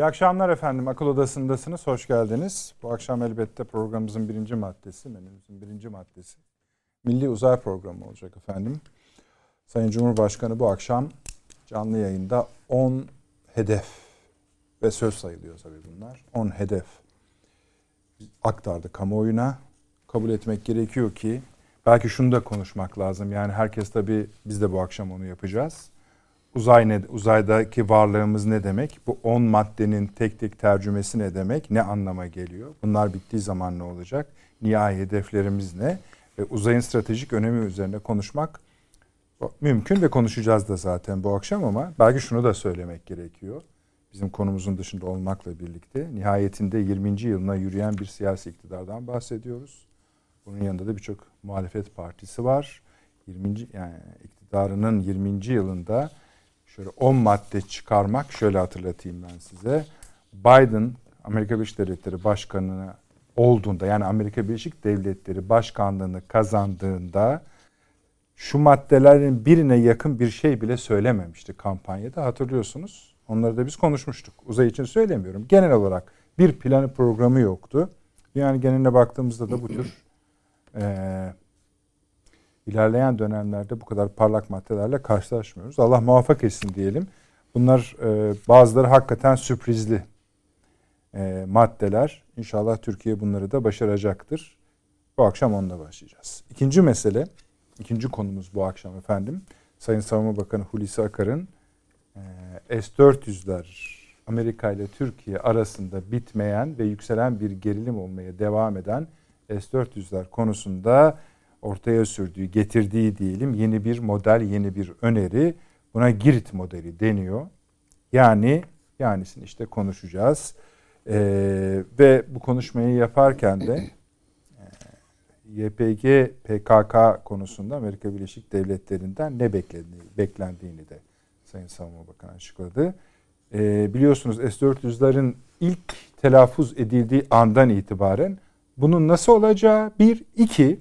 İyi akşamlar efendim. Akıl Odası'ndasınız. Hoş geldiniz. Bu akşam elbette programımızın birinci maddesi, menümüzün birinci maddesi. Milli Uzay Programı olacak efendim. Sayın Cumhurbaşkanı bu akşam canlı yayında 10 hedef ve söz sayılıyor tabii bunlar. 10 hedef aktardı kamuoyuna. Kabul etmek gerekiyor ki belki şunu da konuşmak lazım. Yani herkes tabii biz de bu akşam onu yapacağız uzay ne, uzaydaki varlığımız ne demek? Bu 10 maddenin tek tek tercümesi ne demek? Ne anlama geliyor? Bunlar bittiği zaman ne olacak? Nihai hedeflerimiz ne? Ve uzayın stratejik önemi üzerine konuşmak mümkün ve konuşacağız da zaten bu akşam ama belki şunu da söylemek gerekiyor. Bizim konumuzun dışında olmakla birlikte nihayetinde 20. yılına yürüyen bir siyasi iktidardan bahsediyoruz. Bunun yanında da birçok muhalefet partisi var. 20. yani iktidarının 20. yılında şöyle 10 madde çıkarmak şöyle hatırlatayım ben size. Biden Amerika Birleşik Devletleri Başkanı olduğunda yani Amerika Birleşik Devletleri Başkanlığını kazandığında şu maddelerin birine yakın bir şey bile söylememişti kampanyada hatırlıyorsunuz. Onları da biz konuşmuştuk. Uzay için söylemiyorum. Genel olarak bir planı programı yoktu. Yani geneline baktığımızda da bu tür e, ilerleyen dönemlerde bu kadar parlak maddelerle karşılaşmıyoruz. Allah muvaffak etsin diyelim. Bunlar e, bazıları hakikaten sürprizli e, maddeler. İnşallah Türkiye bunları da başaracaktır. Bu akşam onunla başlayacağız. İkinci mesele, ikinci konumuz bu akşam efendim. Sayın Savunma Bakanı Hulusi Akar'ın e, S-400'ler Amerika ile Türkiye arasında bitmeyen ve yükselen bir gerilim olmaya devam eden S-400'ler konusunda ortaya sürdüğü, getirdiği diyelim yeni bir model, yeni bir öneri. Buna Girit modeli deniyor. Yani yanisini işte konuşacağız. Ee, ve bu konuşmayı yaparken de e, YPG PKK konusunda Amerika Birleşik Devletleri'nden ne beklendiğini, beklendiğini de Sayın Savunma Bakanı açıkladı. Ee, biliyorsunuz S-400'lerin ilk telaffuz edildiği andan itibaren bunun nasıl olacağı bir, iki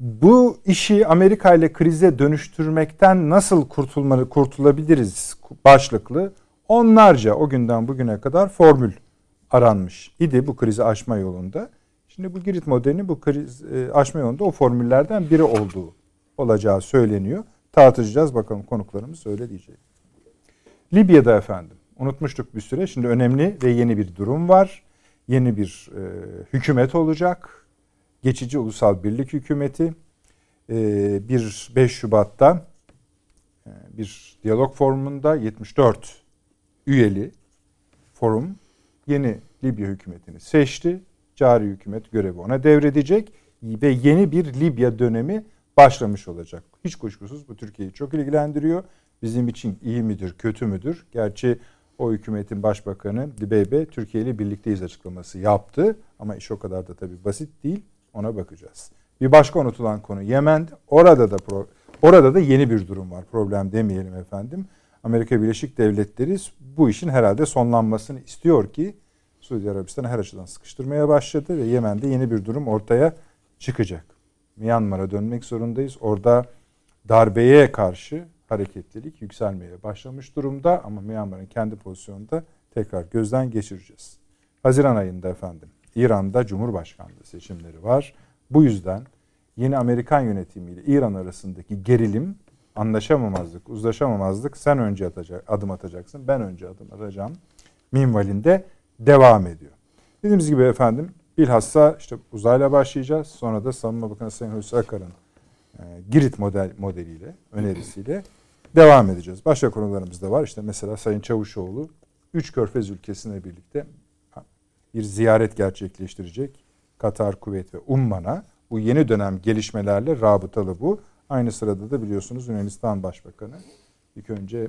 bu işi Amerika ile krize dönüştürmekten nasıl kurtulmalı, kurtulabiliriz başlıklı onlarca o günden bugüne kadar formül aranmış idi bu krizi aşma yolunda. Şimdi bu Girit modelinin bu kriz e, aşma yolunda o formüllerden biri olduğu olacağı söyleniyor. Tartışacağız bakalım konuklarımız öyle diyecek. Libya'da efendim unutmuştuk bir süre. Şimdi önemli ve yeni bir durum var. Yeni bir e, hükümet olacak geçici ulusal birlik hükümeti e, bir 5 Şubat'ta e, bir diyalog forumunda 74 üyeli forum yeni Libya hükümetini seçti. Cari hükümet görevi ona devredecek ve yeni bir Libya dönemi başlamış olacak. Hiç kuşkusuz bu Türkiye'yi çok ilgilendiriyor. Bizim için iyi midir, kötü müdür? Gerçi o hükümetin başbakanı Dibeybe Türkiye ile birlikteyiz açıklaması yaptı. Ama iş o kadar da tabii basit değil. Ona bakacağız. Bir başka unutulan konu Yemen. Orada da pro, orada da yeni bir durum var. Problem demeyelim efendim. Amerika Birleşik Devletleri bu işin herhalde sonlanmasını istiyor ki Suudi Arabistan'ı her açıdan sıkıştırmaya başladı ve Yemen'de yeni bir durum ortaya çıkacak. Myanmar'a dönmek zorundayız. Orada darbeye karşı hareketlilik yükselmeye başlamış durumda ama Myanmar'ın kendi pozisyonunda tekrar gözden geçireceğiz. Haziran ayında efendim İran'da Cumhurbaşkanlığı seçimleri var. Bu yüzden yeni Amerikan yönetimiyle İran arasındaki gerilim, anlaşamamazlık, uzlaşamamazlık sen önce atacak, adım atacaksın, ben önce adım atacağım minvalinde devam ediyor. Dediğimiz gibi efendim bilhassa işte uzayla başlayacağız. Sonra da Savunma Bakanı Sayın Hulusi Akar'ın e, Girit model modeliyle, önerisiyle devam edeceğiz. Başka konularımız da var. İşte mesela Sayın Çavuşoğlu üç körfez ülkesine birlikte bir ziyaret gerçekleştirecek. Katar, Kuveyt ve Umman'a bu yeni dönem gelişmelerle rabıtalı bu. Aynı sırada da biliyorsunuz Yunanistan Başbakanı ilk önce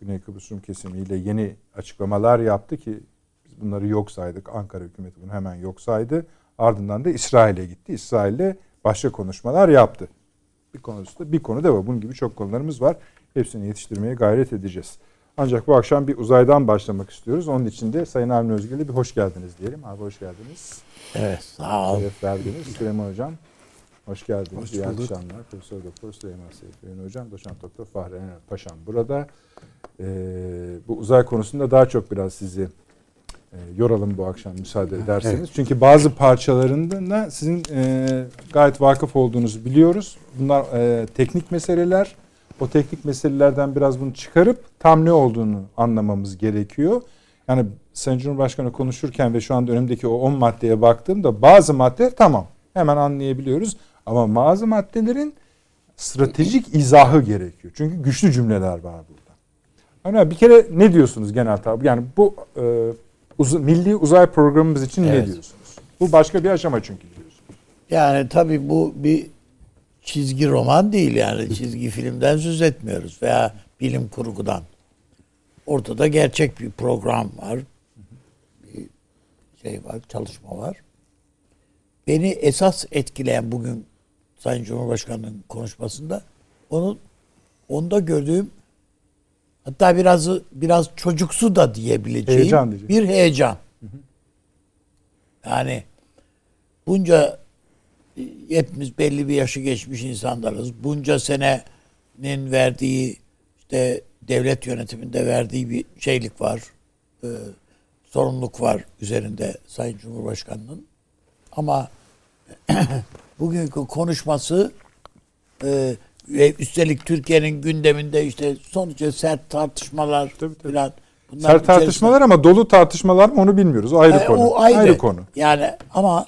Güney Kıbrıs Rum kesimiyle yeni açıklamalar yaptı ki biz bunları yok saydık. Ankara hükümeti bunu hemen yok saydı. Ardından da İsrail'e gitti. İsrail'le başka konuşmalar yaptı. Bir konusu bir konu da var. Bunun gibi çok konularımız var. Hepsini yetiştirmeye gayret edeceğiz. Ancak bu akşam bir uzaydan başlamak istiyoruz. Onun için de Sayın Avni Özgür'le bir hoş geldiniz diyelim. Abi hoş geldiniz. Evet sağ ol. Şeref verdiniz. Süleyman Hocam hoş geldiniz. Hoş İyi akşamlar. Profesör Doktor Süleyman Seyfi Hocam, Doçent Doktor Fahri Ener Paşam burada. e, bu uzay konusunda daha çok biraz sizi e, yoralım bu akşam müsaade ederseniz. Evet. Çünkü bazı parçalarında sizin e, gayet vakıf olduğunuzu biliyoruz. Bunlar e, teknik meseleler. O teknik meselelerden biraz bunu çıkarıp tam ne olduğunu anlamamız gerekiyor. Yani Sayın Cumhurbaşkanı konuşurken ve şu anda önümdeki o 10 maddeye baktığımda bazı maddeler tamam hemen anlayabiliyoruz. Ama bazı maddelerin stratejik izahı gerekiyor. Çünkü güçlü cümleler var burada. Yani bir kere ne diyorsunuz genel tabi? Yani bu e, uz milli uzay programımız için evet. ne diyorsunuz? Bu başka bir aşama çünkü diyorsunuz. Yani tabii bu bir çizgi roman değil yani çizgi filmden söz etmiyoruz veya bilim kurgudan. Ortada gerçek bir program var. Bir şey var, çalışma var. Beni esas etkileyen bugün Sayın Cumhurbaşkanı'nın konuşmasında onun onda gördüğüm hatta biraz biraz çocuksu da diyebileceğim heyecan bir heyecan. Yani bunca hepimiz belli bir yaşı geçmiş insanlarız. Bunca senenin verdiği işte devlet yönetiminde verdiği bir şeylik var. E, sorumluluk var üzerinde Sayın Cumhurbaşkanı'nın. Ama bugünkü konuşması e, ve üstelik Türkiye'nin gündeminde işte sonuçta sert tartışmalar tabii, tabii. falan. Bunlar sert tartışmalar ama dolu tartışmalar mı onu bilmiyoruz. O ayrı e, konu. O ayrı. ayrı konu. Yani ama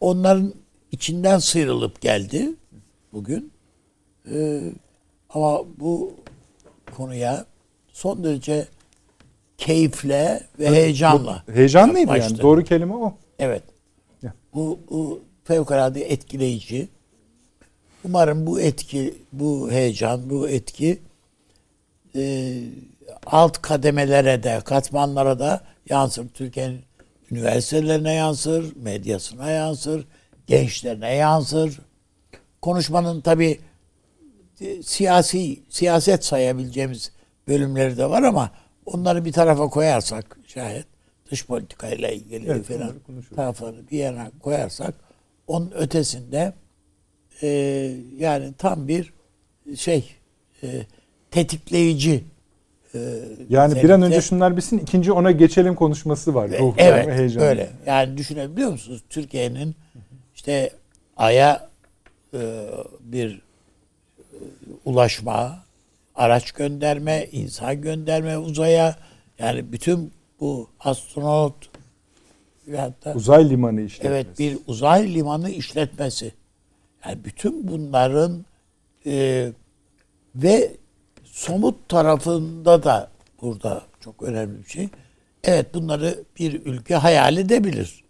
onların içinden sıyrılıp geldi bugün. Ee, ama bu konuya son derece keyifle ve heyecanla. Bu, heyecanlıydı yani. Doğru kelime o. Evet. Ya. Bu, bu fevkalade etkileyici. Umarım bu etki, bu heyecan, bu etki e, alt kademelere de, katmanlara da yansır. Türkiye'nin üniversitelerine yansır, medyasına yansır, gençlerine yansır. Konuşmanın tabi e, siyasi, siyaset sayabileceğimiz bölümleri de var ama onları bir tarafa koyarsak şayet dış politikayla ilgili evet, falan tarafları bir yana koyarsak onun ötesinde e, yani tam bir şey e, tetikleyici e, yani bir an önce şunlar bitsin ikinci ona geçelim konuşması var. Ruh evet heyecanı. öyle. Yani düşünebiliyor musunuz? Türkiye'nin işte Ay'a e, bir e, ulaşma, araç gönderme, insan gönderme uzaya yani bütün bu astronot hatta uzay limanı işletmesi. Evet bir uzay limanı işletmesi. Yani bütün bunların e, ve somut tarafında da burada çok önemli bir şey. Evet bunları bir ülke hayal edebilir.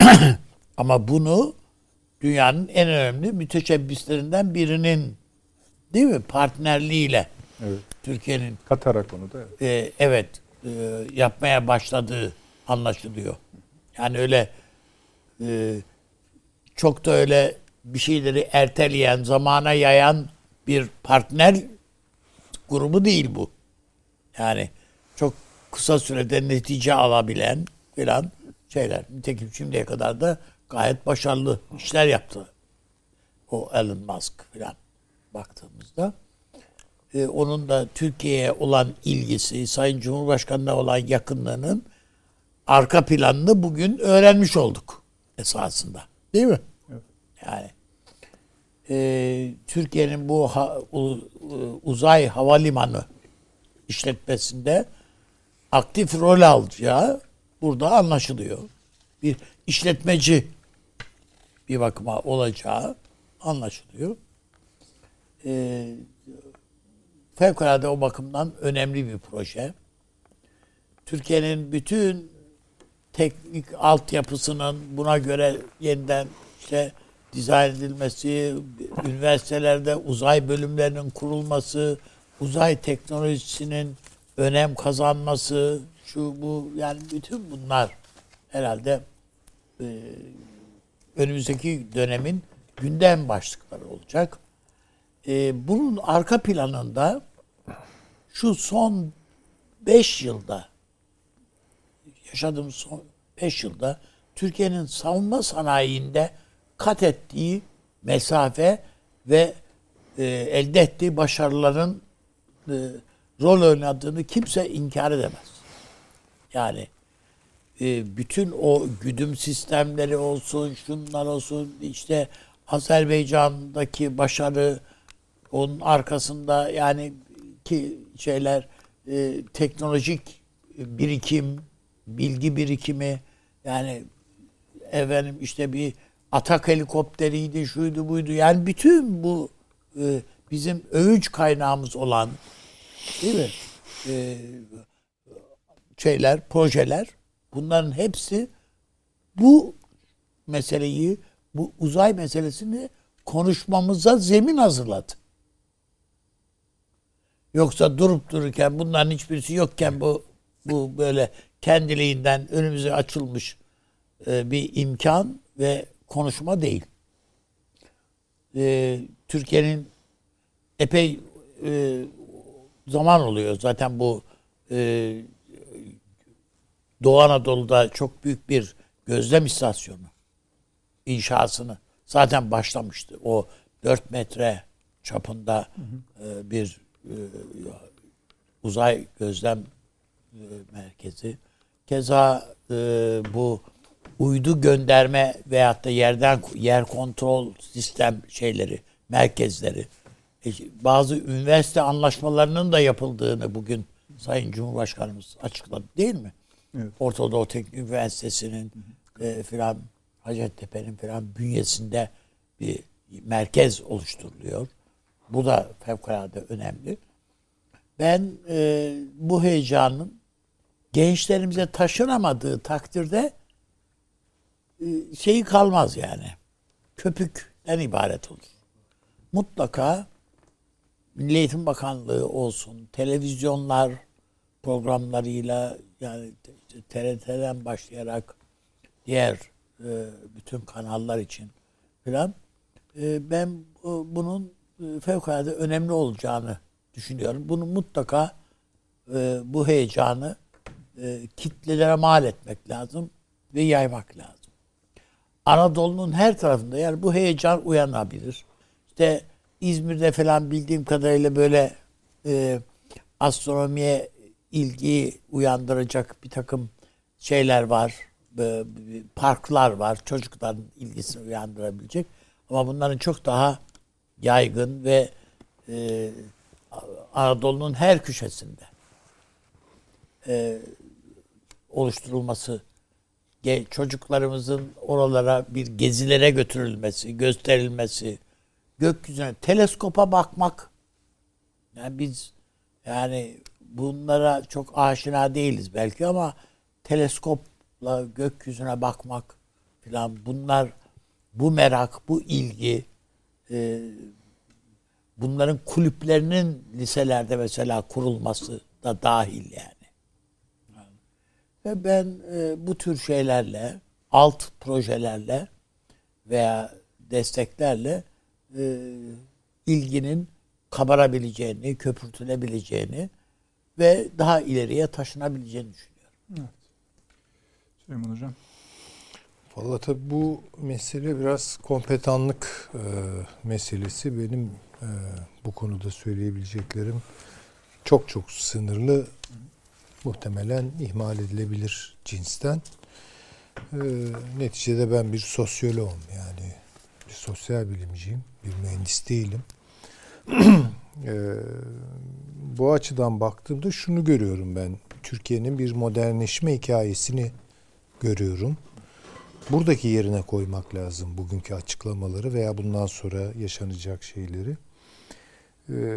Ama bunu dünyanın en önemli müteşebbislerinden birinin değil mi partnerliğiyle evet. Türkiye'nin Katar'a konuda evet, e, evet e, yapmaya başladığı anlaşılıyor. Yani öyle e, çok da öyle bir şeyleri erteleyen, zamana yayan bir partner grubu değil bu. Yani çok kısa sürede netice alabilen filan şeyler. Nitekim şimdiye kadar da gayet başarılı işler yaptı. O Elon Musk filan baktığımızda. Ee, onun da Türkiye'ye olan ilgisi, Sayın Cumhurbaşkanı'na olan yakınlığının arka planını bugün öğrenmiş olduk esasında. Değil mi? Evet. Yani e, Türkiye'nin bu ha, u, uzay havalimanı işletmesinde aktif rol alacağı burada anlaşılıyor. Bir işletmeci bir bakıma olacağı anlaşılıyor. E, fevkalade o bakımdan önemli bir proje. Türkiye'nin bütün teknik altyapısının buna göre yeniden işte dizayn edilmesi, üniversitelerde uzay bölümlerinin kurulması, uzay teknolojisinin önem kazanması, şu bu yani bütün bunlar herhalde e, önümüzdeki dönemin gündem başlıkları olacak. E, bunun arka planında şu son beş yılda yaşadığımız son beş yılda Türkiye'nin savunma sanayinde kat ettiği mesafe ve e, elde ettiği başarıların e, rol oynadığını kimse inkar edemez. Yani e, bütün o güdüm sistemleri olsun, şunlar olsun, işte Azerbaycan'daki başarı, onun arkasında yani ki şeyler e, teknolojik birikim, bilgi birikimi yani efendim işte bir atak helikopteriydi, şuydu buydu. Yani bütün bu e, bizim övünç kaynağımız olan değil mi? E, şeyler, projeler bunların hepsi bu meseleyi, bu uzay meselesini konuşmamıza zemin hazırladı. Yoksa durup dururken bunların hiçbirisi yokken bu bu böyle kendiliğinden önümüze açılmış e, bir imkan ve konuşma değil. E, Türkiye'nin epey e, zaman oluyor zaten bu Doğu Anadolu'da çok büyük bir gözlem istasyonu inşasını zaten başlamıştı. O 4 metre çapında e, bir e, uzay gözlem e, merkezi. Keza bu uydu gönderme veyahut da yerden yer kontrol sistem şeyleri, merkezleri. Bazı üniversite anlaşmalarının da yapıldığını bugün Sayın Cumhurbaşkanımız açıkladı değil mi? Evet. Orta Doğu Teknik Üniversitesi'nin e, filan Hacettepe'nin filan bünyesinde bir merkez oluşturuluyor. Bu da fevkalade önemli. Ben e, bu heyecanın gençlerimize taşınamadığı takdirde e, şeyi kalmaz yani. Köpükten ibaret olur. Mutlaka Milli Eğitim Bakanlığı olsun, televizyonlar programlarıyla yani TRT'den başlayarak diğer e, bütün kanallar için filan e, ben bunun e, fevkalade önemli olacağını düşünüyorum. Bunu mutlaka bu heyecanı kitlelere mal etmek lazım ve yaymak lazım. Anadolu'nun her tarafında yani bu heyecan uyanabilir. İşte İzmir'de falan bildiğim kadarıyla böyle e, astronomiye ilgi uyandıracak bir takım şeyler var. E, parklar var. Çocukların ilgisini uyandırabilecek. Ama bunların çok daha yaygın ve e, Anadolu'nun her köşesinde e, oluşturulması çocuklarımızın oralara bir gezilere götürülmesi, gösterilmesi, gökyüzüne teleskopa bakmak. Yani biz yani bunlara çok aşina değiliz belki ama teleskopla gökyüzüne bakmak filan bunlar bu merak, bu ilgi e, bunların kulüplerinin liselerde mesela kurulması da dahil yani. Ve ben e, bu tür şeylerle, alt projelerle veya desteklerle e, ilginin kabarabileceğini, köpürtülebileceğini ve daha ileriye taşınabileceğini düşünüyorum. Evet. Süleyman Hocam. Valla tabii bu mesele biraz kompetanlık e, meselesi. Benim e, bu konuda söyleyebileceklerim çok çok sınırlı muhtemelen ihmal edilebilir cinsten. E, neticede ben bir sosyoloğum yani bir sosyal bilimciyim, bir mühendis değilim. e, bu açıdan baktığımda şunu görüyorum ben. Türkiye'nin bir modernleşme hikayesini görüyorum. Buradaki yerine koymak lazım bugünkü açıklamaları veya bundan sonra yaşanacak şeyleri. Ee,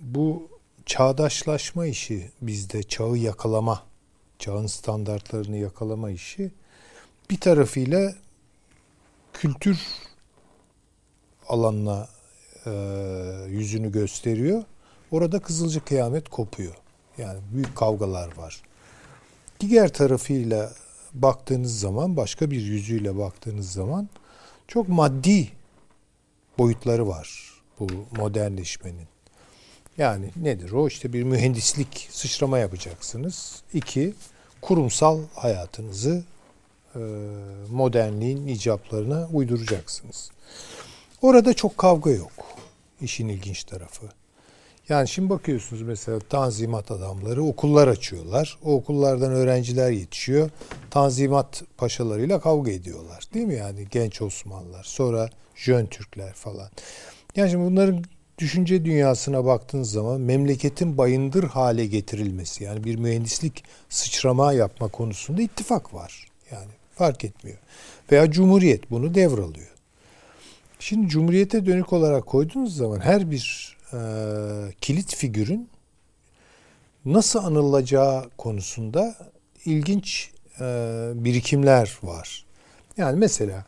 bu çağdaşlaşma işi bizde çağı yakalama, çağın standartlarını yakalama işi bir tarafıyla kültür alanına e, yüzünü gösteriyor. Orada kızılcı kıyamet kopuyor. Yani büyük kavgalar var. Diğer tarafıyla baktığınız zaman, başka bir yüzüyle baktığınız zaman çok maddi boyutları var bu modernleşmenin. Yani nedir o? İşte bir mühendislik sıçrama yapacaksınız. İki, kurumsal hayatınızı e, modernliğin icaplarına uyduracaksınız. Orada çok kavga yok. İşin ilginç tarafı. Yani şimdi bakıyorsunuz mesela tanzimat adamları okullar açıyorlar. O okullardan öğrenciler yetişiyor. Tanzimat paşalarıyla kavga ediyorlar. Değil mi yani genç Osmanlılar. Sonra Jön Türkler falan. Yani şimdi bunların düşünce dünyasına baktığınız zaman memleketin bayındır hale getirilmesi yani bir mühendislik sıçrama yapma konusunda ittifak var. Yani fark etmiyor. Veya Cumhuriyet bunu devralıyor. Şimdi Cumhuriyete dönük olarak koyduğunuz zaman her bir e, kilit figürün nasıl anılacağı konusunda ilginç e, birikimler var. Yani mesela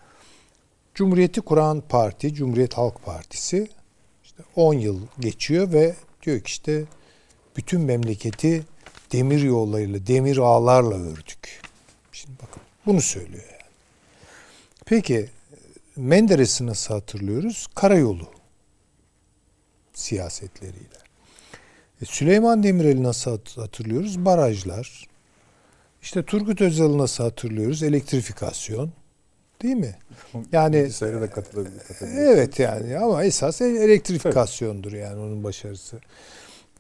Cumhuriyeti kuran parti, Cumhuriyet Halk Partisi işte 10 yıl geçiyor ve diyor ki işte bütün memleketi demir yollarıyla, demir ağlarla ördük. Şimdi bakın bunu söylüyor yani. Peki Menderes'i nasıl hatırlıyoruz? Karayolu siyasetleriyle. E, Süleyman Demirel'i nasıl hatırlıyoruz? Barajlar. İşte Turgut Özal'ı nasıl hatırlıyoruz? Elektrifikasyon. Değil mi? Yani da katılabilir. Evet yani ama esas elektrifikasyondur yani onun başarısı.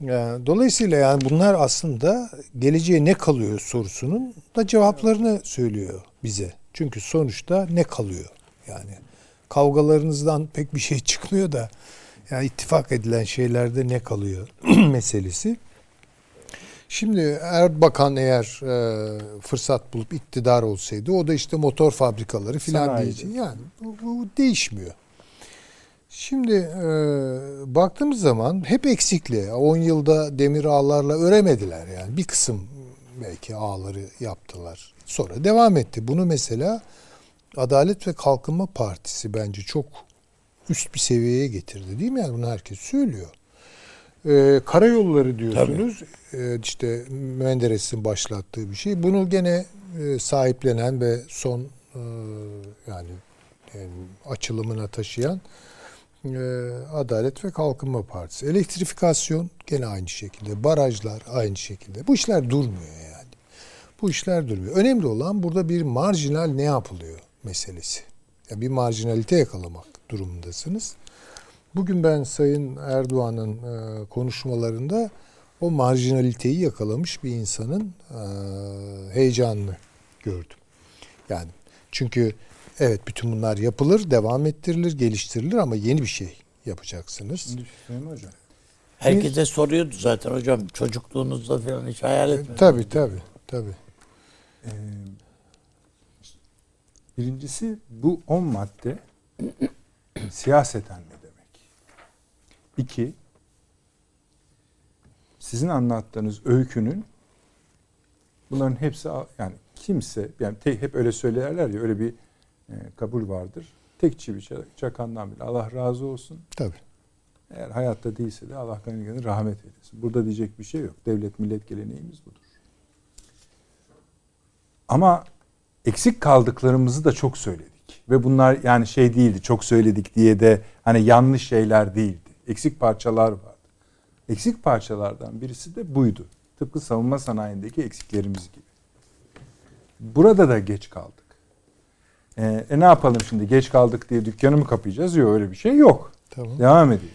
Yani, dolayısıyla yani bunlar aslında geleceğe ne kalıyor sorusunun da cevaplarını söylüyor bize. Çünkü sonuçta ne kalıyor yani kavgalarınızdan pek bir şey çıkmıyor da yani ittifak edilen şeylerde ne kalıyor meselesi. Şimdi Erbakan eğer e, fırsat bulup iktidar olsaydı o da işte motor fabrikaları filan diyecek. Yani bu, bu değişmiyor. Şimdi e, baktığımız zaman hep eksikli. 10 yılda demir ağlarla öremediler yani. Bir kısım belki ağları yaptılar. Sonra devam etti. Bunu mesela Adalet ve Kalkınma Partisi bence çok üst bir seviyeye getirdi değil mi? Yani bunu herkes söylüyor. Ee, karayolları diyorsunuz. Ee, işte Menderes'in başlattığı bir şey. Bunu gene e, sahiplenen ve son e, yani, yani açılımına taşıyan e, Adalet ve Kalkınma Partisi. Elektrifikasyon gene aynı şekilde. Barajlar aynı şekilde. Bu işler durmuyor yani. Bu işler durmuyor. Önemli olan burada bir marjinal ne yapılıyor? Meselesi. Yani bir marjinalite yakalamak durumundasınız. Bugün ben Sayın Erdoğan'ın e, konuşmalarında o marjinaliteyi yakalamış bir insanın e, heyecanını gördüm. Yani çünkü evet bütün bunlar yapılır, devam ettirilir, geliştirilir ama yeni bir şey yapacaksınız. Düşünün hocam. Herkese soruyordu zaten hocam çocukluğunuzda falan hiç hayal etmediniz. Tabii tabii tabii. Ee, Birincisi bu 10 madde siyaseten ne demek? İki, sizin anlattığınız öykünün bunların hepsi yani kimse yani tek, hep öyle söylerler ya öyle bir e, kabul vardır. Tek çivi çakandan bile Allah razı olsun. Tabii. Eğer hayatta değilse de Allah gani rahmet eylesin. Burada diyecek bir şey yok. Devlet millet geleneğimiz budur. Ama eksik kaldıklarımızı da çok söyledik. Ve bunlar yani şey değildi çok söyledik diye de hani yanlış şeyler değildi. Eksik parçalar vardı. Eksik parçalardan birisi de buydu. Tıpkı savunma sanayindeki eksiklerimiz gibi. Burada da geç kaldık. Ee, e ne yapalım şimdi geç kaldık diye dükkanı mı kapayacağız? Yok öyle bir şey yok. Tamam. Devam edelim.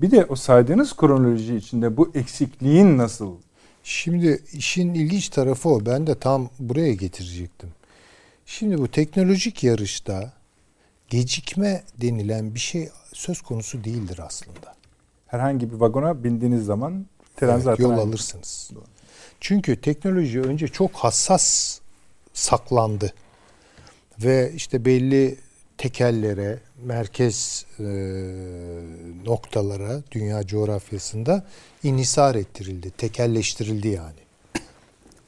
Bir de o saydığınız kronoloji içinde bu eksikliğin nasıl? Şimdi işin ilginç tarafı o. Ben de tam buraya getirecektim. Şimdi bu teknolojik yarışta gecikme denilen bir şey söz konusu değildir aslında. Herhangi bir vagona bindiğiniz zaman tren evet, zaten yol aynı. alırsınız. Doğru. Çünkü teknoloji önce çok hassas saklandı. Ve işte belli tekellere, merkez e, noktalara dünya coğrafyasında inhisar ettirildi, tekelleştirildi yani.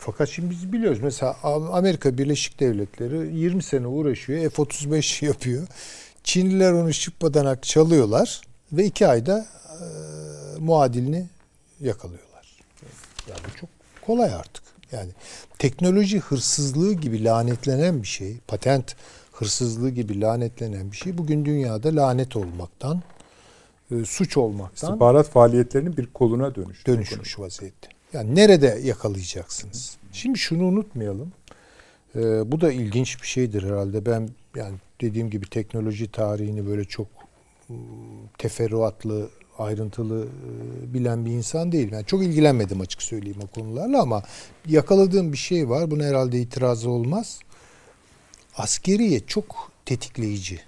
Fakat şimdi biz biliyoruz mesela Amerika Birleşik Devletleri 20 sene uğraşıyor F-35 yapıyor. Çinliler onu şıpmadan çalıyorlar ve iki ayda e, muadilini yakalıyorlar. Yani çok kolay artık. Yani teknoloji hırsızlığı gibi lanetlenen bir şey, patent hırsızlığı gibi lanetlenen bir şey bugün dünyada lanet olmaktan, e, suç olmaktan istihbarat faaliyetlerinin bir koluna dönüştü. Dönüşmüş vaziyette. Yani nerede yakalayacaksınız? Şimdi şunu unutmayalım. Ee, bu da ilginç bir şeydir herhalde. Ben yani dediğim gibi teknoloji tarihini böyle çok ıı, teferruatlı ayrıntılı e, bilen bir insan değilim. Yani çok ilgilenmedim açık söyleyeyim o konularla ama yakaladığım bir şey var. Buna herhalde itirazı olmaz. Askeriye çok tetikleyici.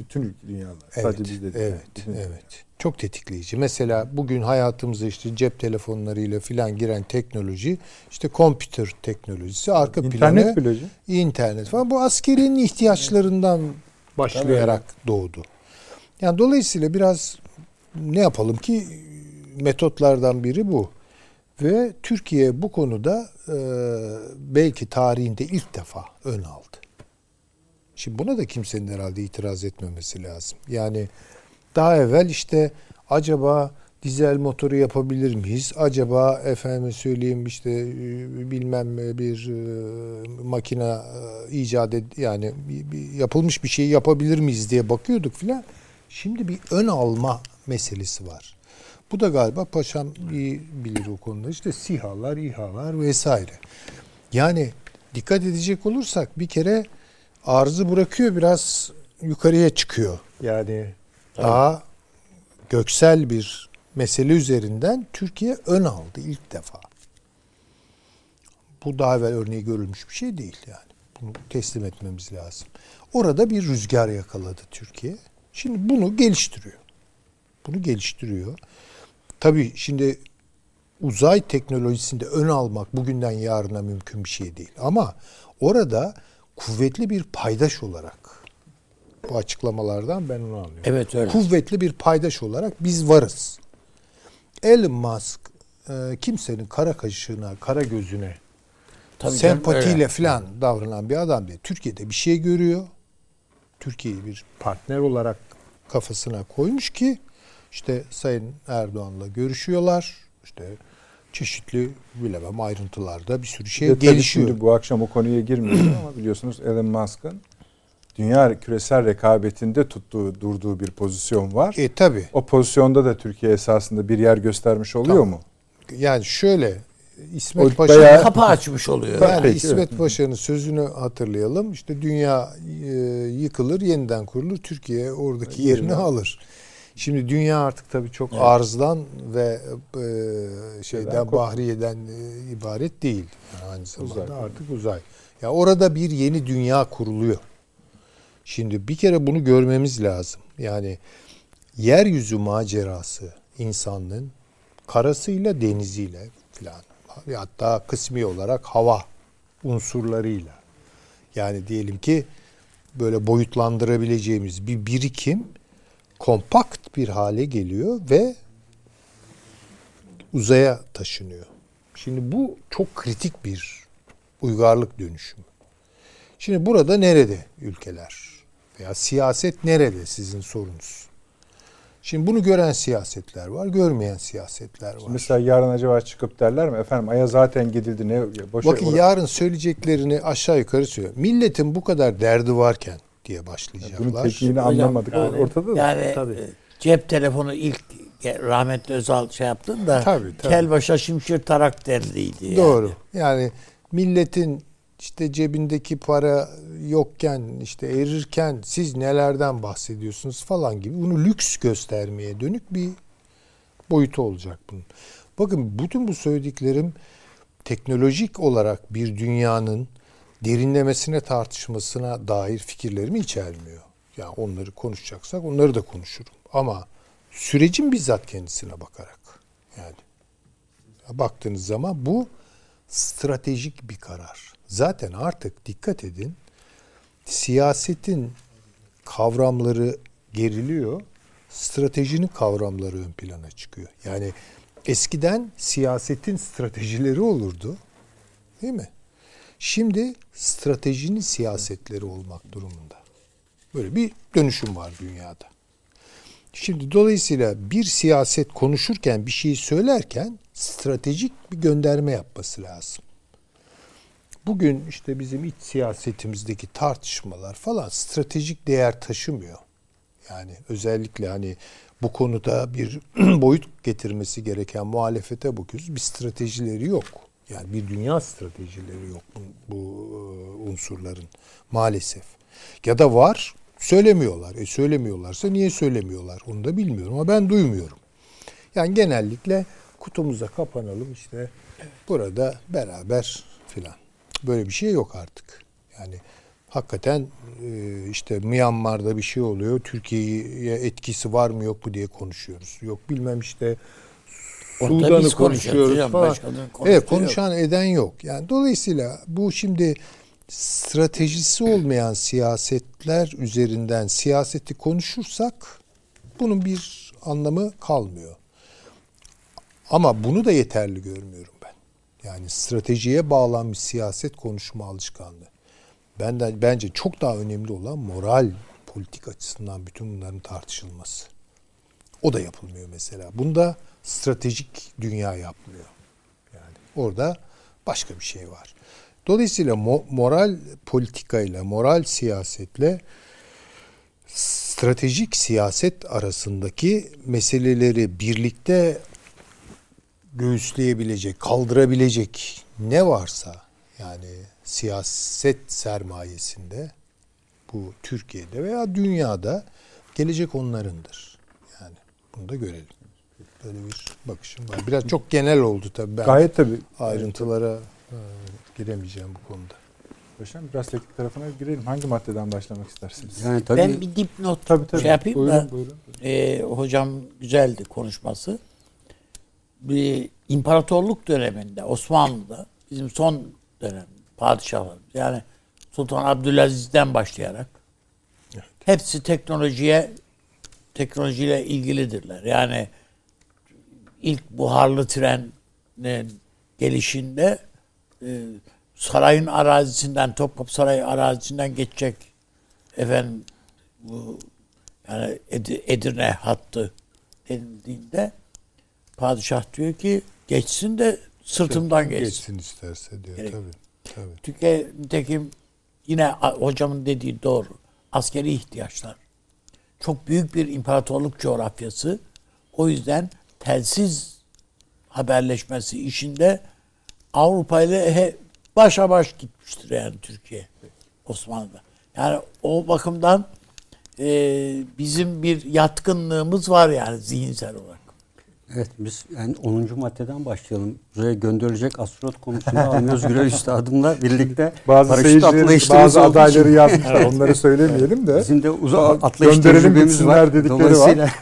Bütün dünyalar. Evet, Sadece bizde değil. evet, evet. Çok tetikleyici. Mesela bugün hayatımıza işte cep telefonlarıyla filan giren teknoloji, işte computer teknolojisi, arka İnternet planı, bile internet falan. Bu askerinin ihtiyaçlarından başlayarak doğdu. Yani dolayısıyla biraz ne yapalım ki metotlardan biri bu. Ve Türkiye bu konuda e, belki tarihinde ilk defa ön aldı. Şimdi buna da kimsenin herhalde itiraz etmemesi lazım. Yani daha evvel işte acaba dizel motoru yapabilir miyiz? Acaba efendim söyleyeyim işte e, bilmem bir e, makine e, icat ed- yani bir- bir yapılmış bir şey yapabilir miyiz diye bakıyorduk filan. Şimdi bir ön alma meselesi var. Bu da galiba paşam iyi bilir o konuda. İşte SİHA'lar, İHA'lar vesaire. Yani dikkat edecek olursak bir kere arzı bırakıyor biraz yukarıya çıkıyor. Yani daha göksel bir mesele üzerinden Türkiye ön aldı ilk defa. Bu daha evvel örneği görülmüş bir şey değil yani. Bunu teslim etmemiz lazım. Orada bir rüzgar yakaladı Türkiye. Şimdi bunu geliştiriyor. Bunu geliştiriyor. Tabii şimdi uzay teknolojisinde ön almak bugünden yarına mümkün bir şey değil. Ama orada kuvvetli bir paydaş olarak bu açıklamalardan ben onu anlıyorum. Evet öyle. Kuvvetli bir paydaş olarak biz varız. Elon Musk e, kimsenin kara kaşığına, kara gözüne Tabii sempatiyle falan davranan bir adam değil. Türkiye'de bir şey görüyor. Türkiye'yi bir partner olarak kafasına koymuş ki işte Sayın Erdoğan'la görüşüyorlar. İşte çeşitli bilemem ayrıntılarda bir sürü şey tabii gelişiyor. Şimdi bu akşam o konuya girmiyorum ama biliyorsunuz Elon Musk'ın dünya küresel rekabetinde tuttuğu, durduğu bir pozisyon var. E tabi. O pozisyonda da Türkiye esasında bir yer göstermiş oluyor Tamam. mu? Yani şöyle İsmet O Paşa bayağı- Kapı açmış oluyor. Yani Peki, İsmet evet. Paşa'nın sözünü hatırlayalım. İşte dünya e, yıkılır, yeniden kurulur. Türkiye oradaki yerini alır. Şimdi dünya artık tabii çok arzdan ve e, şeyden bahriyeden e, ibaret değil. Yani aynı zamanda Uzay. artık uzay. Ya orada bir yeni dünya kuruluyor. Şimdi bir kere bunu görmemiz lazım. Yani yeryüzü macerası insanlığın karasıyla deniziyle filan hatta kısmi olarak hava unsurlarıyla yani diyelim ki böyle boyutlandırabileceğimiz bir birikim kompakt bir hale geliyor ve uzaya taşınıyor. Şimdi bu çok kritik bir uygarlık dönüşümü. Şimdi burada nerede ülkeler veya siyaset nerede sizin sorunuz? Şimdi bunu gören siyasetler var, görmeyen siyasetler var. Mesela yarın acaba çıkıp derler mi? Efendim Ay'a zaten gidildi. Ne boşa Bakın ora- yarın söyleyeceklerini aşağı yukarı söylüyor. Milletin bu kadar derdi varken diye Bunun başlayacaklar. tekniğini Hocam, anlamadık. yani- Ortada da. Yani Tabii. e, cep telefonu ilk rahmetli Özal şey yaptın da Tabii, tabii. kel başa şimşir tarak derdiydi. yani. Doğru. Yani milletin işte cebindeki para yokken işte erirken siz nelerden bahsediyorsunuz falan gibi bunu lüks göstermeye dönük bir boyutu olacak bunun. Bakın bütün bu söylediklerim teknolojik olarak bir dünyanın derinlemesine tartışmasına dair fikirlerimi içermiyor. Yani onları konuşacaksak onları da konuşurum. Ama sürecin bizzat kendisine bakarak yani baktığınız zaman bu stratejik bir karar. Zaten artık dikkat edin siyasetin kavramları geriliyor. Stratejinin kavramları ön plana çıkıyor. Yani eskiden siyasetin stratejileri olurdu. Değil mi? Şimdi stratejinin siyasetleri olmak durumunda. Böyle bir dönüşüm var dünyada. Şimdi dolayısıyla bir siyaset konuşurken bir şeyi söylerken stratejik bir gönderme yapması lazım. Bugün işte bizim iç siyasetimizdeki tartışmalar falan stratejik değer taşımıyor. Yani özellikle hani bu konuda bir boyut getirmesi gereken muhalefete bakıyoruz. Bir stratejileri yok. Yani bir dünya stratejileri yok bu, bu e, unsurların maalesef. Ya da var söylemiyorlar. E söylemiyorlarsa niye söylemiyorlar onu da bilmiyorum ama ben duymuyorum. Yani genellikle kutumuza kapanalım işte burada beraber filan. Böyle bir şey yok artık. Yani hakikaten e, işte Myanmar'da bir şey oluyor. Türkiye'ye etkisi var mı yok mu diye konuşuyoruz. Yok bilmem işte Sudan'ı konuşuyoruz falan. Evet konuşan yok. eden yok. Yani dolayısıyla bu şimdi stratejisi olmayan siyasetler üzerinden siyaseti konuşursak bunun bir anlamı kalmıyor. Ama bunu da yeterli görmüyorum. Yani stratejiye bağlanmış siyaset konuşma alışkanlığı. Benden bence çok daha önemli olan moral politik açısından bütün bunların tartışılması. O da yapılmıyor mesela. Bunda stratejik dünya yapmıyor. Yani orada başka bir şey var. Dolayısıyla mo- moral politikayla, moral siyasetle stratejik siyaset arasındaki meseleleri birlikte göğüsleyebilecek, kaldırabilecek ne varsa yani siyaset sermayesinde bu Türkiye'de veya dünyada gelecek onlarındır. Yani bunu da görelim. Böyle bir bakışım var. Biraz çok genel oldu tabii. Ben Gayet tabii. Ayrıntılara e, giremeyeceğim bu konuda. Paşam biraz teknik tarafına girelim. Hangi maddeden başlamak istersiniz? Yani tabii, ben bir dipnot tabii, tabii. şey yapayım buyurun, da buyurun. E, hocam güzeldi konuşması. Bir imparatorluk döneminde Osmanlı'da bizim son dönem padişahlar yani Sultan Abdülaziz'den başlayarak evet. hepsi teknolojiye teknolojiyle ilgilidirler. Yani ilk buharlı tren gelişinde e, sarayın arazisinden Topkapı Sarayı arazisinden geçecek efendim bu yani Edirne hattı denildiğinde padişah diyor ki geçsin de sırtımdan geçsin. Geçsin isterse diyor Gerek. tabii. tabii. Türkiye nitekim yine hocamın dediği doğru. Askeri ihtiyaçlar. Çok büyük bir imparatorluk coğrafyası. O yüzden telsiz haberleşmesi işinde Avrupa ile başa baş gitmiştir yani Türkiye Osmanlı'da. Yani o bakımdan e, bizim bir yatkınlığımız var yani zihinsel olarak. Evet biz yani 10. maddeden başlayalım. Buraya gönderilecek astronot konusunda Avni Özgürel Üstadım'la birlikte bazı seyircilerimiz bazı adayları yazmışlar. evet. Onları söylemeyelim de. Bizim de uzak atlayış tecrübemiz var. Dolayısıyla var.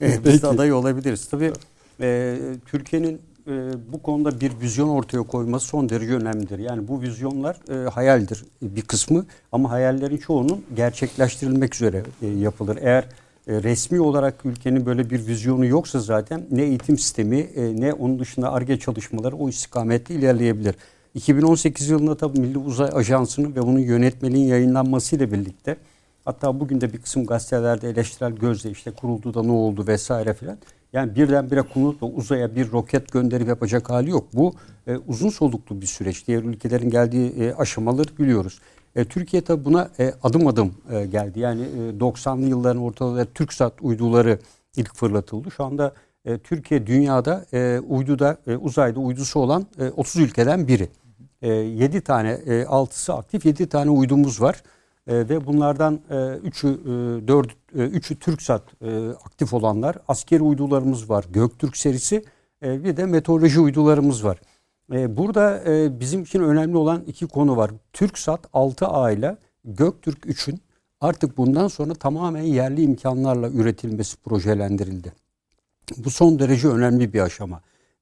evet. biz de aday olabiliriz. Tabii e, Türkiye'nin e, bu konuda bir vizyon ortaya koyması son derece önemlidir. Yani bu vizyonlar e, hayaldir bir kısmı ama hayallerin çoğunun gerçekleştirilmek üzere e, yapılır. Eğer resmi olarak ülkenin böyle bir vizyonu yoksa zaten ne eğitim sistemi e, ne onun dışında ARGE çalışmaları o istikamette ilerleyebilir. 2018 yılında tabii Milli Uzay Ajansı'nın ve bunun yönetmeliğin yayınlanmasıyla birlikte hatta bugün de bir kısım gazetelerde eleştirel gözle işte kuruldu da ne oldu vesaire filan. Yani birdenbire da uzaya bir roket gönderip yapacak hali yok. Bu e, uzun soluklu bir süreç. Diğer ülkelerin geldiği e, aşamaları biliyoruz. E, Türkiye tabi buna e, adım adım e, geldi. Yani e, 90'lı yılların ortalarında TürkSat uyduları ilk fırlatıldı. Şu anda e, Türkiye dünyada e, uyduda e, uzayda uydusu olan e, 30 ülkeden biri. E, 7 tane e, 6'sı aktif 7 tane uydumuz var. E, ve bunlardan 3'ü e, 4 e, 3'ü TürkSat e, aktif olanlar. Askeri uydularımız var. Göktürk serisi e, bir de meteoroloji uydularımız var. E, burada e, bizim için önemli olan iki konu var. TürkSat 6A ile Göktürk 3'ün artık bundan sonra tamamen yerli imkanlarla üretilmesi projelendirildi. Bu son derece önemli bir aşama.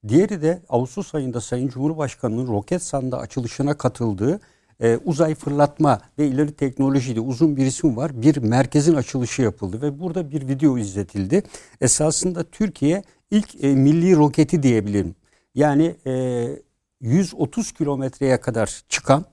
Diğeri de Ağustos ayında Sayın Cumhurbaşkanı'nın Roketsan'da açılışına katıldığı e, uzay fırlatma ve ileri teknolojide uzun bir isim var. Bir merkezin açılışı yapıldı ve burada bir video izletildi. Esasında Türkiye ilk e, milli roketi diyebilirim. Yani e, 130 kilometreye kadar çıkan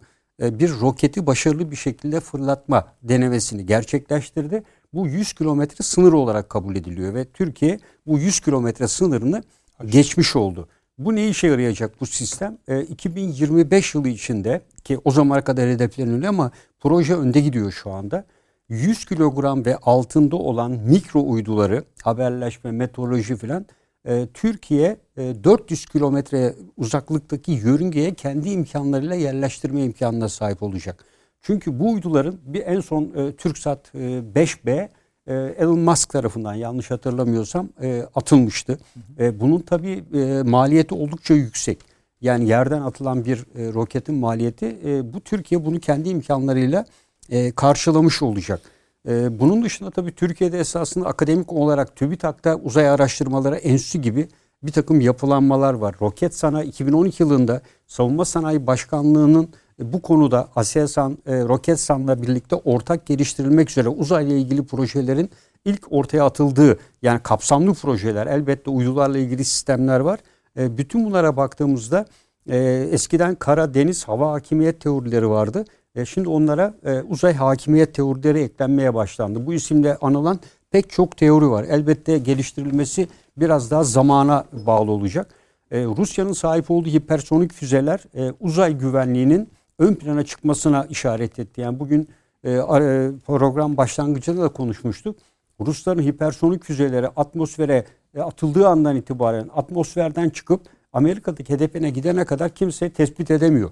e, bir roketi başarılı bir şekilde fırlatma denemesini gerçekleştirdi. Bu 100 kilometre sınır olarak kabul ediliyor ve Türkiye bu 100 kilometre sınırını geçmiş oldu. Bu ne işe yarayacak bu sistem? E, 2025 yılı içinde ki o zamana kadar hedefleniliyor ama proje önde gidiyor şu anda. 100 kilogram ve altında olan mikro uyduları, haberleşme, meteoroloji filan e, Türkiye e, 400 kilometre uzaklıktaki yörüngeye kendi imkanlarıyla yerleştirme imkanına sahip olacak. Çünkü bu uyduların bir en son e, TürkSat e, 5B e, Elon Musk tarafından yanlış hatırlamıyorsam e, atılmıştı. E, bunun tabii e, maliyeti oldukça yüksek. Yani yerden atılan bir e, roketin maliyeti e, bu Türkiye bunu kendi imkanlarıyla e, karşılamış olacak. E, bunun dışında tabii Türkiye'de esasında akademik olarak TÜBİTAK'ta uzay araştırmaları enstitü gibi bir takım yapılanmalar var. Roket Sanayi 2012 yılında Savunma Sanayi Başkanlığı'nın e, bu konuda Aselsan, e, Roketsan'la birlikte ortak geliştirilmek üzere uzayla ilgili projelerin ilk ortaya atıldığı yani kapsamlı projeler elbette uydularla ilgili sistemler var. E, bütün bunlara baktığımızda e, eskiden kara, deniz, hava hakimiyet teorileri vardı. E, şimdi onlara e, uzay hakimiyet teorileri eklenmeye başlandı. Bu isimle anılan pek çok teori var. Elbette geliştirilmesi biraz daha zamana bağlı olacak. E, Rusya'nın sahip olduğu hipersonik füzeler e, uzay güvenliğinin ön plana çıkmasına işaret etti. Yani bugün e, e, program başlangıcında da konuşmuştuk. Rusların hipersonik füzeleri atmosfere e, atıldığı andan itibaren atmosferden çıkıp Amerika'daki hedefine gidene kadar kimse tespit edemiyor.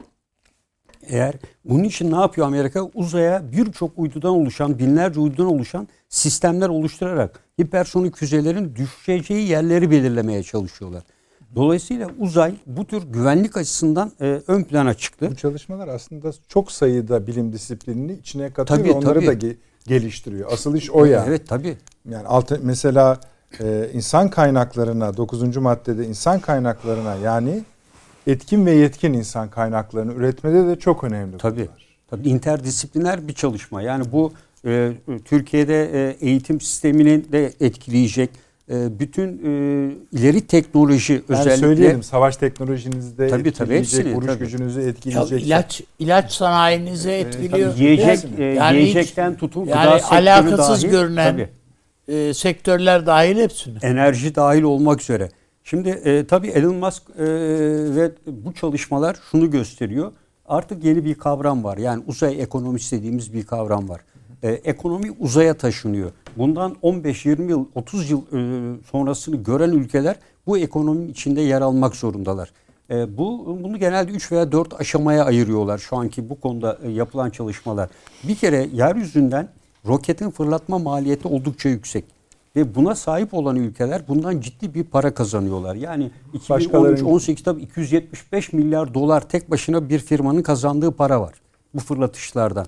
Eğer bunun için ne yapıyor Amerika? Uzaya birçok uydudan oluşan, binlerce uydudan oluşan sistemler oluşturarak hipersonik füzelerin düşeceği yerleri belirlemeye çalışıyorlar. Dolayısıyla uzay bu tür güvenlik açısından e, ön plana çıktı. Bu çalışmalar aslında çok sayıda bilim disiplinini içine katıyor tabii, ve onları tabii. da ge- geliştiriyor. Asıl iş o yani. Evet tabii. Yani altı, mesela e, insan kaynaklarına 9. maddede insan kaynaklarına yani etkin ve yetkin insan kaynaklarını üretmede de çok önemli. Tabii. Bunlar. Tabii interdisipliner bir çalışma. Yani bu e, Türkiye'de e, eğitim sistemini de etkileyecek e, bütün e, ileri teknoloji yani özellikle söyleyelim savaş teknolojinizde tabii, etkileyecek, tabii, vuruş tabii. gücünüzü etkileyecek. Ya, ilaç ilaç sanayinizi etkiliyor. Tabii, yiyecek e, yani yiyecekten hiç, tutun yani gıda alakasız dahil, görünen tabii. E, sektörler dahil hepsini. Enerji dahil olmak üzere. Şimdi e, tabii Elon Musk e, ve bu çalışmalar şunu gösteriyor. Artık yeni bir kavram var. Yani uzay ekonomisi dediğimiz bir kavram var. E, ekonomi uzaya taşınıyor. Bundan 15-20 yıl, 30 yıl e, sonrasını gören ülkeler bu ekonominin içinde yer almak zorundalar. E, bu bunu genelde 3 veya 4 aşamaya ayırıyorlar şu anki bu konuda e, yapılan çalışmalar. Bir kere yeryüzünden roketin fırlatma maliyeti oldukça yüksek. Ve buna sahip olan ülkeler bundan ciddi bir para kazanıyorlar. Yani 2013-18'de 275 milyar dolar tek başına bir firmanın kazandığı para var bu fırlatışlarda.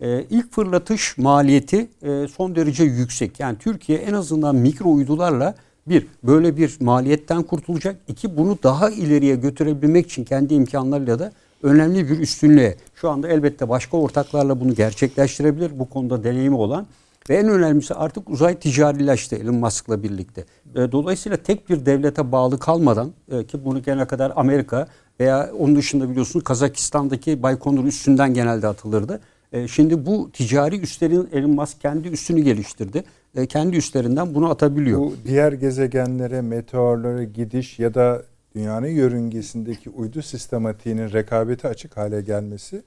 Ee, ilk fırlatış maliyeti e, son derece yüksek. Yani Türkiye en azından mikro uydularla bir, böyle bir maliyetten kurtulacak. İki, bunu daha ileriye götürebilmek için kendi imkanlarıyla da önemli bir üstünlüğe. Şu anda elbette başka ortaklarla bunu gerçekleştirebilir. Bu konuda deneyimi olan ve en önemlisi artık uzay ticarileşti Elon Musk'la birlikte. E, dolayısıyla tek bir devlete bağlı kalmadan e, ki bunu gene kadar Amerika veya onun dışında biliyorsunuz Kazakistan'daki Baykonur üstünden genelde atılırdı. E, şimdi bu ticari üslerin Elon Musk kendi üstünü geliştirdi. Kendi üstlerinden bunu atabiliyor. Bu diğer gezegenlere, meteorlara gidiş ya da dünyanın yörüngesindeki uydu sistematiğinin rekabeti açık hale gelmesi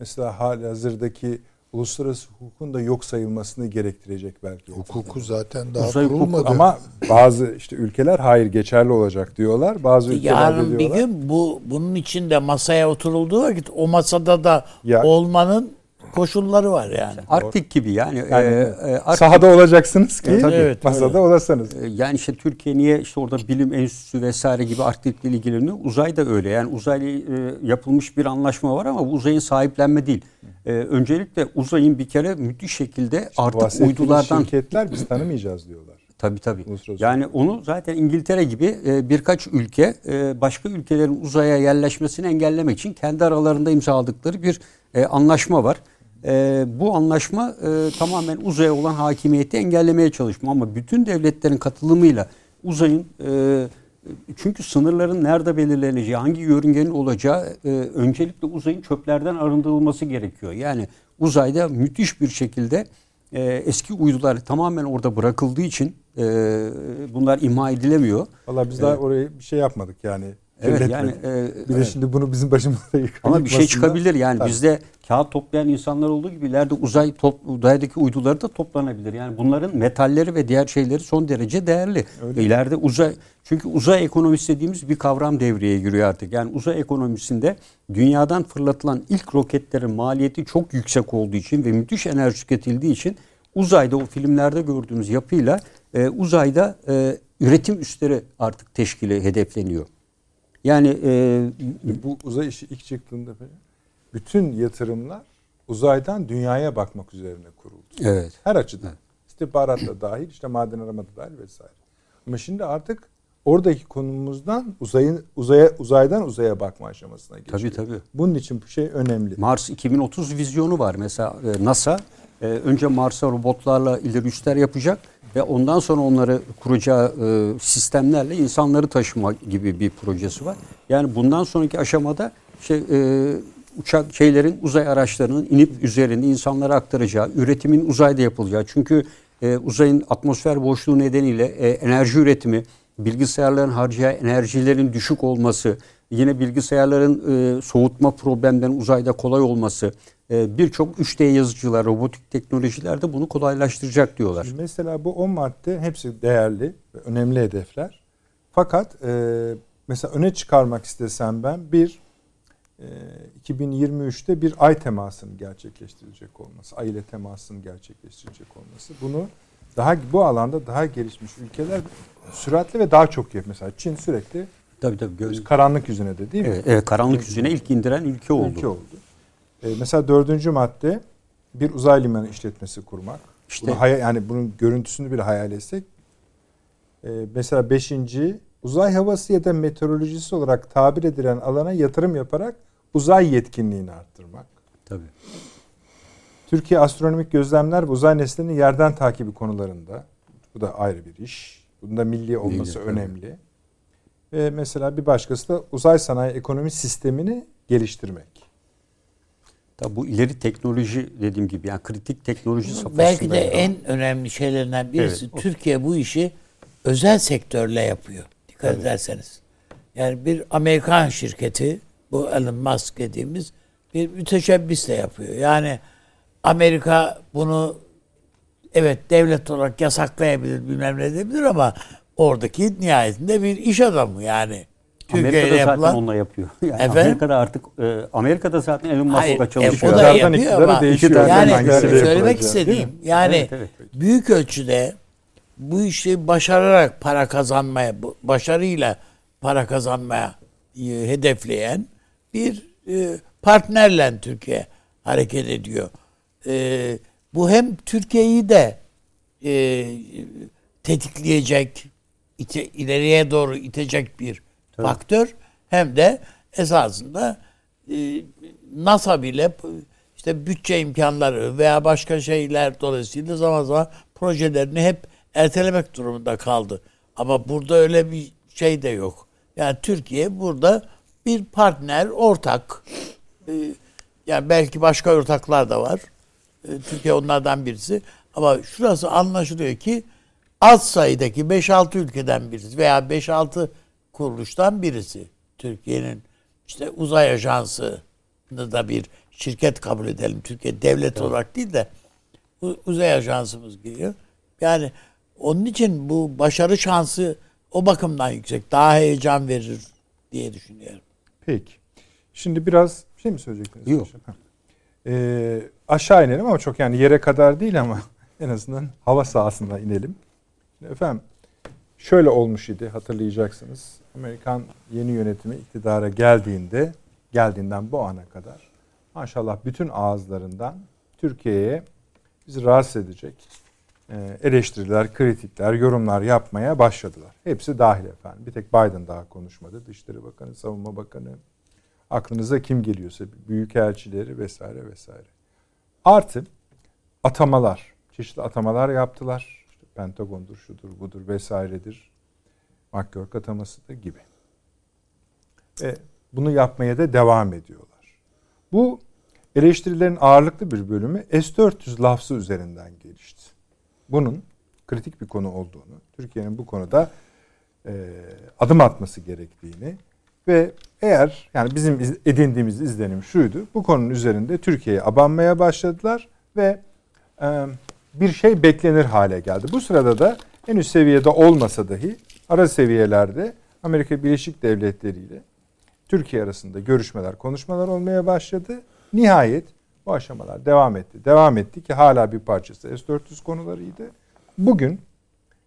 mesela hali hazırdaki uluslararası hukukun da yok sayılmasını gerektirecek belki. Hukuku zaten daha Uzay kurulmadı. Ama bazı işte ülkeler hayır geçerli olacak diyorlar. Bazı ülkeler Yarın bir gün bu bunun için de masaya oturulduğu vakit o masada da ya, olmanın koşulları var yani. Arktik gibi yani. yani e, Arktik, sahada olacaksınız ki tabii, evet, masada öyle. olasınız. E, yani işte Türkiye niye işte orada bilim enstitüsü vesaire gibi Arktik'le ilgileniyor? Uzay da öyle. Yani uzayla e, yapılmış bir anlaşma var ama bu uzayın sahiplenme değil. E, öncelikle uzayın bir kere müthiş şekilde işte artık uydulardan... şirketler biz tanımayacağız diyorlar. Tabii tabii. Yani onu zaten İngiltere gibi e, birkaç ülke e, başka ülkelerin uzaya yerleşmesini engellemek için kendi aralarında imzaladıkları bir e, anlaşma var. E, bu anlaşma e, tamamen uzaya olan hakimiyeti engellemeye çalışma ama bütün devletlerin katılımıyla uzayın e, çünkü sınırların nerede belirleneceği, hangi yörüngenin olacağı e, öncelikle uzayın çöplerden arındırılması gerekiyor. Yani uzayda müthiş bir şekilde e, eski uydular tamamen orada bırakıldığı için e, bunlar imha edilemiyor. Valla biz daha oraya bir şey yapmadık yani. Evet yani e, bir de şimdi bunu bizim başımıza yıkmak. Ama bir şey çıkabilir yani tabii. bizde kağıt toplayan insanlar olduğu gibi ileride uzay top, uzaydaki uyduları da toplanabilir. Yani bunların metalleri ve diğer şeyleri son derece değerli. Öyle. İleride uzay çünkü uzay ekonomisi dediğimiz bir kavram devreye giriyor artık. Yani uzay ekonomisinde dünyadan fırlatılan ilk roketlerin maliyeti çok yüksek olduğu için ve müthiş enerji tüketildiği için uzayda o filmlerde gördüğümüz yapıyla e, uzayda e, üretim üsleri artık teşkili hedefleniyor. Yani e, bu uzay işi ilk çıktığında bütün yatırımlar uzaydan dünyaya bakmak üzerine kuruldu. Evet. Her açıdan. Evet. İstihbarat da dahil, işte maden arama da dahil vesaire. Ama şimdi artık oradaki konumumuzdan uzayın uzaya uzaydan uzaya bakma aşamasına geçiyor. Tabii tabii. Bunun için bu şey önemli. Mars 2030 vizyonu var mesela e, NASA e, önce Mars'a robotlarla ileri üstler yapacak ve ondan sonra onları kuracağı e, sistemlerle insanları taşıma gibi bir projesi var. Yani bundan sonraki aşamada şey uçak şeylerin uzay araçlarının inip üzerinde insanlara aktaracağı, üretimin uzayda yapılacağı. Çünkü uzayın atmosfer boşluğu nedeniyle enerji üretimi bilgisayarların harcayacağı enerjilerin düşük olması, yine bilgisayarların e, soğutma problemden uzayda kolay olması, e, birçok 3D yazıcılar, robotik teknolojilerde bunu kolaylaştıracak diyorlar. Şimdi mesela bu 10 madde hepsi değerli ve önemli hedefler. Fakat e, mesela öne çıkarmak istesem ben bir e, 2023'te bir ay temasının gerçekleştirecek olması, ay ile temasının gerçekleştirecek olması. Bunu daha bu alanda daha gelişmiş ülkeler süratli ve daha çok yapıyor. Mesela Çin sürekli tabii, tabii, göz... karanlık yüzüne de değil mi? Evet, evet karanlık yüzüne ilk indiren ülke oldu. Ülke oldu. Ee, mesela dördüncü madde bir uzay limanı işletmesi kurmak. İşte bunu hayal, yani bunun görüntüsünü bile hayal etsek. Ee, mesela beşinci uzay havası ya da meteorolojisi olarak tabir edilen alana yatırım yaparak uzay yetkinliğini arttırmak. Tabii. Türkiye astronomik gözlemler ve uzay nesnelerinin yerden takibi konularında. Bu da ayrı bir iş. Bunda milli olması milli, önemli. Tabii. Ve mesela bir başkası da uzay sanayi ekonomi sistemini geliştirmek. Tabii bu ileri teknoloji dediğim gibi yani kritik teknoloji safhasında. Belki de en önemli şeylerden birisi evet. Türkiye bu işi özel sektörle yapıyor. Dikkat Tabii. ederseniz. Yani bir Amerikan şirketi bu Elon Musk dediğimiz bir müteşebbisle yapıyor. Yani Amerika bunu evet devlet olarak yasaklayabilir bilmem ne edebilir ama oradaki nihayetinde bir iş adamı yani. Türkiye'de Amerika'da yapılan, zaten onunla yapıyor. Yani Efendim? Amerika'da artık e, Amerika'da zaten Elon Musk'la çalışıyor. E, o da yapıyor ama değişiyor. yani söylemek istediğim yani evet, evet, evet. büyük ölçüde bu işi başararak para kazanmaya, başarıyla para kazanmaya e, hedefleyen bir e, partnerle Türkiye hareket ediyor. E, bu hem Türkiye'yi de e, tetikleyecek, ite, ileriye doğru itecek bir Faktör hem de esasında e, NASA bile işte bütçe imkanları veya başka şeyler dolayısıyla zaman zaman projelerini hep ertelemek durumunda kaldı. Ama burada öyle bir şey de yok. Yani Türkiye burada bir partner, ortak. E, yani belki başka ortaklar da var. E, Türkiye onlardan birisi. Ama şurası anlaşılıyor ki az sayıdaki 5-6 ülkeden birisi veya 5-6 kuruluştan birisi. Türkiye'nin işte uzay ajansı da bir şirket kabul edelim. Türkiye devlet evet. olarak değil de uzay ajansımız giriyor. Yani onun için bu başarı şansı o bakımdan yüksek. Daha heyecan verir diye düşünüyorum. Peki. Şimdi biraz şey mi söyleyecektiniz? Yok. Ee, aşağı inelim ama çok yani yere kadar değil ama en azından hava sahasına inelim. Şimdi efendim şöyle olmuş idi hatırlayacaksınız. Amerikan yeni yönetimi iktidara geldiğinde geldiğinden bu ana kadar maşallah bütün ağızlarından Türkiye'ye bizi rahatsız edecek e, eleştiriler, kritikler, yorumlar yapmaya başladılar. Hepsi dahil efendim. Bir tek Biden daha konuşmadı. Dışişleri Bakanı, Savunma Bakanı, aklınıza kim geliyorsa büyükelçileri vesaire vesaire. Artı atamalar, çeşitli atamalar yaptılar. Pentagon'dur, şudur, budur vesairedir. McGurk ataması da gibi. Ve bunu yapmaya da devam ediyorlar. Bu eleştirilerin ağırlıklı bir bölümü S-400 lafzı üzerinden gelişti. Bunun kritik bir konu olduğunu, Türkiye'nin bu konuda e, adım atması gerektiğini ve eğer yani bizim edindiğimiz izlenim şuydu. Bu konunun üzerinde Türkiye'ye abanmaya başladılar ve e, bir şey beklenir hale geldi. Bu sırada da en üst seviyede olmasa dahi ara seviyelerde Amerika Birleşik Devletleri ile Türkiye arasında görüşmeler, konuşmalar olmaya başladı. Nihayet Bu aşamalar devam etti. Devam etti ki hala bir parçası S-400 konularıydı. Bugün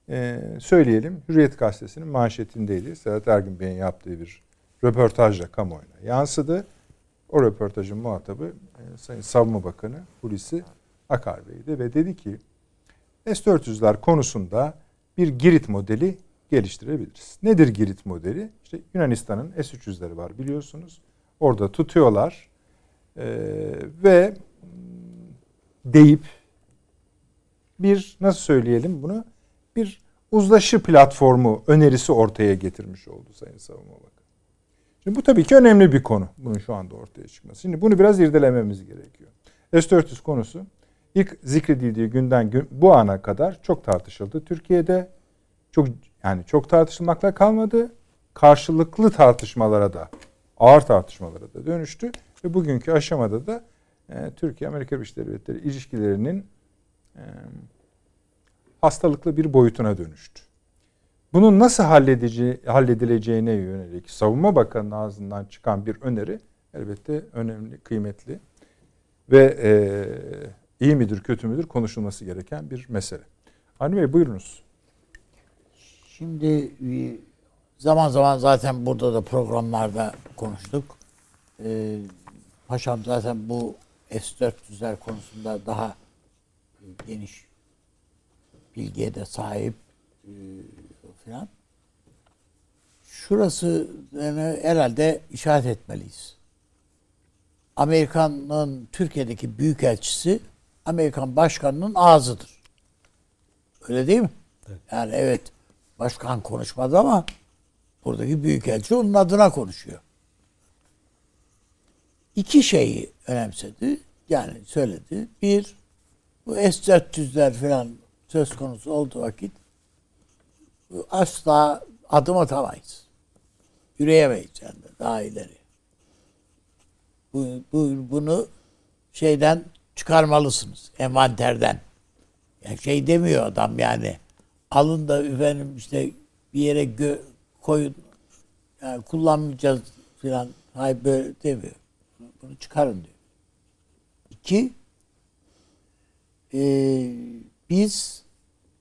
e, söyleyelim Hürriyet Gazetesi'nin manşetindeydi. Sedat Ergin Bey'in yaptığı bir röportajla kamuoyuna yansıdı. O röportajın muhatabı e, Sayın Savunma Bakanı Hulusi Akar Bey'di ve dedi ki S-400'ler konusunda bir Girit modeli geliştirebiliriz. Nedir Girit modeli? İşte Yunanistan'ın S-300'leri var biliyorsunuz. Orada tutuyorlar ee, ve deyip bir nasıl söyleyelim bunu bir uzlaşı platformu önerisi ortaya getirmiş oldu Sayın Savunma Bakanı. Şimdi bu tabii ki önemli bir konu bunun şu anda ortaya çıkması. Şimdi bunu biraz irdelememiz gerekiyor. S-400 konusu ilk zikredildiği günden gün, bu ana kadar çok tartışıldı. Türkiye'de çok yani çok tartışılmakla kalmadı. Karşılıklı tartışmalara da ağır tartışmalara da dönüştü ve bugünkü aşamada da e, Türkiye Amerika Birleşik Devletleri ilişkilerinin e, hastalıklı bir boyutuna dönüştü. Bunun nasıl halledici, halledileceğine yönelik Savunma Bakanı'nın ağzından çıkan bir öneri elbette önemli, kıymetli ve e, iyi midir, kötü müdür konuşulması gereken bir mesele. Avni Bey buyurunuz. Şimdi e, zaman zaman zaten burada da programlarda konuştuk. Ee, paşam zaten bu S-400'ler konusunda daha geniş bilgiye de sahip e, falan. Şurası yani herhalde işaret etmeliyiz. Amerikan'ın Türkiye'deki büyükelçisi Amerikan başkanının ağzıdır. Öyle değil mi? Evet. Yani evet başkan konuşmadı ama buradaki büyükelçi onun adına konuşuyor. İki şeyi önemsedi. Yani söyledi. Bir, bu S-400'ler falan söz konusu olduğu vakit asla adım atamayız. Yürüyemeyiz yani daha ileri. Bu, bu, bunu şeyden çıkarmalısınız. Envanterden. Yani şey demiyor adam yani. Alın da efendim işte bir yere gö koyun. Yani kullanmayacağız filan. Hayır böyle demiyor. Bunu çıkarın diyor. İki, e, biz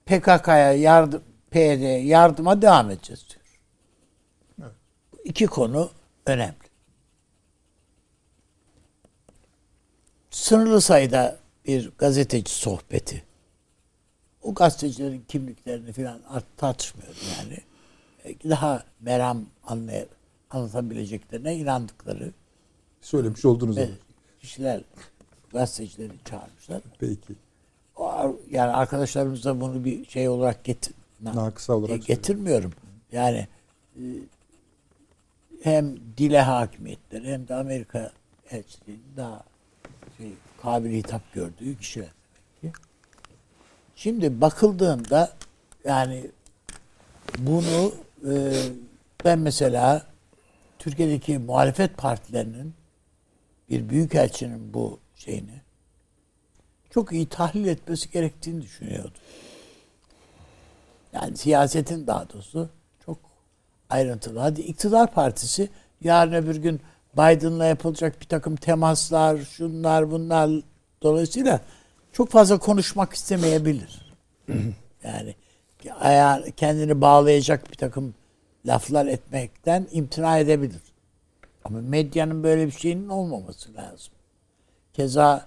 PKK'ya yardım, PYD yardıma devam edeceğiz diyor. Evet. İki konu önemli. Sınırlı sayıda bir gazeteci sohbeti. O gazetecilerin kimliklerini falan tartışmıyorum yani. Daha meram anlay anlatabileceklerine inandıkları söylemiş oldunuz evet, kişiler gazetecileri çağırmışlar. Peki. Yani arkadaşlarımız da bunu bir şey olarak getir Nakısa olarak e, getirmiyorum. Yani e, hem dile hakimiyetleri hem de Amerika elçiliğinin daha şey, kabil hitap gördüğü kişiler demek ki. Şimdi bakıldığında yani bunu e, ben mesela Türkiye'deki muhalefet partilerinin bir büyükelçinin bu şeyini çok iyi tahlil etmesi gerektiğini düşünüyordum. Yani siyasetin daha doğrusu çok ayrıntılı. Hadi iktidar partisi yarın öbür gün Biden'la yapılacak bir takım temaslar, şunlar bunlar dolayısıyla çok fazla konuşmak istemeyebilir. yani ayağı kendini bağlayacak bir takım laflar etmekten imtina edebilir. Ama medyanın böyle bir şeyinin olmaması lazım. Keza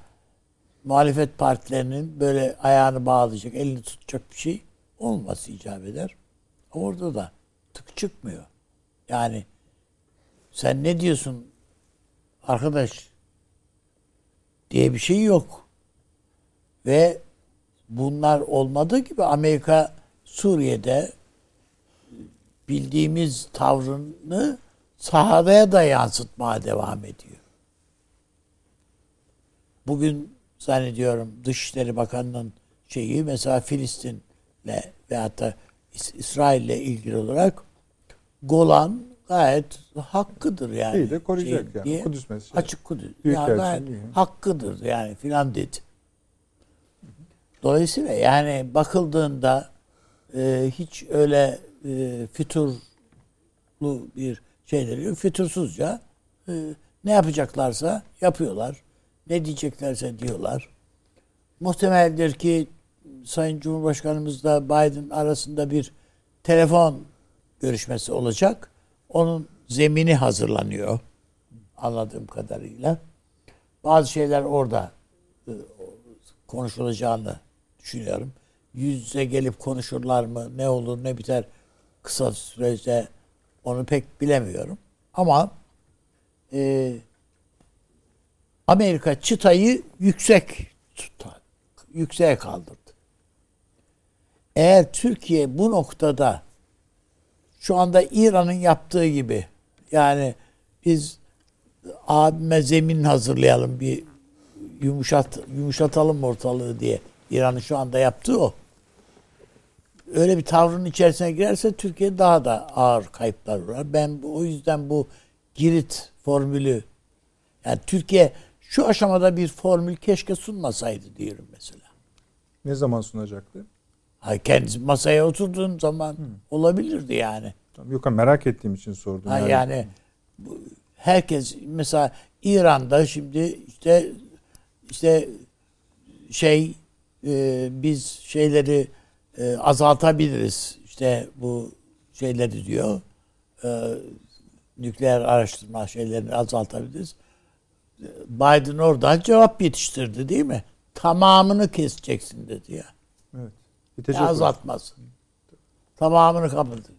muhalefet partilerinin böyle ayağını bağlayacak, elini tutacak bir şey olması icap eder. Orada da tık çıkmıyor. Yani sen ne diyorsun arkadaş diye bir şey yok. Ve bunlar olmadığı gibi Amerika Suriye'de bildiğimiz tavrını sahadaya da yansıtmaya devam ediyor. Bugün zannediyorum Dışişleri Bakanı'nın şeyi mesela Filistin'le ve hatta İsrail'le ilgili olarak Golan gayet hakkıdır yani. İyi de koruyacak şey, yani. Diye, Kudüs meselesi. Açık Kudüs. Ya gayet hakkıdır yani filan dedi. Dolayısıyla yani bakıldığında e, hiç öyle e, füturlu bir şeyleri yok. Fütursuzca e, ne yapacaklarsa yapıyorlar. ne diyeceklerse diyorlar. Muhtemeldir ki Sayın Cumhurbaşkanımızla Biden arasında bir telefon görüşmesi olacak. Onun zemini hazırlanıyor anladığım kadarıyla. Bazı şeyler orada e, konuşulacağını düşünüyorum. Yüz yüze gelip konuşurlar mı? Ne olur ne biter kısa sürede onu pek bilemiyorum. Ama e, Amerika çıtayı yüksek tutar, yükseğe kaldırdı. Eğer Türkiye bu noktada şu anda İran'ın yaptığı gibi yani biz abime zemin hazırlayalım bir yumuşat yumuşatalım ortalığı diye İran'ın şu anda yaptığı o. Öyle bir tavrın içerisine girerse Türkiye daha da ağır kayıplar var. Ben o yüzden bu Girit formülü yani Türkiye şu aşamada bir formül keşke sunmasaydı diyorum mesela. Ne zaman sunacaktı? Hayır, kendisi masaya oturduğun zaman Hı. olabilirdi yani. Yok merak ettiğim için sordum. Ha, yani, yani herkes mesela İran'da şimdi işte işte şey e, biz şeyleri e, azaltabiliriz. İşte bu şeyleri diyor. E, nükleer araştırma şeylerini azaltabiliriz. Biden oradan cevap yetiştirdi değil mi? Tamamını keseceksin dedi ya. Evet. Ya azaltmaz. Tamamını kapattı.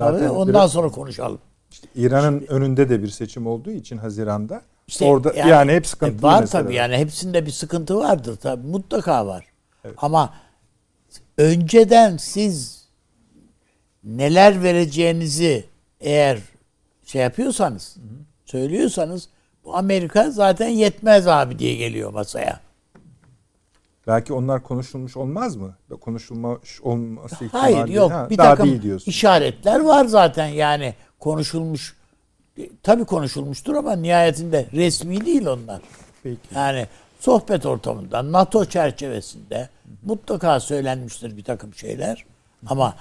Evet. Ondan biraz, sonra konuşalım. İşte İran'ın önünde de bir seçim olduğu için Haziran'da işte orada yani, yani hep sıkıntı var mesela. tabii yani hepsinde bir sıkıntı vardır tabii mutlaka var. Evet. Ama önceden siz neler vereceğinizi eğer şey yapıyorsanız, hı hı. söylüyorsanız bu Amerika zaten yetmez abi diye geliyor masaya. Belki onlar konuşulmuş olmaz mı? Konuşulmuş olması ihtimali Hayır yok. Ha, bir takım işaretler var zaten yani konuşulmuş. Tabii konuşulmuştur ama nihayetinde resmi değil onlar. Peki. Yani sohbet ortamında, NATO çerçevesinde mutlaka söylenmiştir bir takım şeyler. Ama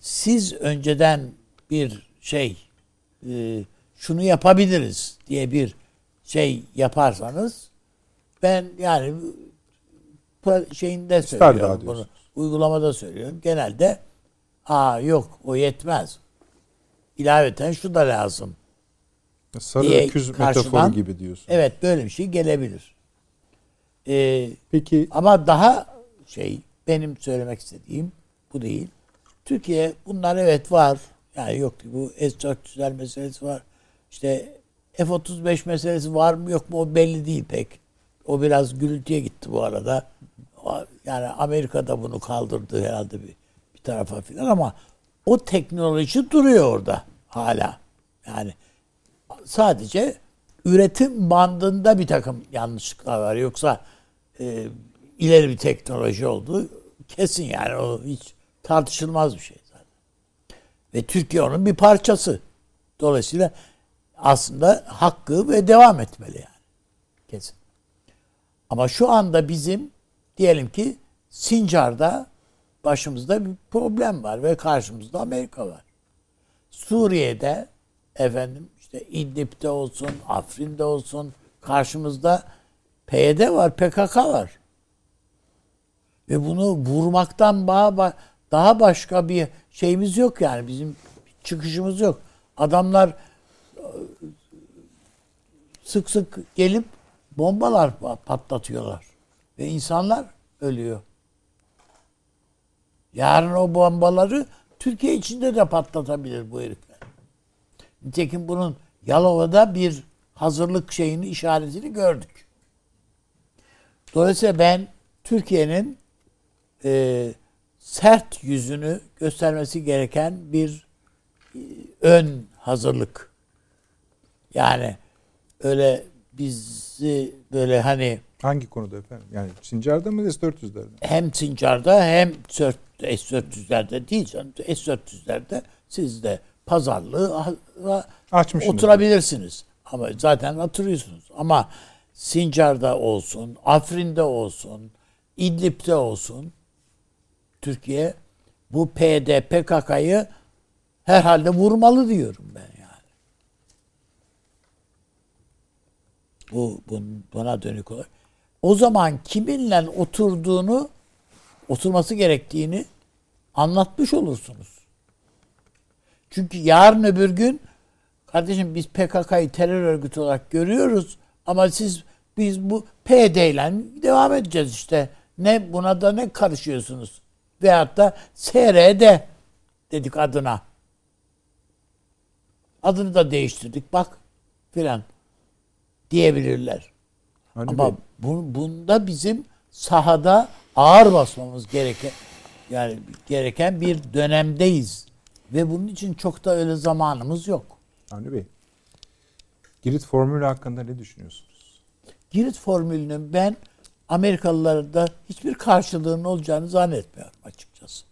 siz önceden bir şey e, şunu yapabiliriz diye bir şey yaparsanız ben yani şeyinde söylüyorum bunu. Uygulamada söylüyorum. Genelde aa yok o yetmez. İlaveten şu da lazım. Sarı diye öküz metaforu gibi diyorsun. Evet böyle bir şey gelebilir. Ee, Peki ama daha şey benim söylemek istediğim bu değil. Türkiye bunlar evet var. Yani yok bu S-400'ler meselesi var. İşte F-35 meselesi var mı yok mu o belli değil pek. O biraz gürültüye gitti bu arada. Yani Amerika'da bunu kaldırdı herhalde bir, bir tarafa filan ama o teknoloji duruyor orada hala. Yani sadece üretim bandında bir takım yanlışlıklar var. Yoksa e, ileri bir teknoloji oldu. Kesin yani o hiç tartışılmaz bir şey zaten. Ve Türkiye onun bir parçası. Dolayısıyla aslında hakkı ve devam etmeli yani. Kesin. Ama şu anda bizim diyelim ki Sincar'da başımızda bir problem var ve karşımızda Amerika var. Suriye'de efendim işte İdlib'de olsun, Afrin'de olsun karşımızda PYD var, PKK var. Ve bunu vurmaktan daha başka bir şeyimiz yok yani. Bizim çıkışımız yok. Adamlar sık sık gelip bombalar patlatıyorlar. Ve insanlar ölüyor. Yarın o bombaları Türkiye içinde de patlatabilir bu herifler. Nitekim bunun Yalova'da bir hazırlık şeyini işaretini gördük. Dolayısıyla ben Türkiye'nin e, sert yüzünü göstermesi gereken bir e, ön hazırlık. Yani öyle bizi böyle hani hangi konuda efendim? Yani Sincar'da mı S-400'lerde mi? Hem Sincar'da hem S-400'lerde değil canım. S-400'lerde siz de pazarlığı Açmışsınız. oturabilirsiniz. Ama zaten oturuyorsunuz. Ama Sincar'da olsun, Afrin'de olsun, İdlib'de olsun Türkiye bu PD, PKK'yı herhalde vurmalı diyorum ben yani. Bu buna dönük olarak. O zaman kiminle oturduğunu oturması gerektiğini anlatmış olursunuz. Çünkü yarın öbür gün kardeşim biz PKK'yı terör örgütü olarak görüyoruz ama siz biz bu PD ile devam edeceğiz işte. Ne buna da ne karışıyorsunuz? Veyahut da SRD dedik adına. Adını da değiştirdik bak filan diyebilirler. Hani Ama bu, bunda bizim sahada ağır basmamız gereken yani gereken bir dönemdeyiz. Ve bunun için çok da öyle zamanımız yok. Avni Bey, Girit formülü hakkında ne düşünüyorsunuz? Girit formülünün ben Amerikalılarda hiçbir karşılığının olacağını zannetmiyorum açıkçası.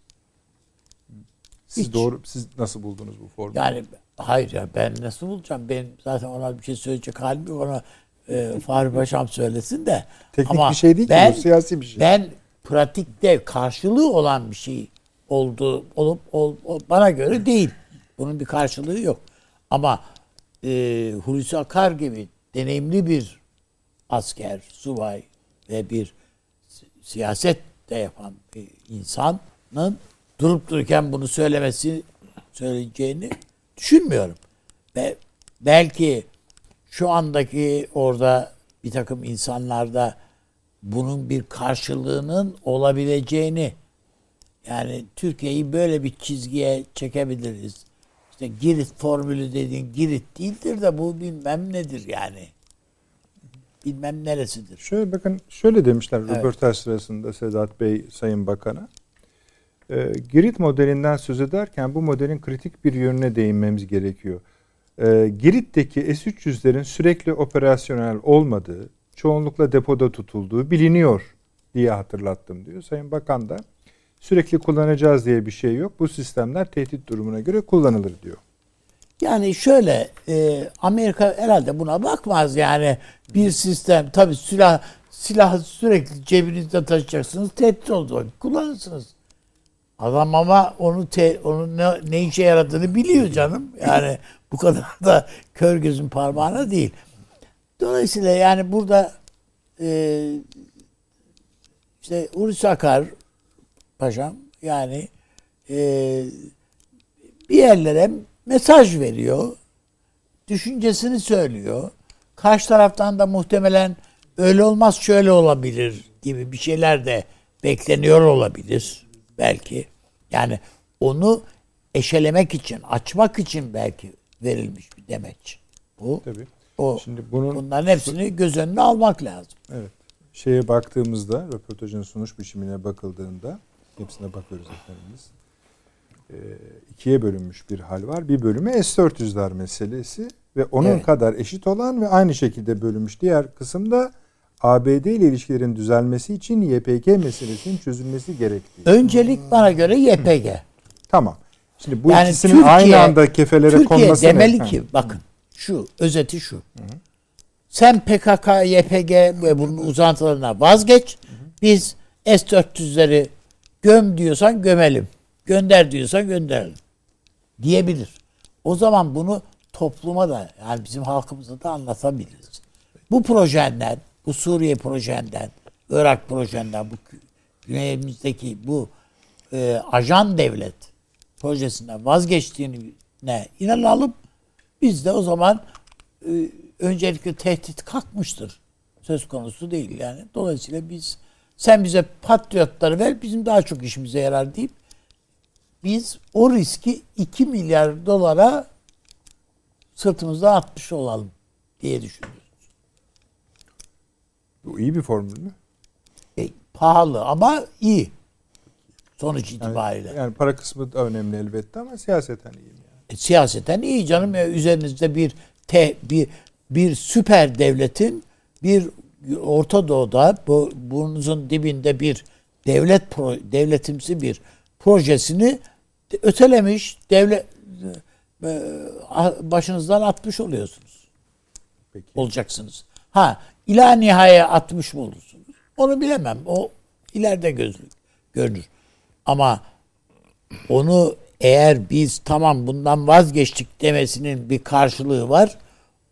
Siz Hiç. doğru siz nasıl buldunuz bu formülü? Yani hayır ya ben nasıl bulacağım? Ben zaten ona bir şey söyleyecek halim yok. Ona e, Fahri Paşam söylesin de. Teknik Ama bir şey değil ben, ki bu siyasi bir şey. Ben pratikte karşılığı olan bir şey oldu olup ol, ol, bana göre değil. Bunun bir karşılığı yok. Ama e, Hulusi Akar gibi deneyimli bir asker, subay ve bir siyaset de yapan bir insanın durup dururken bunu söylemesi söyleyeceğini düşünmüyorum. Ve belki şu andaki orada bir takım insanlarda bunun bir karşılığının olabileceğini yani Türkiye'yi böyle bir çizgiye çekebiliriz. İşte Girit formülü dediğin Girit değildir de bu bilmem nedir yani. Bilmem neresidir. Şöyle bakın şöyle demişler evet. röportaj sırasında Sedat Bey Sayın Bakan'a. E, Girit modelinden söz ederken bu modelin kritik bir yönüne değinmemiz gerekiyor. E, Girit'teki S-300'lerin sürekli operasyonel olmadığı, çoğunlukla depoda tutulduğu biliniyor diye hatırlattım diyor. Sayın Bakan da sürekli kullanacağız diye bir şey yok. Bu sistemler tehdit durumuna göre kullanılır diyor. Yani şöyle e, Amerika herhalde buna bakmaz yani bir sistem tabi silah silahı sürekli cebinizde taşıyacaksınız tehdit oldu kullanırsınız. Adam ama onu te, onun ne, ne işe yaradığını biliyor canım. Yani bu kadar da kör gözün parmağına değil. Dolayısıyla yani burada e, işte Hulusi Akar paşam yani e, bir yerlere mesaj veriyor. Düşüncesini söylüyor. Karşı taraftan da muhtemelen öyle olmaz şöyle olabilir gibi bir şeyler de bekleniyor olabilir belki. Yani onu eşelemek için, açmak için belki verilmiş bir demeç. Bu. Tabii. O, Şimdi bunun bunların hepsini göz önüne almak lazım. Evet. Şeye baktığımızda, röportajın sunuş biçimine bakıldığında, hepsine bakıyoruz efendimiz. E, ikiye bölünmüş bir hal var. Bir bölümü S-400'ler meselesi ve onun evet. kadar eşit olan ve aynı şekilde bölünmüş diğer kısımda ABD ile ilişkilerin düzelmesi için YPG meselesinin çözülmesi gerektiği. Öncelik bana göre YPG. Tamam. Şimdi bu yani ikisinin Türkiye, aynı anda kefelere Türkiye konması demeli ne? ki bakın şu özeti şu. Hı hı. Sen PKK, YPG ve bunun uzantılarına vazgeç. Hı hı. Biz S-400'leri göm diyorsan gömelim. Gönder diyorsan gönderelim. Diyebilir. O zaman bunu topluma da yani bizim halkımıza da anlatabiliriz. Bu projenden, bu Suriye projenden, Irak projenden, bu güneyimizdeki bu e, ajan devlet projesinden vazgeçtiğine inanalım. Biz de o zaman e, öncelikle tehdit kalkmıştır. Söz konusu değil yani. Dolayısıyla biz sen bize patriotları ver bizim daha çok işimize yarar deyip biz o riski 2 milyar dolara sırtımızda atmış olalım diye düşünüyoruz. Bu iyi bir formül mü? E, pahalı ama iyi. Sonuç itibariyle. Yani, yani para kısmı da önemli elbette ama siyaseten iyi. Yani. E, siyaseten iyi canım. E, üzerinizde bir te, bir bir süper devletin bir Orta Doğu'da bu, burnunuzun dibinde bir devlet pro, devletimsi bir projesini ötelemiş devlet e, başınızdan atmış oluyorsunuz. Peki. Olacaksınız. Ha ila nihaya atmış mı olursunuz? Onu bilemem. O ileride gözlük görünür. Ama onu eğer biz tamam bundan vazgeçtik demesinin bir karşılığı var.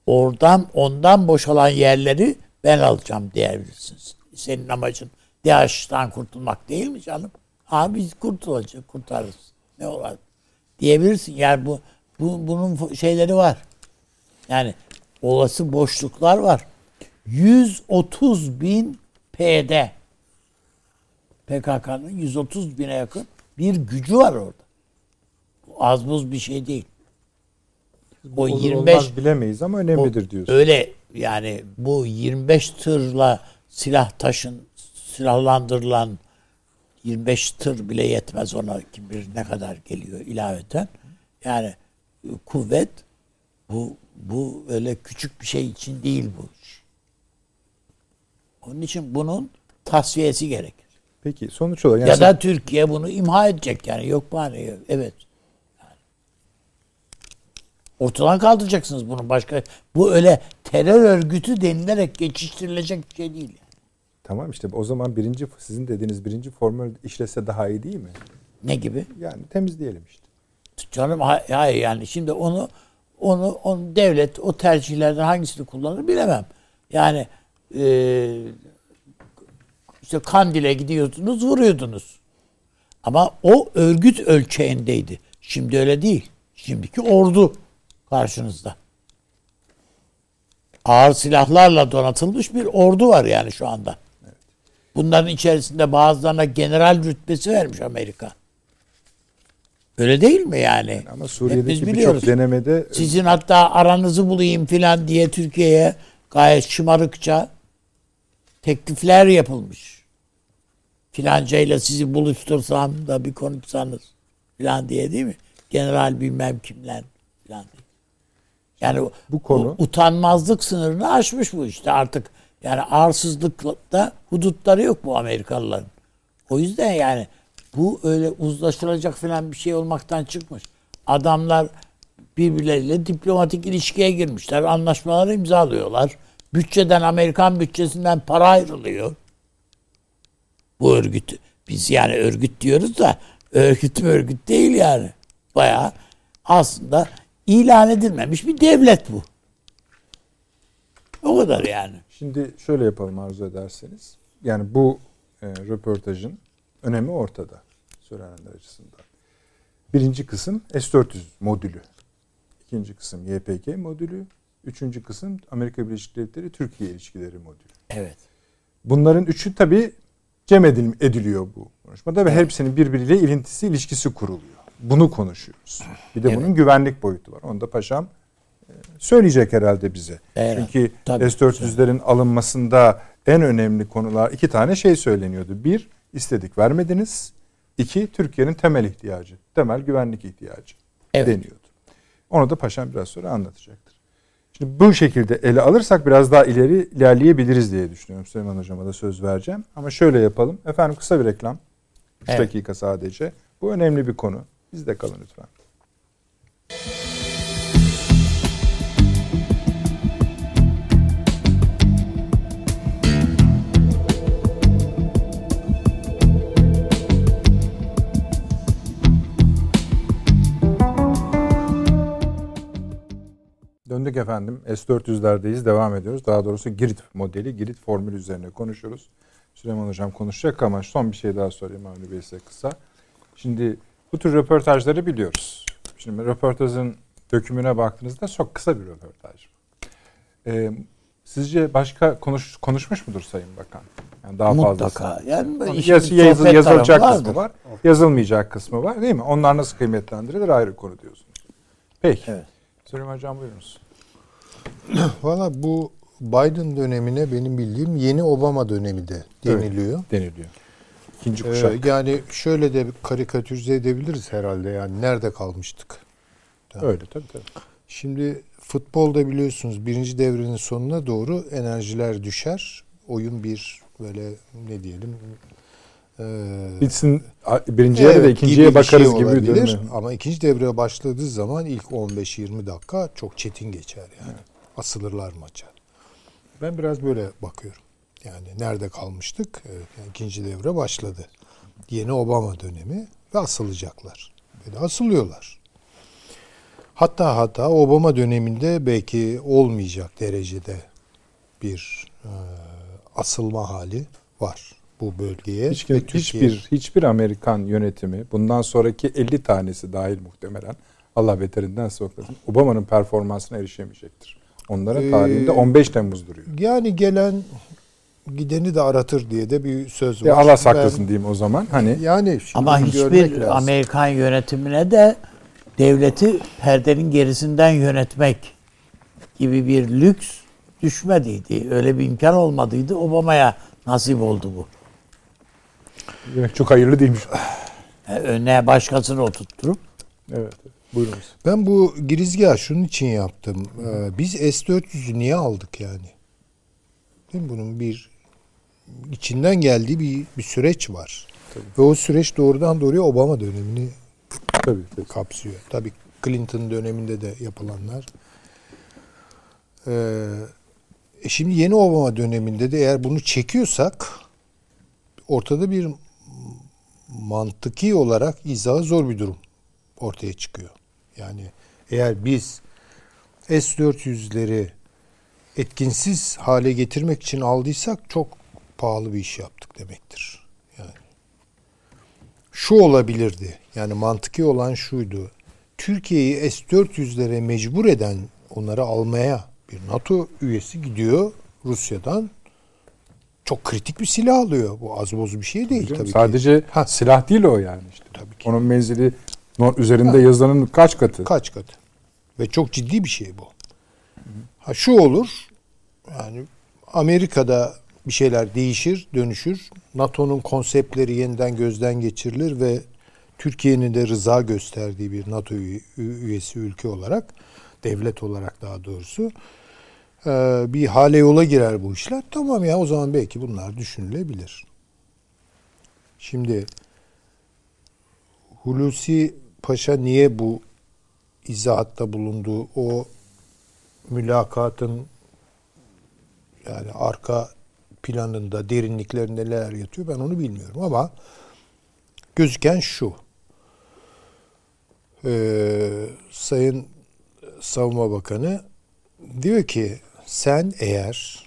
oradan ondan boşalan yerleri ben alacağım diyebilirsiniz. Senin amacın DAEŞ'ten kurtulmak değil mi canım? Abi biz kurtulacağız, kurtarırız. Ne olur diyebilirsin. Yani bu, bu bunun şeyleri var. Yani olası boşluklar var. 130 bin PD PKK'nın 130 bine yakın bir gücü var orada. Az buz bir şey değil. O Olur 25 olmaz bilemeyiz ama önemlidir diyorsun. Öyle yani bu 25 tırla silah taşın silahlandırılan 25 tır bile yetmez ona kim bilir ne kadar geliyor ilaveten. Yani kuvvet bu bu öyle küçük bir şey için değil bu iş. Onun için bunun tasfiyesi gerekir. Peki sonuç olarak yani ya da Türkiye bunu imha edecek yani yok bari evet. Yani. Ortadan kaldıracaksınız bunu başka. Bu öyle terör örgütü denilerek geçiştirilecek bir şey değil. Yani. Tamam işte o zaman birinci sizin dediğiniz birinci formül işlese daha iyi değil mi? Ne gibi? Yani temizleyelim işte. Canım hayır yani şimdi onu onu, onu devlet o tercihlerden hangisini kullanır bilemem. Yani e, işte Kandil'e gidiyordunuz vuruyordunuz. Ama o örgüt ölçeğindeydi. Şimdi öyle değil. Şimdiki ordu karşınızda. Ağır silahlarla donatılmış bir ordu var yani şu anda. Bunların içerisinde bazılarına general rütbesi vermiş Amerika. Öyle değil mi yani? yani ama Suriye'deki birçok denemede sizin hatta aranızı bulayım filan diye Türkiye'ye gayet şımarıkça teklifler yapılmış. Filancayla sizi buluştursam da bir konuşsanız filan diye değil mi? General bilmem kimler filan diye. Yani bu konu utanmazlık sınırını aşmış bu işte artık. Yani arsızlıkta hudutları yok bu Amerikalıların. O yüzden yani bu öyle uzlaşılacak falan bir şey olmaktan çıkmış. Adamlar birbirleriyle diplomatik ilişkiye girmişler. Anlaşmaları imzalıyorlar. Bütçeden Amerikan bütçesinden para ayrılıyor. Bu örgüt biz yani örgüt diyoruz da örgüt mü örgüt değil yani. Bayağı aslında ilan edilmemiş bir devlet bu. O kadar yani. Şimdi şöyle yapalım arzu ederseniz. Yani bu e, röportajın önemi ortada söylenenler açısından. Birinci kısım S-400 modülü. İkinci kısım YPG modülü. Üçüncü kısım Amerika Birleşik Devletleri Türkiye ilişkileri modülü. Evet. Bunların üçü tabii cem ediliyor bu konuşmada ve hepsinin birbiriyle ilintisi, ilişkisi kuruluyor. Bunu konuşuyoruz. Bir de evet. bunun güvenlik boyutu var. Onu da paşam e, söyleyecek herhalde bize. Evet. Çünkü S-400'lerin alınmasında en önemli konular iki tane şey söyleniyordu. Bir, istedik vermediniz. İki, Türkiye'nin temel ihtiyacı, temel güvenlik ihtiyacı evet. deniyordu. Onu da paşam biraz sonra anlatacaktır. Şimdi bu şekilde ele alırsak biraz daha ileri ilerleyebiliriz diye düşünüyorum. Süleyman Hocam'a da söz vereceğim. Ama şöyle yapalım. Efendim kısa bir reklam. 3 evet. dakika sadece. Bu önemli bir konu. Bizde kalın lütfen. Döndük efendim. S-400'lerdeyiz. Devam ediyoruz. Daha doğrusu Girit modeli, Girit formülü üzerine konuşuyoruz. Süleyman Hocam konuşacak ama son bir şey daha sorayım Avni Bey size kısa. Şimdi bu tür röportajları biliyoruz. Şimdi röportajın dökümüne baktığınızda çok kısa bir röportaj. Ee, sizce başka konuş, konuşmuş mudur Sayın Bakan? Yani daha Mutlaka. fazla. Yani yaz, yazı, yazılacak kısmı var. Yazılmayacak kısmı var değil mi? Onlar nasıl kıymetlendirilir ayrı konu diyorsunuz. Peki. Evet. Süleyman Hocam buyurunuz. Valla bu Biden dönemine benim bildiğim yeni Obama dönemi de deniliyor. Evet, deniliyor. İkinci ee, kuşak. Ee, yani şöyle de karikatürize edebiliriz herhalde yani nerede kalmıştık? Tamam. Öyle tabii tabii. Şimdi futbolda biliyorsunuz birinci devrenin sonuna doğru enerjiler düşer. Oyun bir böyle ne diyelim ee, Bitsin birinci evet, de ikinciye gibi bakarız şey gibi olabilir. Ama ikinci devreye başladığı zaman ilk 15-20 dakika çok çetin geçer yani. Evet. Asılırlar maça. Ben biraz böyle bakıyorum. Yani nerede kalmıştık? Evet, yani ikinci devre başladı. Yeni Obama dönemi ve asılacaklar. Ve de asılıyorlar. Hatta hatta Obama döneminde belki olmayacak derecede bir e, asılma hali var bu bölgeye. Hiç, hiçbir hiçbir Amerikan yönetimi bundan sonraki 50 tanesi dahil muhtemelen Allah beterinden saklasın. Obama'nın performansına erişemeyecektir. Onlara ee, tarihinde 15 Temmuz duruyor. Yani gelen gideni de aratır diye de bir söz var. Ya Allah saklasın ben, diyeyim o zaman. Hani yani ama hiçbir Amerikan yönetimine de devleti perdenin gerisinden yönetmek gibi bir lüks düşmediydi. Öyle bir imkan olmadıydı. Obama'ya nasip oldu bu. Demek çok hayırlı değilmiş. Önüne başkasını oturtturup. Evet. Buyurunuz. Ben bu girizgah şunun için yaptım. Ee, biz S-400'ü niye aldık yani? Değil mi? Bunun bir içinden geldiği bir, bir süreç var. Tabii. Ve o süreç doğrudan doğruya Obama dönemini tabii, tabii. kapsıyor. Tabii Clinton döneminde de yapılanlar. Ee, e şimdi yeni Obama döneminde de eğer bunu çekiyorsak ortada bir mantıki olarak izahı zor bir durum ortaya çıkıyor. Yani eğer biz S-400'leri etkinsiz hale getirmek için aldıysak çok pahalı bir iş yaptık demektir. Yani şu olabilirdi. Yani mantıki olan şuydu. Türkiye'yi S-400'lere mecbur eden onları almaya bir NATO üyesi gidiyor Rusya'dan çok kritik bir silah alıyor. Bu az boz bir şey değil tabii Sadece ki. Ha. silah değil o yani işte. Tabii ki. Onun menzili üzerinde ha. yazanın kaç katı? Kaç katı. Ve çok ciddi bir şey bu. Ha şu olur. Yani Amerika'da bir şeyler değişir, dönüşür. NATO'nun konseptleri yeniden gözden geçirilir ve Türkiye'nin de rıza gösterdiği bir NATO üyesi ülke olarak, devlet olarak daha doğrusu bir hale yola girer bu işler. Tamam ya o zaman belki bunlar düşünülebilir. Şimdi Hulusi Paşa niye bu izahatta bulundu? O mülakatın yani arka planında derinliklerinde neler yatıyor ben onu bilmiyorum ama gözüken şu. Ee, Sayın Savunma Bakanı diyor ki sen eğer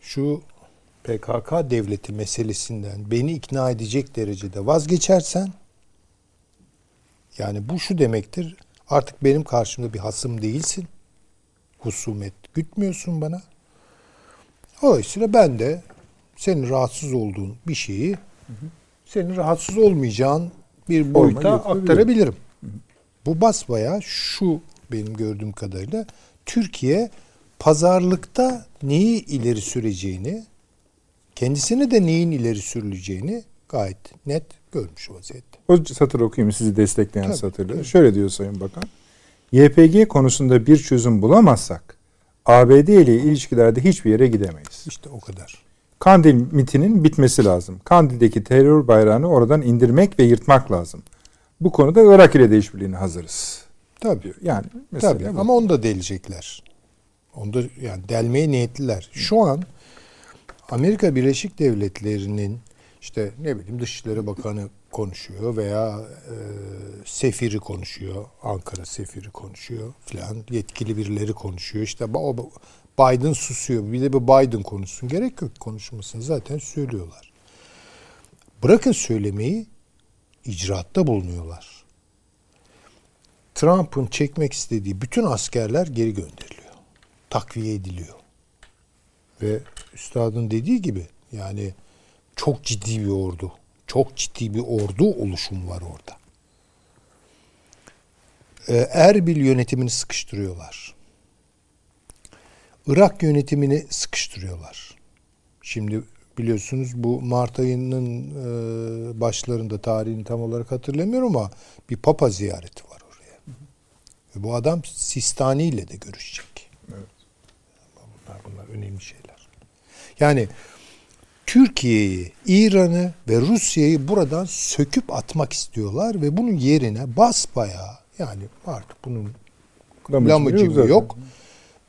şu PKK devleti meselesinden beni ikna edecek derecede vazgeçersen yani bu şu demektir artık benim karşımda bir hasım değilsin. Husumet gütmüyorsun bana. Dolayısıyla ben de senin rahatsız olduğun bir şeyi senin rahatsız olmayacağın bir boyuta aktarabilirim. Bu basbaya şu benim gördüğüm kadarıyla Türkiye pazarlıkta neyi ileri süreceğini, kendisine de neyin ileri sürüleceğini gayet net görmüş vaziyette. O satır okuyayım sizi destekleyen tabii, satırları. Tabii. Şöyle diyor Sayın Bakan. YPG konusunda bir çözüm bulamazsak ABD ile ilişkilerde hiçbir yere gidemeyiz. İşte o kadar. Kandil mitinin bitmesi lazım. Kandil'deki terör bayrağını oradan indirmek ve yırtmak lazım. Bu konuda Irak ile de işbirliğine hazırız. Tabii. Yani Tabii. Bu. Ama onu da delecekler. Onu da yani delmeye niyetliler. Şu an Amerika Birleşik Devletleri'nin işte ne bileyim Dışişleri Bakanı konuşuyor veya e, sefiri konuşuyor. Ankara sefiri konuşuyor filan. Yetkili birileri konuşuyor. İşte o Biden susuyor. Bir de bir Biden konuşsun. Gerek yok konuşmasını zaten söylüyorlar. Bırakın söylemeyi icraatta bulunuyorlar. Trump'ın çekmek istediği bütün askerler geri gönderiliyor. Takviye ediliyor. Ve üstadın dediği gibi yani çok ciddi bir ordu. Çok ciddi bir ordu oluşum var orada. Ee, Erbil yönetimini sıkıştırıyorlar. Irak yönetimini sıkıştırıyorlar. Şimdi biliyorsunuz bu Mart ayının e, başlarında tarihini tam olarak hatırlamıyorum ama bir papa ziyareti var oraya. Ve bu adam Sistani ile de görüşecek. Bunlar önemli şeyler. Yani Türkiye'yi, İran'ı ve Rusya'yı buradan söküp atmak istiyorlar ve bunun yerine basbaya yani artık bunun lamıcı yok. yok.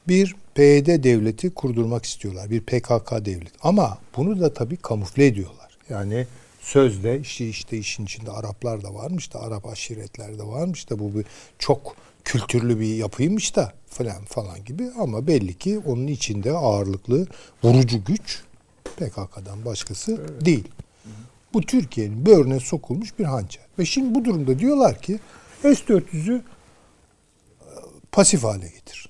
Bir PYD devleti kurdurmak istiyorlar. Bir PKK devleti. Ama bunu da tabii kamufle ediyorlar. Yani sözde işte işte işin içinde Araplar da varmış da Arap aşiretler de varmış da bu bir çok kültürlü bir yapıymış da falan falan gibi ama belli ki onun içinde ağırlıklı vurucu güç PKK'dan başkası evet. değil. Bu Türkiye'nin böğrüne sokulmuş bir hançer. Ve şimdi bu durumda diyorlar ki S-400'ü e, pasif hale getir.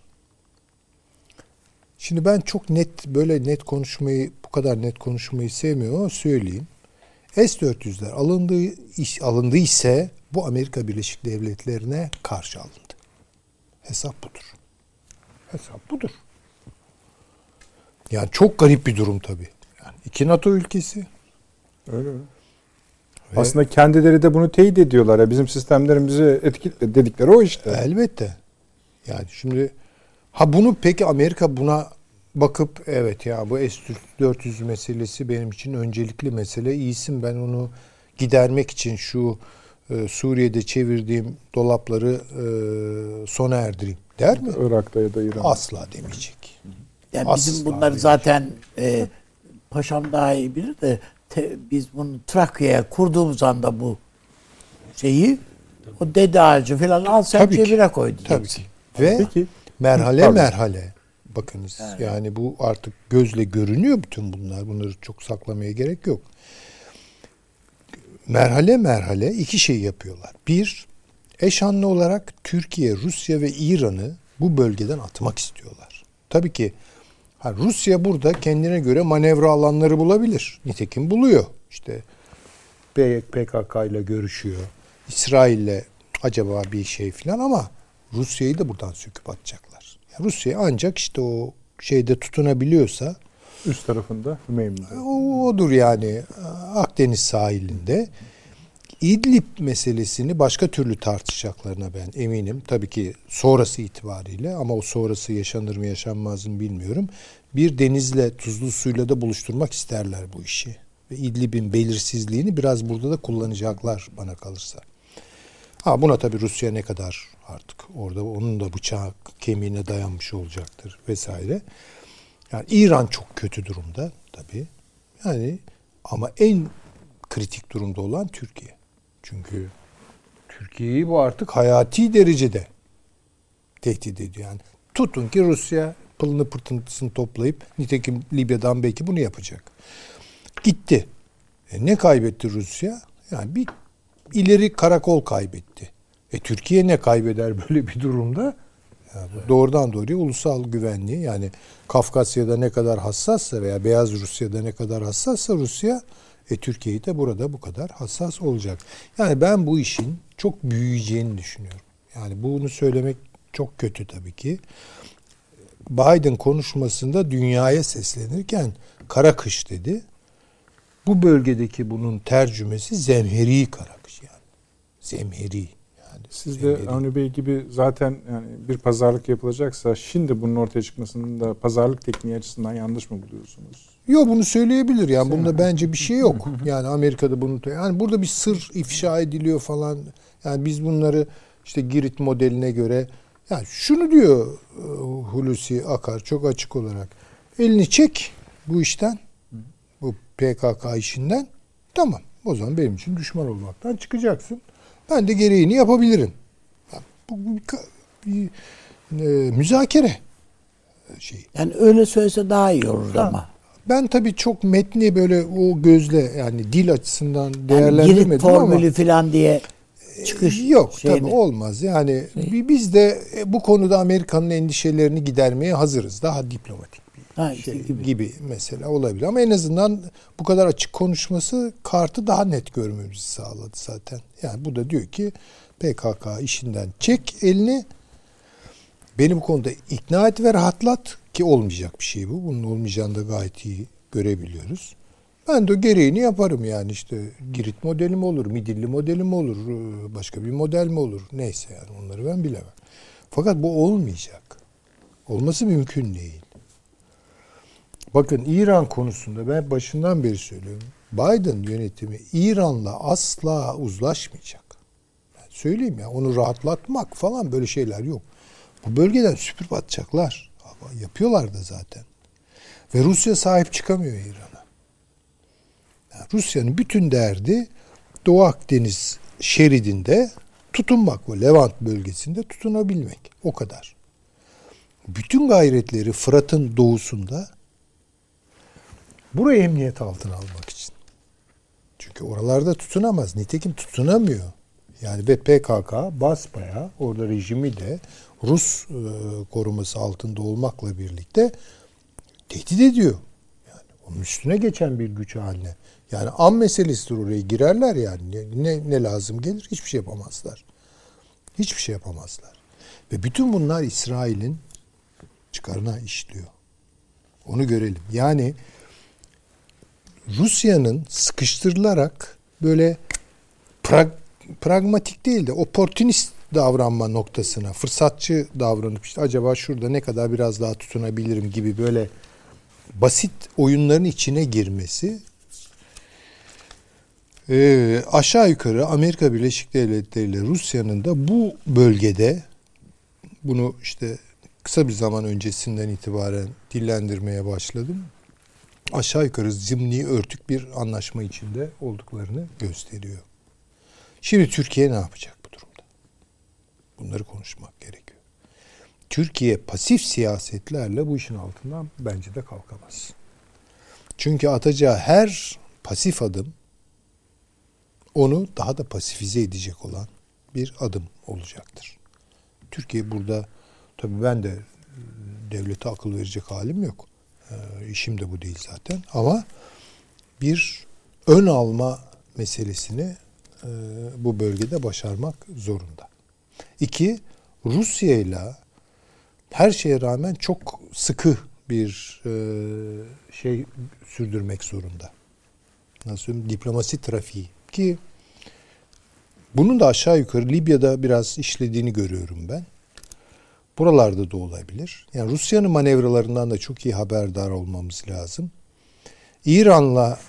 Şimdi ben çok net böyle net konuşmayı bu kadar net konuşmayı sevmiyorum ama söyleyeyim. S-400'ler alındığı iş alındı ise bu Amerika Birleşik Devletleri'ne karşı alındı. Hesap budur. Hesap budur. Yani çok garip bir durum tabii. Yani iki NATO ülkesi. Öyle mi? Ve Aslında kendileri de bunu teyit ediyorlar. Ya bizim sistemlerimizi etkiledi dedikleri o işte. Elbette. Yani şimdi ha bunu peki Amerika buna bakıp evet ya bu S-400 meselesi benim için öncelikli mesele. İyisin ben onu gidermek için şu e, Suriye'de çevirdiğim dolapları e, sona erdireyim der mi? Irak'ta ya da İran'da. Asla demeyecek. Yani Asla bizim bunları demeyecek. zaten e, paşam daha iyi bilir de te, biz bunu Trakya'ya kurduğumuz anda bu şeyi o dede ağacı falan al sen Tabii cebine koy diyeceksin. Tabii ki. Ve Peki. merhale Tabii. merhale bakınız yani. yani bu artık gözle görünüyor bütün bunlar. Bunları çok saklamaya gerek yok. Merhale merhale iki şey yapıyorlar. Bir, eşanlı olarak Türkiye, Rusya ve İran'ı bu bölgeden atmak istiyorlar. Tabii ki Ha, Rusya burada kendine göre manevra alanları bulabilir. Nitekim buluyor. İşte PKK ile görüşüyor. İsrail'le acaba bir şey falan ama Rusya'yı da buradan söküp atacaklar. Yani Rusya ancak işte o şeyde tutunabiliyorsa üst tarafında Hümeymi'de. O, odur yani Akdeniz sahilinde. İdlib meselesini başka türlü tartışacaklarına ben eminim. Tabii ki sonrası itibariyle ama o sonrası yaşanır mı yaşanmaz mı bilmiyorum. Bir denizle tuzlu suyla da buluşturmak isterler bu işi. Ve İdlib'in belirsizliğini biraz burada da kullanacaklar bana kalırsa. Ha buna tabii Rusya ne kadar artık orada onun da bıçağı kemiğine dayanmış olacaktır vesaire. Yani İran çok kötü durumda tabii. Yani ama en kritik durumda olan Türkiye. Çünkü Türkiye'yi bu artık hayati derecede tehdit ediyor. Yani tutun ki Rusya pılını pırtıntısını toplayıp nitekim Libya'dan belki bunu yapacak. Gitti. E ne kaybetti Rusya? Yani bir ileri karakol kaybetti. E Türkiye ne kaybeder böyle bir durumda? Yani doğrudan doğruya ulusal güvenliği yani Kafkasya'da ne kadar hassassa veya Beyaz Rusya'da ne kadar hassassa Rusya e, Türkiye'yi de burada bu kadar hassas olacak. Yani ben bu işin çok büyüyeceğini düşünüyorum. Yani bunu söylemek çok kötü tabii ki. Biden konuşmasında dünyaya seslenirken kara kış dedi. Bu bölgedeki bunun tercümesi zemheri kara kış yani. Zemheri. Siz de Avni Bey gibi zaten yani bir pazarlık yapılacaksa şimdi bunun ortaya çıkmasının da pazarlık tekniği açısından yanlış mı buluyorsunuz? Yok bunu söyleyebilir yani bunda bence bir şey yok. Yani Amerika'da bunu yani burada bir sır ifşa ediliyor falan. Yani biz bunları işte Girit modeline göre yani şunu diyor e, Hulusi Akar çok açık olarak. Elini çek bu işten. Bu PKK işinden. Tamam. O zaman benim için düşman olmaktan çıkacaksın. Ben de gereğini yapabilirim. Bu, bu bir, e, müzakere şey. Yani öyle söylese daha iyi olur ha. ama. Ben tabii çok metni böyle o gözle yani dil açısından değerlendirmedim yani formülü falan diye çıkış yok şeyini. tabii olmaz. Yani şey. biz de e, bu konuda Amerika'nın endişelerini gidermeye hazırız. Daha diplomatik ha, şey gibi. gibi mesela olabilir ama en azından bu kadar açık konuşması kartı daha net görmemizi sağladı zaten. Yani bu da diyor ki PKK işinden çek elini beni bu konuda ikna et ve rahatlat ki olmayacak bir şey bu. Bunun olmayacağını da gayet iyi görebiliyoruz. Ben de gereğini yaparım yani işte Girit modeli mi olur, Midilli modeli mi olur, başka bir model mi olur neyse yani onları ben bilemem. Fakat bu olmayacak. Olması mümkün değil. Bakın İran konusunda ben başından beri söylüyorum. Biden yönetimi İran'la asla uzlaşmayacak. Ben söyleyeyim ya onu rahatlatmak falan böyle şeyler yok. Bu bölgeden süpürüp atacaklar. Yapıyorlar da zaten. Ve Rusya sahip çıkamıyor İran'a. Yani Rusya'nın bütün derdi Doğu Akdeniz şeridinde tutunmak ve Levant bölgesinde tutunabilmek. O kadar. Bütün gayretleri Fırat'ın doğusunda burayı emniyet altına almak için. Çünkü oralarda tutunamaz. Nitekim tutunamıyor. Yani ve PKK basbaya orada rejimi de Rus e, koruması altında olmakla birlikte tehdit ediyor. Yani onun üstüne geçen bir güç haline. Yani an meselesidir oraya girerler yani. Ne, ne lazım gelir? Hiçbir şey yapamazlar. Hiçbir şey yapamazlar. Ve bütün bunlar İsrail'in çıkarına işliyor. Onu görelim. Yani Rusya'nın sıkıştırılarak böyle prag, pragmatik değil de oportunist davranma noktasına, fırsatçı davranıp işte acaba şurada ne kadar biraz daha tutunabilirim gibi böyle basit oyunların içine girmesi e, aşağı yukarı Amerika Birleşik Devletleri ile Rusya'nın da bu bölgede bunu işte kısa bir zaman öncesinden itibaren dillendirmeye başladım. Aşağı yukarı zimni örtük bir anlaşma içinde olduklarını gösteriyor. Şimdi Türkiye ne yapacak bu durumda? Bunları konuşmak gerekiyor. Türkiye pasif siyasetlerle bu işin altından bence de kalkamaz. Çünkü atacağı her pasif adım onu daha da pasifize edecek olan bir adım olacaktır. Türkiye burada tabii ben de devlete akıl verecek halim yok. E, işim de bu değil zaten. Ama bir ön alma meselesini e, bu bölgede başarmak zorunda. İki, Rusya ile her şeye rağmen çok sıkı bir e, şey sürdürmek zorunda. Nasıl söyleyeyim? Diplomasi trafiği ki bunun da aşağı yukarı Libya'da biraz işlediğini görüyorum ben. Buralarda da olabilir. Yani Rusya'nın manevralarından da çok iyi haberdar olmamız lazım. İran'la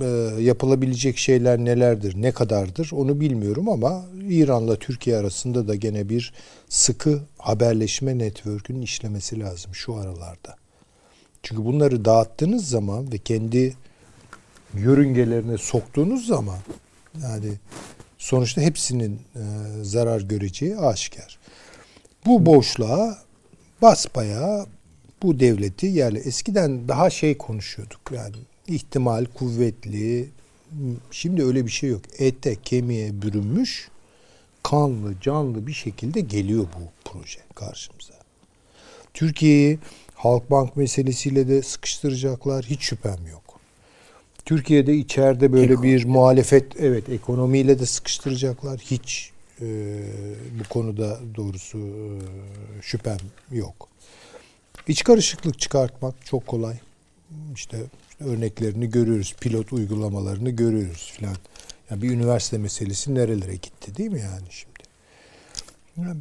e, yapılabilecek şeyler nelerdir, ne kadardır onu bilmiyorum ama İran'la Türkiye arasında da gene bir sıkı haberleşme network'ünün işlemesi lazım şu aralarda. Çünkü bunları dağıttığınız zaman ve kendi yörüngelerine soktuğunuz zaman yani sonuçta hepsinin e, zarar göreceği aşikar. Bu boşluğa basbaya bu devleti yani eskiden daha şey konuşuyorduk yani ihtimal kuvvetli şimdi öyle bir şey yok. Ete kemiğe bürünmüş kanlı canlı bir şekilde geliyor bu proje karşımıza. Türkiye'yi Halkbank meselesiyle de sıkıştıracaklar hiç şüphem yok. Türkiye'de içeride böyle Ekonomi. bir muhalefet evet ekonomiyle de sıkıştıracaklar. Hiç e, bu konuda doğrusu e, şüphem yok. İç karışıklık çıkartmak çok kolay. İşte, işte örneklerini görüyoruz. Pilot uygulamalarını görüyoruz filan. Yani bir üniversite meselesi nerelere gitti değil mi yani şimdi? Yani,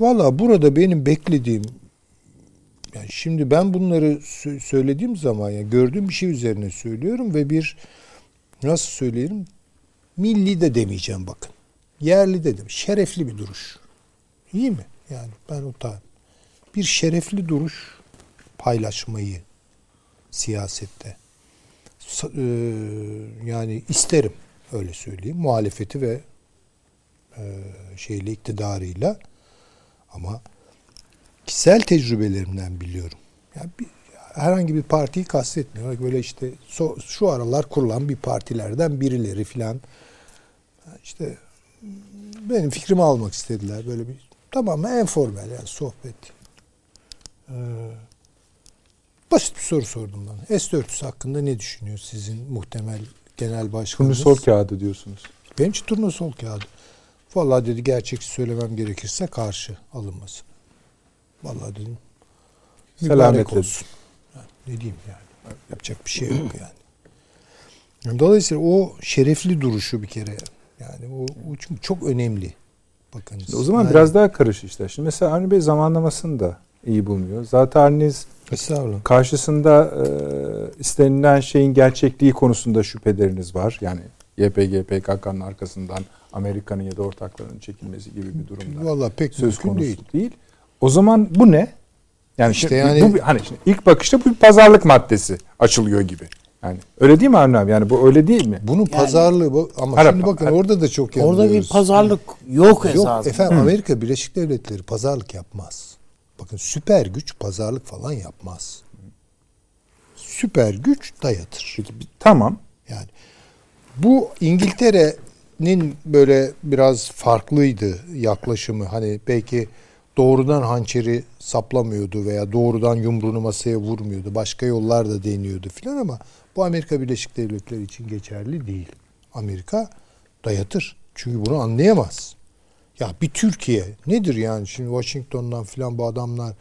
Valla burada benim beklediğim yani şimdi ben bunları söylediğim zaman ya gördüğüm bir şey üzerine söylüyorum ve bir nasıl söyleyelim milli de demeyeceğim bakın. Yerli dedim. Şerefli bir duruş. İyi mi? Yani ben da bir şerefli duruş paylaşmayı siyasette e, yani isterim öyle söyleyeyim muhalefeti ve e, şeyle iktidarıyla ama kişisel tecrübelerimden biliyorum. Yani bir, herhangi bir partiyi kastetmiyorum. Böyle işte so, şu aralar kurulan bir partilerden birileri filan. İşte benim fikrimi almak istediler. Böyle bir tamamen informal yani sohbet. Ee, basit bir soru sordum bana. S-400 hakkında ne düşünüyor sizin muhtemel genel başkanınız? Turnusol kağıdı diyorsunuz. Benim için turnusol kağıdı. Vallahi dedi gerçekçi söylemem gerekirse karşı alınması. Vallahi dedim. Selamet olsun. Yani ne diyeyim yani. Yapacak bir şey yok yani. Dolayısıyla o şerefli duruşu bir kere yani o, o çünkü çok önemli. Bakınız. O zaman yani, biraz daha karış işte. Şimdi mesela Avni Bey zamanlamasını da iyi bulmuyor. Zaten Avni'niz karşısında e, istenilen şeyin gerçekliği konusunda şüpheleriniz var. Yani YPG, PKK'nın arkasından Amerika'nın ya da ortaklarının çekilmesi gibi bir durumda. Valla pek söz konusu değil. değil. O zaman bu ne? Yani işte şimdi, yani bu hani şimdi ilk bakışta bu bir pazarlık maddesi açılıyor gibi. Yani öyle değil mi Avni abi? Yani bu öyle değil mi? Bunun yani, pazarlığı bu ama Arap, şimdi bakın Arap, orada da çok yanılıyoruz. Orada bir pazarlık yok esasında. Yok efendim Hı. Amerika Birleşik Devletleri pazarlık yapmaz. Bakın süper güç pazarlık falan yapmaz. Süper güç dayatır. Peki, tamam. Yani bu İngiltere'nin böyle biraz farklıydı yaklaşımı. Hani belki doğrudan hançeri saplamıyordu veya doğrudan yumruğunu masaya vurmuyordu. Başka yollar da deniyordu filan ama bu Amerika Birleşik Devletleri için geçerli değil. Amerika dayatır. Çünkü bunu anlayamaz. Ya bir Türkiye nedir yani şimdi Washington'dan filan bu adamlar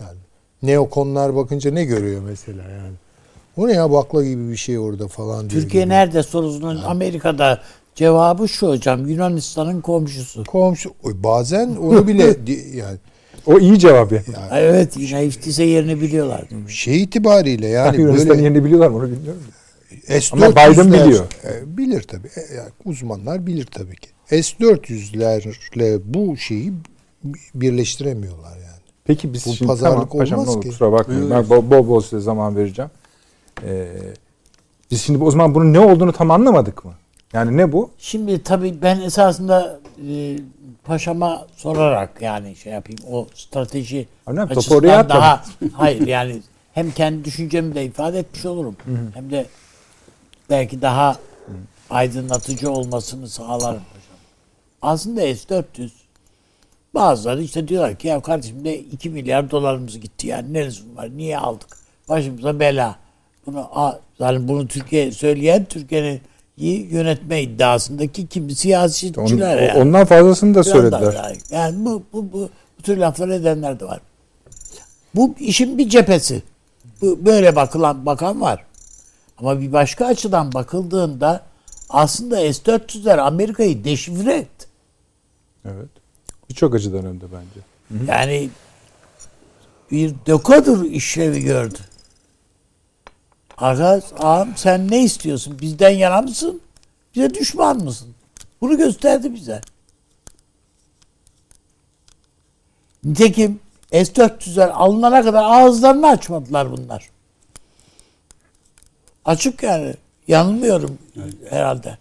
yani neokonlar bakınca ne görüyor mesela yani. O ne ya bakla gibi bir şey orada falan diyor. Türkiye gibi. nerede sorusunun yani. Amerika'da cevabı şu hocam Yunanistan'ın komşusu. Komşu bazen onu bile yani o iyi cevap yani. yani. Evet yine iftise yerini biliyorlar. Şey itibariyle yani Yunanistan böyle yerini biliyorlar mı onu bilmiyorum. S-400'ler, Ama Biden biliyor. E, bilir tabii. E, yani uzmanlar bilir tabii ki. S-400'lerle bu şeyi birleştiremiyorlar yani. Peki biz bu şimdi pazarlık tamam, paşam, olmaz ki. Kusura bakmayın. Ben bol, bol bol size zaman vereceğim. Ee, biz şimdi o zaman bunun ne olduğunu tam anlamadık mı? Yani ne bu? Şimdi tabii ben esasında e, paşama sorarak yani şey yapayım o strateji Anladım, açısından daha hayır yani hem kendi düşüncemi de ifade etmiş olurum. Hı hı. Hem de belki daha aydınlatıcı olmasını sağlarım. Aslında S-400 bazıları işte diyorlar ki ya kardeşim de 2 milyar dolarımız gitti yani ne lüzum var niye aldık başımıza bela. Bunu yani bunu Türkiye söyleyen Türkiye'nin yönetme iddiasındaki kimi siyasetçiler Onun, yani. Ondan fazlasını da söylediler. Yani bu, bu, bu, bu tür laflar edenler de var. Bu işin bir cephesi. Bu, böyle bakılan bakan var. Ama bir başka açıdan bakıldığında aslında S-400'ler Amerika'yı deşifre etti. Evet. Birçok açıdan önde bence. Hı-hı. Yani bir dekodur işlevi gördü. Arkadaş ağam sen ne istiyorsun? Bizden yana mısın? Bize düşman mısın? Bunu gösterdi bize. Nitekim S-400'ler alınana kadar ağızlarını açmadılar bunlar. Açık yani. Yanılmıyorum evet. herhalde.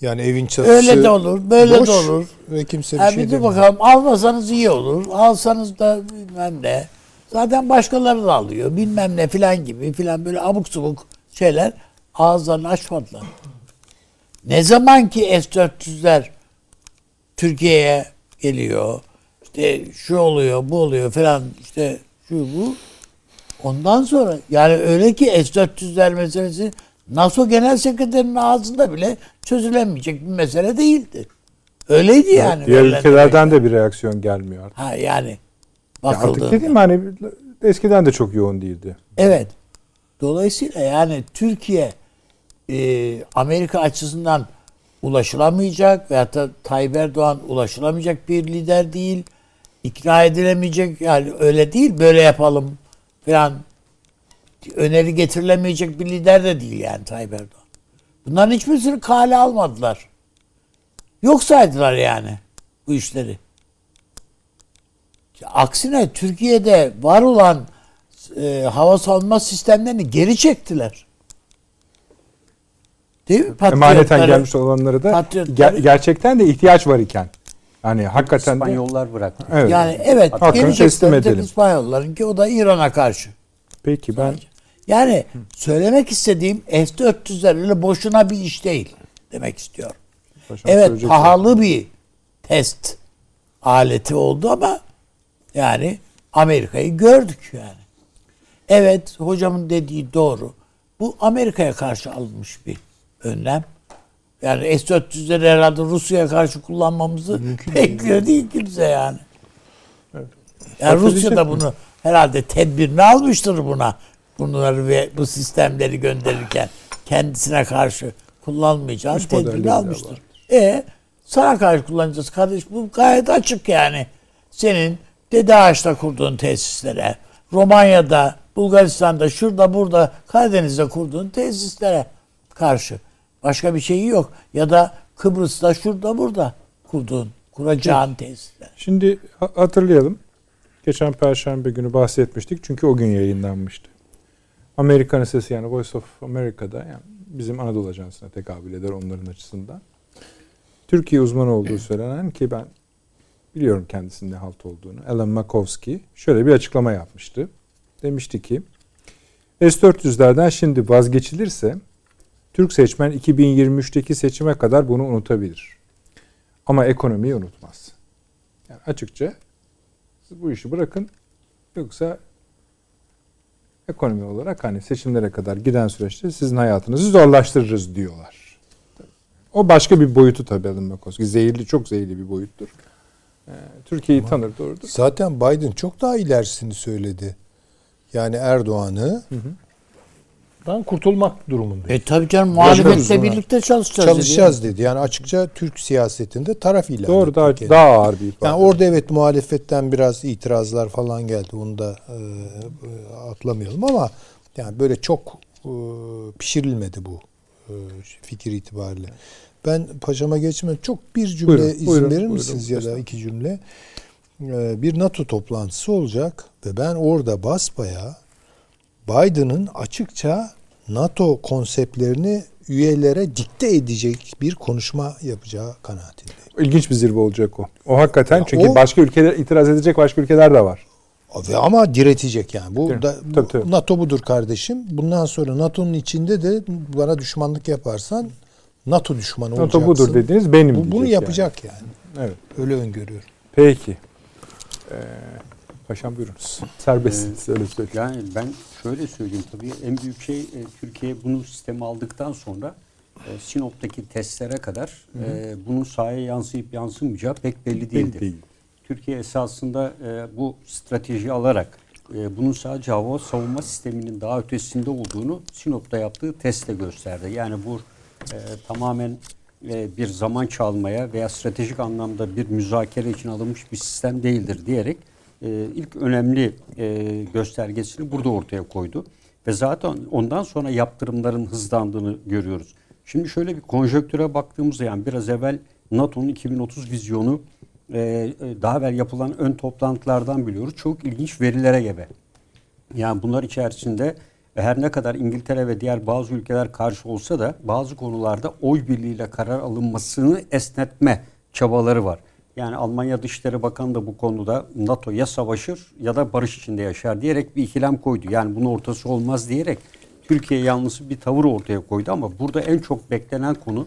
Yani evin çatısı Öyle de olur, böyle boş de olur. Ve kimse bir yani şey bir bakalım almasanız iyi olur. Alsanız da bilmem ne. Zaten başkaları da alıyor. Bilmem ne filan gibi filan böyle abuk subuk şeyler ağızlarını açmadılar. Ne zaman ki S-400'ler Türkiye'ye geliyor, işte şu oluyor, bu oluyor filan işte şu bu. Ondan sonra yani öyle ki S-400'ler meselesi NATO Genel Sekreterinin ağzında bile çözülemeyecek bir mesele değildi. Öyleydi yani. Diğer ülkelerden de bir reaksiyon gelmiyor artık. Ha yani bakıldığında. Artık dediğim hani eskiden de çok yoğun değildi. Evet. Dolayısıyla yani Türkiye e, Amerika açısından ulaşılamayacak veya da Tayyip Erdoğan ulaşılamayacak bir lider değil. İkna edilemeyecek yani öyle değil böyle yapalım falan öneri getirilemeyecek bir lider de değil yani Tayyip Erdoğan. Bunların hiçbirisini kale almadılar. Yok saydılar yani bu işleri. Aksine Türkiye'de var olan e, hava savunma sistemlerini geri çektiler. Değil mi? Emaneten gelmiş olanları da ger- gerçekten de ihtiyaç var iken. Yani hakikaten İspanyollar bıraktı. Evet. Yani evet Hakkını teslim edelim. İspanyolların ki o da İran'a karşı. Peki ben yani söylemek istediğim S-400'ler öyle boşuna bir iş değil demek istiyorum. Paşam evet pahalı bir test aleti oldu ama yani Amerika'yı gördük yani. Evet hocamın dediği doğru. Bu Amerika'ya karşı alınmış bir önlem. Yani S-400'leri herhalde Rusya'ya karşı kullanmamızı Mümkün bekliyor değil kimse yani. Evet. Yani Rusya da bunu herhalde tedbirini almıştır buna. Bunları ve bu sistemleri gönderirken kendisine karşı kullanmayacağız tedbirini almıştır. E sana karşı kullanacağız kardeş. Bu gayet açık yani. Senin Dede Ağaç'ta kurduğun tesislere, Romanya'da, Bulgaristan'da, şurada burada, Karadeniz'de kurduğun tesislere karşı. Başka bir şeyi yok. Ya da Kıbrıs'ta, şurada burada kurduğun, kuracağın tesisler. Şimdi hatırlayalım. Geçen Perşembe günü bahsetmiştik. Çünkü o gün yayınlanmıştı. Amerikan sesi yani Voice of America'da yani bizim Anadolu Ajansı'na tekabül eder onların açısından. Türkiye uzmanı olduğu söylenen ki ben biliyorum kendisinin ne halt olduğunu. Alan Makovsky şöyle bir açıklama yapmıştı. Demişti ki S-400'lerden şimdi vazgeçilirse Türk seçmen 2023'teki seçime kadar bunu unutabilir. Ama ekonomiyi unutmaz. Yani açıkça siz bu işi bırakın yoksa ekonomi olarak hani seçimlere kadar giden süreçte sizin hayatınızı zorlaştırırız diyorlar. O başka bir boyutu tabii Alan McCoskey. Zehirli, çok zehirli bir boyuttur. Ee, Türkiye'yi tanır doğrudur. Zaten Biden çok daha ilerisini söyledi. Yani Erdoğan'ı dan kurtulmak durumunda. E tabii canım muhalefetle birlikte çalışacağız. Çalışacağız dedi. dedi. Yani açıkça Türk siyasetinde taraf ilan Doğru daha, daha ağır bir ifade. Yani orada evet muhalefetten biraz itirazlar falan geldi. Onu da e, atlamayalım ama yani böyle çok e, pişirilmedi bu e, fikir itibariyle. Ben paşama geçmeden çok bir cümle buyurun, izin buyurun, verir misiniz buyurun, ya da iki cümle? E, bir NATO toplantısı olacak ve ben orada basbaya Biden'ın açıkça NATO konseptlerini üyelere dikte edecek bir konuşma yapacağı kanaatindeyim. İlginç bir zirve olacak o. O hakikaten ya çünkü o, başka ülkeler itiraz edecek başka ülkeler de var. Ve ama diretecek yani. Bu, da, bu tabii, tabii. NATO budur kardeşim. Bundan sonra NATO'nun içinde de bana düşmanlık yaparsan NATO düşmanı NATO olacaksın. NATO budur dediğiniz benim bu, Bunu yapacak yani. yani. Evet. Öyle öngörüyorum. Peki. Ee, paşam buyurunuz. Serbestsiniz ee, öyle söyleyeyim. Yani ben şöyle söyleyeyim tabii en büyük şey e, Türkiye bunu sisteme aldıktan sonra e, Sinop'taki testlere kadar hı hı. E, bunun sahaya yansıyıp yansımayacağı pek belli değildir. Değil. Türkiye esasında e, bu strateji alarak e, bunun sadece hava savunma sisteminin daha ötesinde olduğunu Sinop'ta yaptığı testle gösterdi. Yani bu e, tamamen e, bir zaman çalmaya veya stratejik anlamda bir müzakere için alınmış bir sistem değildir diyerek e, ilk önemli e, göstergesini burada ortaya koydu. Ve zaten ondan sonra yaptırımların hızlandığını görüyoruz. Şimdi şöyle bir konjöktüre baktığımızda yani biraz evvel NATO'nun 2030 vizyonu e, e, daha evvel yapılan ön toplantılardan biliyoruz. Çok ilginç verilere gebe. Yani bunlar içerisinde her ne kadar İngiltere ve diğer bazı ülkeler karşı olsa da bazı konularda oy birliğiyle karar alınmasını esnetme çabaları var. Yani Almanya Dışişleri Bakanı da bu konuda NATO ya savaşır ya da barış içinde yaşar diyerek bir ikilem koydu. Yani bunun ortası olmaz diyerek Türkiye yanlısı bir tavır ortaya koydu ama burada en çok beklenen konu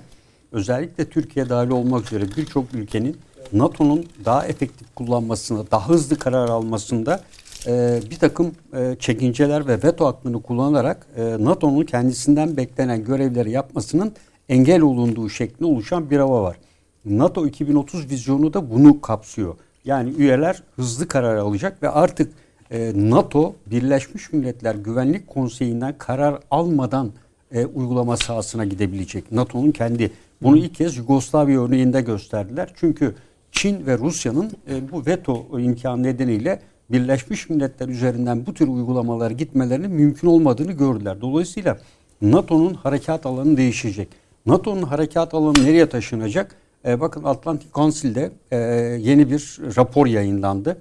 özellikle Türkiye dahil olmak üzere birçok ülkenin NATO'nun daha efektif kullanmasına, daha hızlı karar almasında e, bir takım e, çekinceler ve veto hakkını kullanarak e, NATO'nun kendisinden beklenen görevleri yapmasının engel olunduğu şeklinde oluşan bir hava var. NATO 2030 vizyonu da bunu kapsıyor. Yani üyeler hızlı karar alacak ve artık e, NATO Birleşmiş Milletler Güvenlik Konseyi'nden karar almadan e, uygulama sahasına gidebilecek. NATO'nun kendi. Bunu ilk kez Yugoslavya örneğinde gösterdiler. Çünkü Çin ve Rusya'nın e, bu veto imkanı nedeniyle Birleşmiş Milletler üzerinden bu tür uygulamalara gitmelerinin mümkün olmadığını gördüler. Dolayısıyla NATO'nun harekat alanı değişecek. NATO'nun harekat alanı nereye taşınacak? E, bakın Atlantic Council'de e, yeni bir rapor yayınlandı.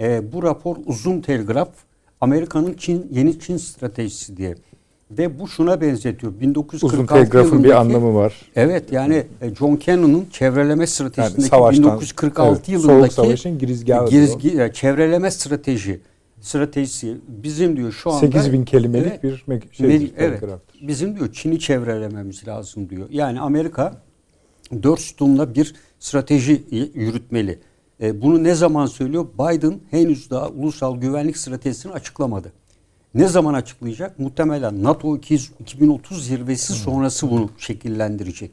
E, bu rapor uzun telgraf Amerika'nın Çin yeni Çin stratejisi diye. Ve bu şuna benzetiyor. 1946 Uzun telgrafın bir anlamı var. Evet yani e, John Cannon'ın çevreleme stratejisindeki yani 1946 evet, yılındaki Savaşın girizgahı. Girizgi, e, çevreleme strateji stratejisi bizim diyor şu anda 8 bin kelimelik evet, bir şey, evet, bizim diyor Çin'i çevrelememiz lazım diyor. Yani Amerika dört sütunla bir strateji yürütmeli. E, bunu ne zaman söylüyor? Biden henüz daha ulusal güvenlik stratejisini açıklamadı. Ne zaman açıklayacak? Muhtemelen NATO 2030 zirvesi sonrası bunu şekillendirecek.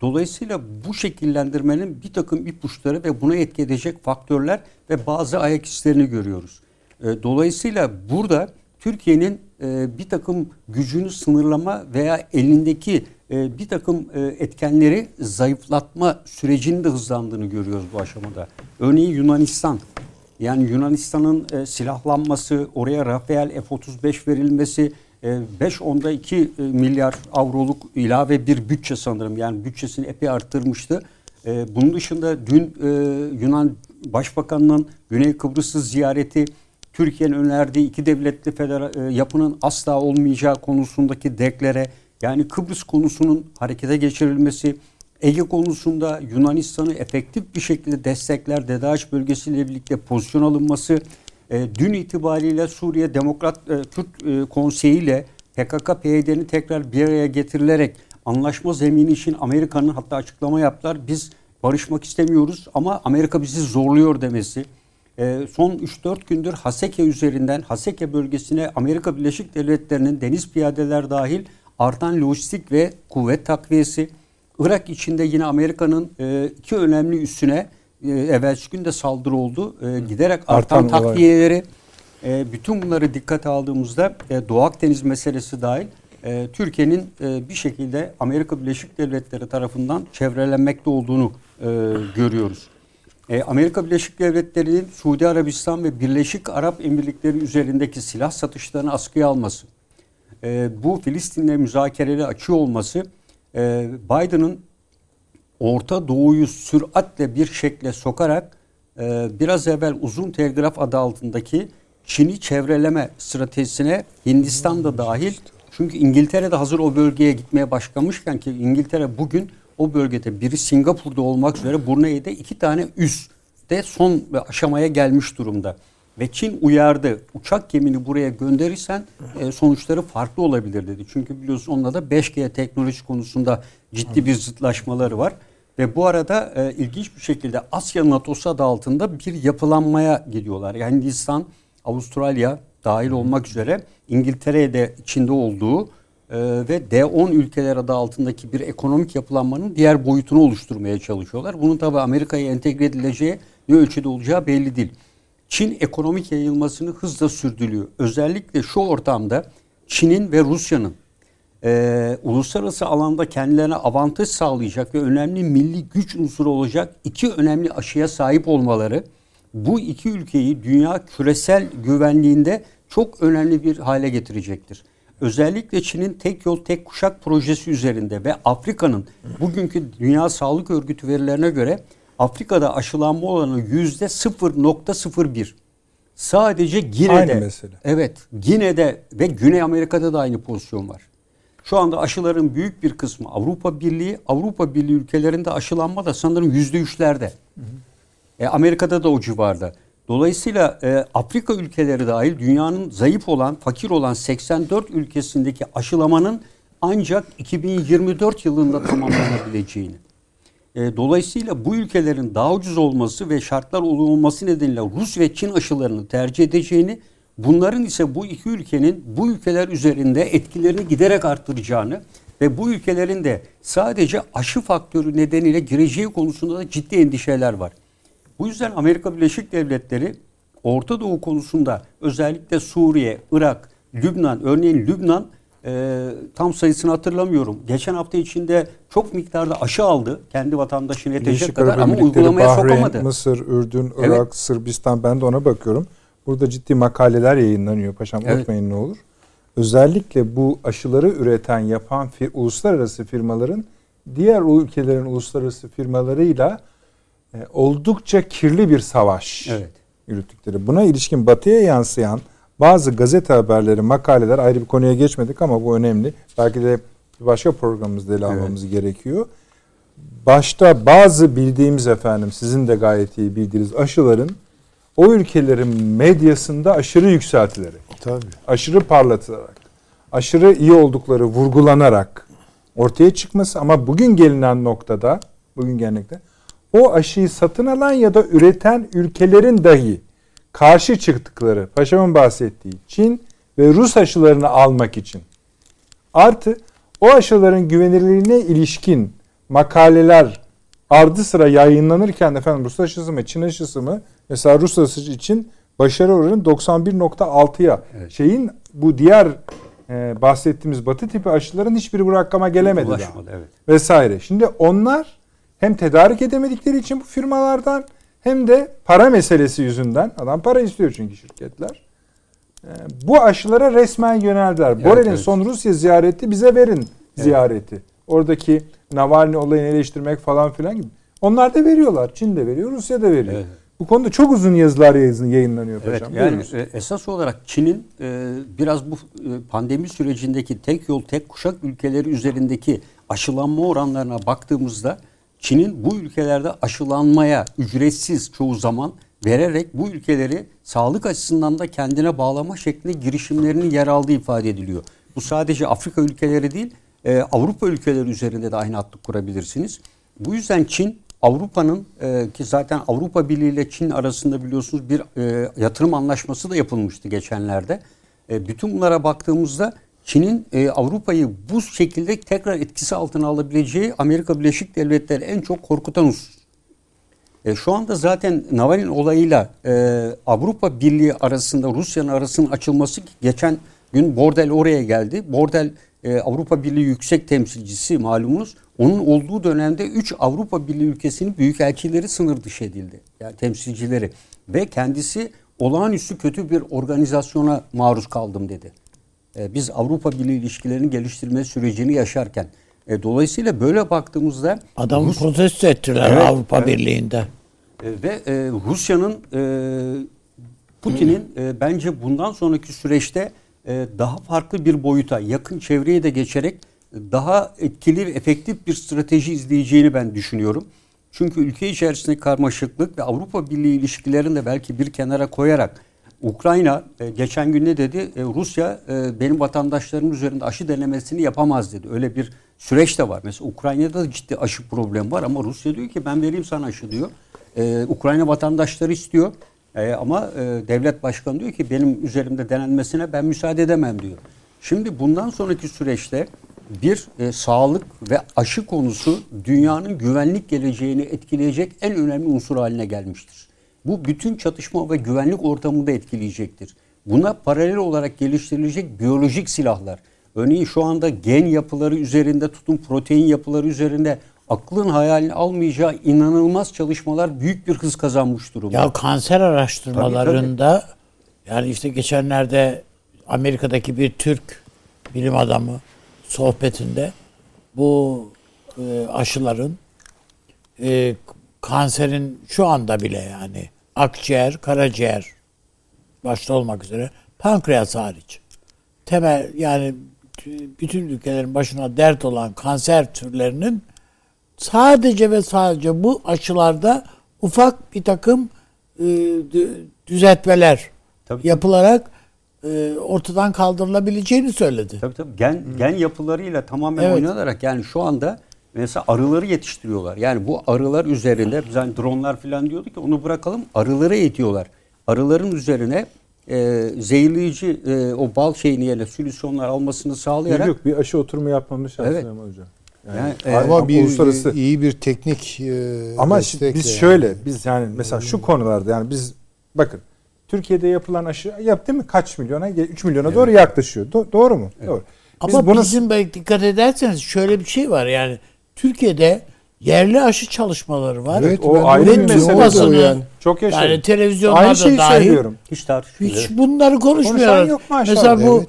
Dolayısıyla bu şekillendirmenin bir takım ipuçları ve buna etki edecek faktörler ve bazı ayak izlerini görüyoruz. E, dolayısıyla burada Türkiye'nin e, bir takım gücünü sınırlama veya elindeki e, bir takım e, etkenleri zayıflatma sürecinin de hızlandığını görüyoruz bu aşamada. Örneğin Yunanistan. Yani Yunanistan'ın e, silahlanması, oraya Rafael F-35 verilmesi, 5 onda 2 milyar avroluk ilave bir bütçe sanırım. Yani bütçesini epey arttırmıştı. Bunun dışında dün Yunan Başbakanı'nın Güney Kıbrıs'ı ziyareti Türkiye'nin önerdiği iki devletli federa- e, yapının asla olmayacağı konusundaki deklere yani Kıbrıs konusunun harekete geçirilmesi, Ege konusunda Yunanistan'ı efektif bir şekilde destekler, DEDAŞ bölgesiyle birlikte pozisyon alınması, e, dün itibariyle Suriye Demokrat e, Türk e, Konseyi ile PKK-PYD'nin tekrar bir araya getirilerek anlaşma zemini için Amerika'nın hatta açıklama yaptılar. Biz barışmak istemiyoruz ama Amerika bizi zorluyor demesi. E, son 3-4 gündür Haseke üzerinden Haseke bölgesine Amerika Birleşik Devletleri'nin deniz piyadeler dahil artan lojistik ve kuvvet takviyesi. Irak içinde yine Amerika'nın e, iki önemli üssüne e, evvelsi gün de saldırı oldu. E, giderek artan, artan takviyeleri e, bütün bunları dikkate aldığımızda e, Doğu Akdeniz meselesi dahil e, Türkiye'nin e, bir şekilde Amerika Birleşik Devletleri tarafından çevrelenmekte olduğunu e, görüyoruz. E, Amerika Birleşik Devletleri'nin Suudi Arabistan ve Birleşik Arap Emirlikleri üzerindeki silah satışlarını askıya alması, e, bu Filistin'le müzakereleri açıyor olması e, Biden'ın Orta Doğu'yu süratle bir şekle sokarak e, biraz evvel uzun telgraf adı altındaki Çin'i çevreleme stratejisine Hindistan da dahil çünkü İngiltere de hazır o bölgeye gitmeye başlamışken ki İngiltere bugün o bölgede biri Singapur'da olmak üzere Brunei'de iki tane üs de son aşamaya gelmiş durumda. Ve Çin uyardı. Uçak gemini buraya gönderirsen e, sonuçları farklı olabilir dedi. Çünkü biliyorsun onunla da 5G teknoloji konusunda ciddi bir zıtlaşmaları var. Ve bu arada e, ilginç bir şekilde Asya NATO'su adı altında bir yapılanmaya gidiyorlar. Yani Hindistan, Avustralya dahil olmak üzere İngiltere'ye de içinde olduğu e, ve D10 ülkeler adı altındaki bir ekonomik yapılanmanın diğer boyutunu oluşturmaya çalışıyorlar. Bunun tabi Amerika'ya entegre edileceği ne ölçüde olacağı belli değil. Çin ekonomik yayılmasını hızla sürdürüyor. Özellikle şu ortamda Çin'in ve Rusya'nın e, uluslararası alanda kendilerine avantaj sağlayacak ve önemli milli güç unsuru olacak iki önemli aşıya sahip olmaları bu iki ülkeyi dünya küresel güvenliğinde çok önemli bir hale getirecektir. Özellikle Çin'in tek yol tek kuşak projesi üzerinde ve Afrika'nın bugünkü Dünya Sağlık Örgütü verilerine göre Afrika'da aşılanma oranı yüzde 0.01. Sadece Gine'de. Aynı mesele. Evet. Gine'de ve Güney Amerika'da da aynı pozisyon var. Şu anda aşıların büyük bir kısmı Avrupa Birliği, Avrupa Birliği ülkelerinde aşılanma da sanırım yüzde üçlerde. E, Amerika'da da o civarda. Dolayısıyla e, Afrika ülkeleri dahil dünyanın zayıf olan, fakir olan 84 ülkesindeki aşılamanın ancak 2024 yılında tamamlanabileceğini. E, dolayısıyla bu ülkelerin daha ucuz olması ve şartlar olması nedeniyle Rus ve Çin aşılarını tercih edeceğini, bunların ise bu iki ülkenin bu ülkeler üzerinde etkilerini giderek arttıracağını ve bu ülkelerin de sadece aşı faktörü nedeniyle gireceği konusunda da ciddi endişeler var. Bu yüzden Amerika Birleşik Devletleri Orta Doğu konusunda özellikle Suriye, Irak, Lübnan, örneğin Lübnan e, tam sayısını hatırlamıyorum. Geçen hafta içinde çok miktarda aşı aldı kendi vatandaşına yetecek kadar ama uygulamaya Bahreyn, sokamadı. Mısır, Ürdün, Irak, evet. Sırbistan ben de ona bakıyorum. Burada ciddi makaleler yayınlanıyor paşam evet. unutmayın ne olur. Özellikle bu aşıları üreten, yapan fir, uluslararası firmaların diğer ülkelerin uluslararası firmalarıyla e, oldukça kirli bir savaş evet. yürüttükleri. Buna ilişkin batıya yansıyan bazı gazete haberleri, makaleler ayrı bir konuya geçmedik ama bu önemli. Belki de başka programımızda ele almamız evet. gerekiyor. Başta bazı bildiğimiz efendim sizin de gayet iyi bildiğiniz aşıların o ülkelerin medyasında aşırı yükseltileri. Tabii. Aşırı parlatılarak, aşırı iyi oldukları vurgulanarak ortaya çıkması ama bugün gelinen noktada, bugün gelenekte o aşıyı satın alan ya da üreten ülkelerin dahi karşı çıktıkları, paşamın bahsettiği Çin ve Rus aşılarını almak için artı o aşıların güvenilirliğine ilişkin makaleler ardı sıra yayınlanırken efendim Rus aşısı mı Çin aşısı mı mesela Rus aşısı için başarı oranı 91.6'ya evet. şeyin bu diğer e, bahsettiğimiz batı tipi aşıların hiçbiri bu rakama gelemedi Ulaşmadı, daha. Evet. Vesaire. Şimdi onlar hem tedarik edemedikleri için bu firmalardan hem de para meselesi yüzünden adam para istiyor çünkü şirketler. E, bu aşılara resmen yöneldiler. Evet, Borel'in evet. son Rusya ziyareti bize verin evet. ziyareti. Oradaki Navalny olayını eleştirmek falan filan gibi. Onlar da veriyorlar. Çin de veriyor, Rusya da veriyor. Evet. Bu konuda çok uzun yazılar yayınlanıyor evet, paşam. Yani e, esas olarak Çin'in e, biraz bu e, pandemi sürecindeki tek yol tek kuşak ülkeleri üzerindeki aşılanma oranlarına baktığımızda Çin'in bu ülkelerde aşılanmaya ücretsiz çoğu zaman vererek bu ülkeleri sağlık açısından da kendine bağlama şeklinde girişimlerinin yer aldığı ifade ediliyor. Bu sadece Afrika ülkeleri değil, e, Avrupa ülkeleri üzerinde de aynı hattı kurabilirsiniz. Bu yüzden Çin Avrupa'nın e, ki zaten Avrupa Birliği ile Çin arasında biliyorsunuz bir e, yatırım anlaşması da yapılmıştı geçenlerde. E, bütün bunlara baktığımızda Çin'in e, Avrupa'yı bu şekilde tekrar etkisi altına alabileceği Amerika Birleşik Devletleri en çok korkutan husus. E, şu anda zaten Navalny olayıyla e, Avrupa Birliği arasında Rusya'nın arasının açılması geçen gün Bordel oraya geldi. Bordel e, Avrupa Birliği yüksek temsilcisi malumunuz. Onun olduğu dönemde 3 Avrupa Birliği ülkesinin büyükelçileri sınır dışı edildi. Yani temsilcileri. Ve kendisi olağanüstü kötü bir organizasyona maruz kaldım dedi. E, biz Avrupa Birliği ilişkilerini geliştirme sürecini yaşarken. E, dolayısıyla böyle baktığımızda... Adamı Rus... protesto ettiler evet, Avrupa evet. Birliği'nde. E, ve e, Rusya'nın, e, Putin'in e, bence bundan sonraki süreçte e, daha farklı bir boyuta, yakın çevreye de geçerek daha etkili ve efektif bir strateji izleyeceğini ben düşünüyorum. Çünkü ülke içerisinde karmaşıklık ve Avrupa Birliği ilişkilerini de belki bir kenara koyarak Ukrayna e, geçen gün ne dedi? E, Rusya e, benim vatandaşlarım üzerinde aşı denemesini yapamaz dedi. Öyle bir süreç de var. Mesela Ukrayna'da da ciddi aşı problemi var ama Rusya diyor ki ben vereyim sana aşı diyor. Ukrayna vatandaşları istiyor. ama devlet başkanı diyor ki benim üzerimde denenmesine ben müsaade edemem diyor. Şimdi bundan sonraki süreçte bir e, sağlık ve aşı konusu dünyanın güvenlik geleceğini etkileyecek en önemli unsur haline gelmiştir. Bu bütün çatışma ve güvenlik ortamını da etkileyecektir. Buna paralel olarak geliştirilecek biyolojik silahlar. Örneğin şu anda gen yapıları üzerinde tutun protein yapıları üzerinde aklın hayalini almayacağı inanılmaz çalışmalar büyük bir hız kazanmış durumda. Ya kanser araştırmalarında tabii, tabii. yani işte geçenlerde Amerika'daki bir Türk bilim adamı sohbetinde bu e, aşıların e, kanserin şu anda bile yani akciğer, karaciğer başta olmak üzere pankreas hariç temel yani bütün ülkelerin başına dert olan kanser türlerinin sadece ve sadece bu aşılarda ufak bir takım e, düzeltmeler Tabii. yapılarak e, ortadan kaldırılabileceğini söyledi. Tabii tabii. Gen, gen yapılarıyla tamamen evet. oynanarak yani şu anda mesela arıları yetiştiriyorlar. Yani bu arılar üzerinde biz hani dronlar falan diyorduk ki onu bırakalım arıları eğitiyorlar. Arıların üzerine e, zehirleyici e, o bal şeyini yerine solüsyonlar almasını sağlayarak. Yok, yok bir aşı oturumu yapmamış evet. hocam. Yani, yani ama, ama bir uluslararası iyi bir teknik e, ama biz yani. şöyle biz yani mesela şu konularda yani biz bakın Türkiye'de yapılan aşı yap değil mi? Kaç milyona? 3 milyona evet. doğru yaklaşıyor. Do- doğru mu? Evet. Doğru. Biz Ama bunu... bizim dikkat ederseniz şöyle bir şey var yani Türkiye'de yerli aşı çalışmaları var. Evet, o ayrı bir mesele yani. Çok yaşadım. Yani televizyonlarda Aynı şeyi dahil. Söylüyorum. Hiç tartışmıyor. Hiç bunları konuşmuyorlar. Yok Mesela bu evet.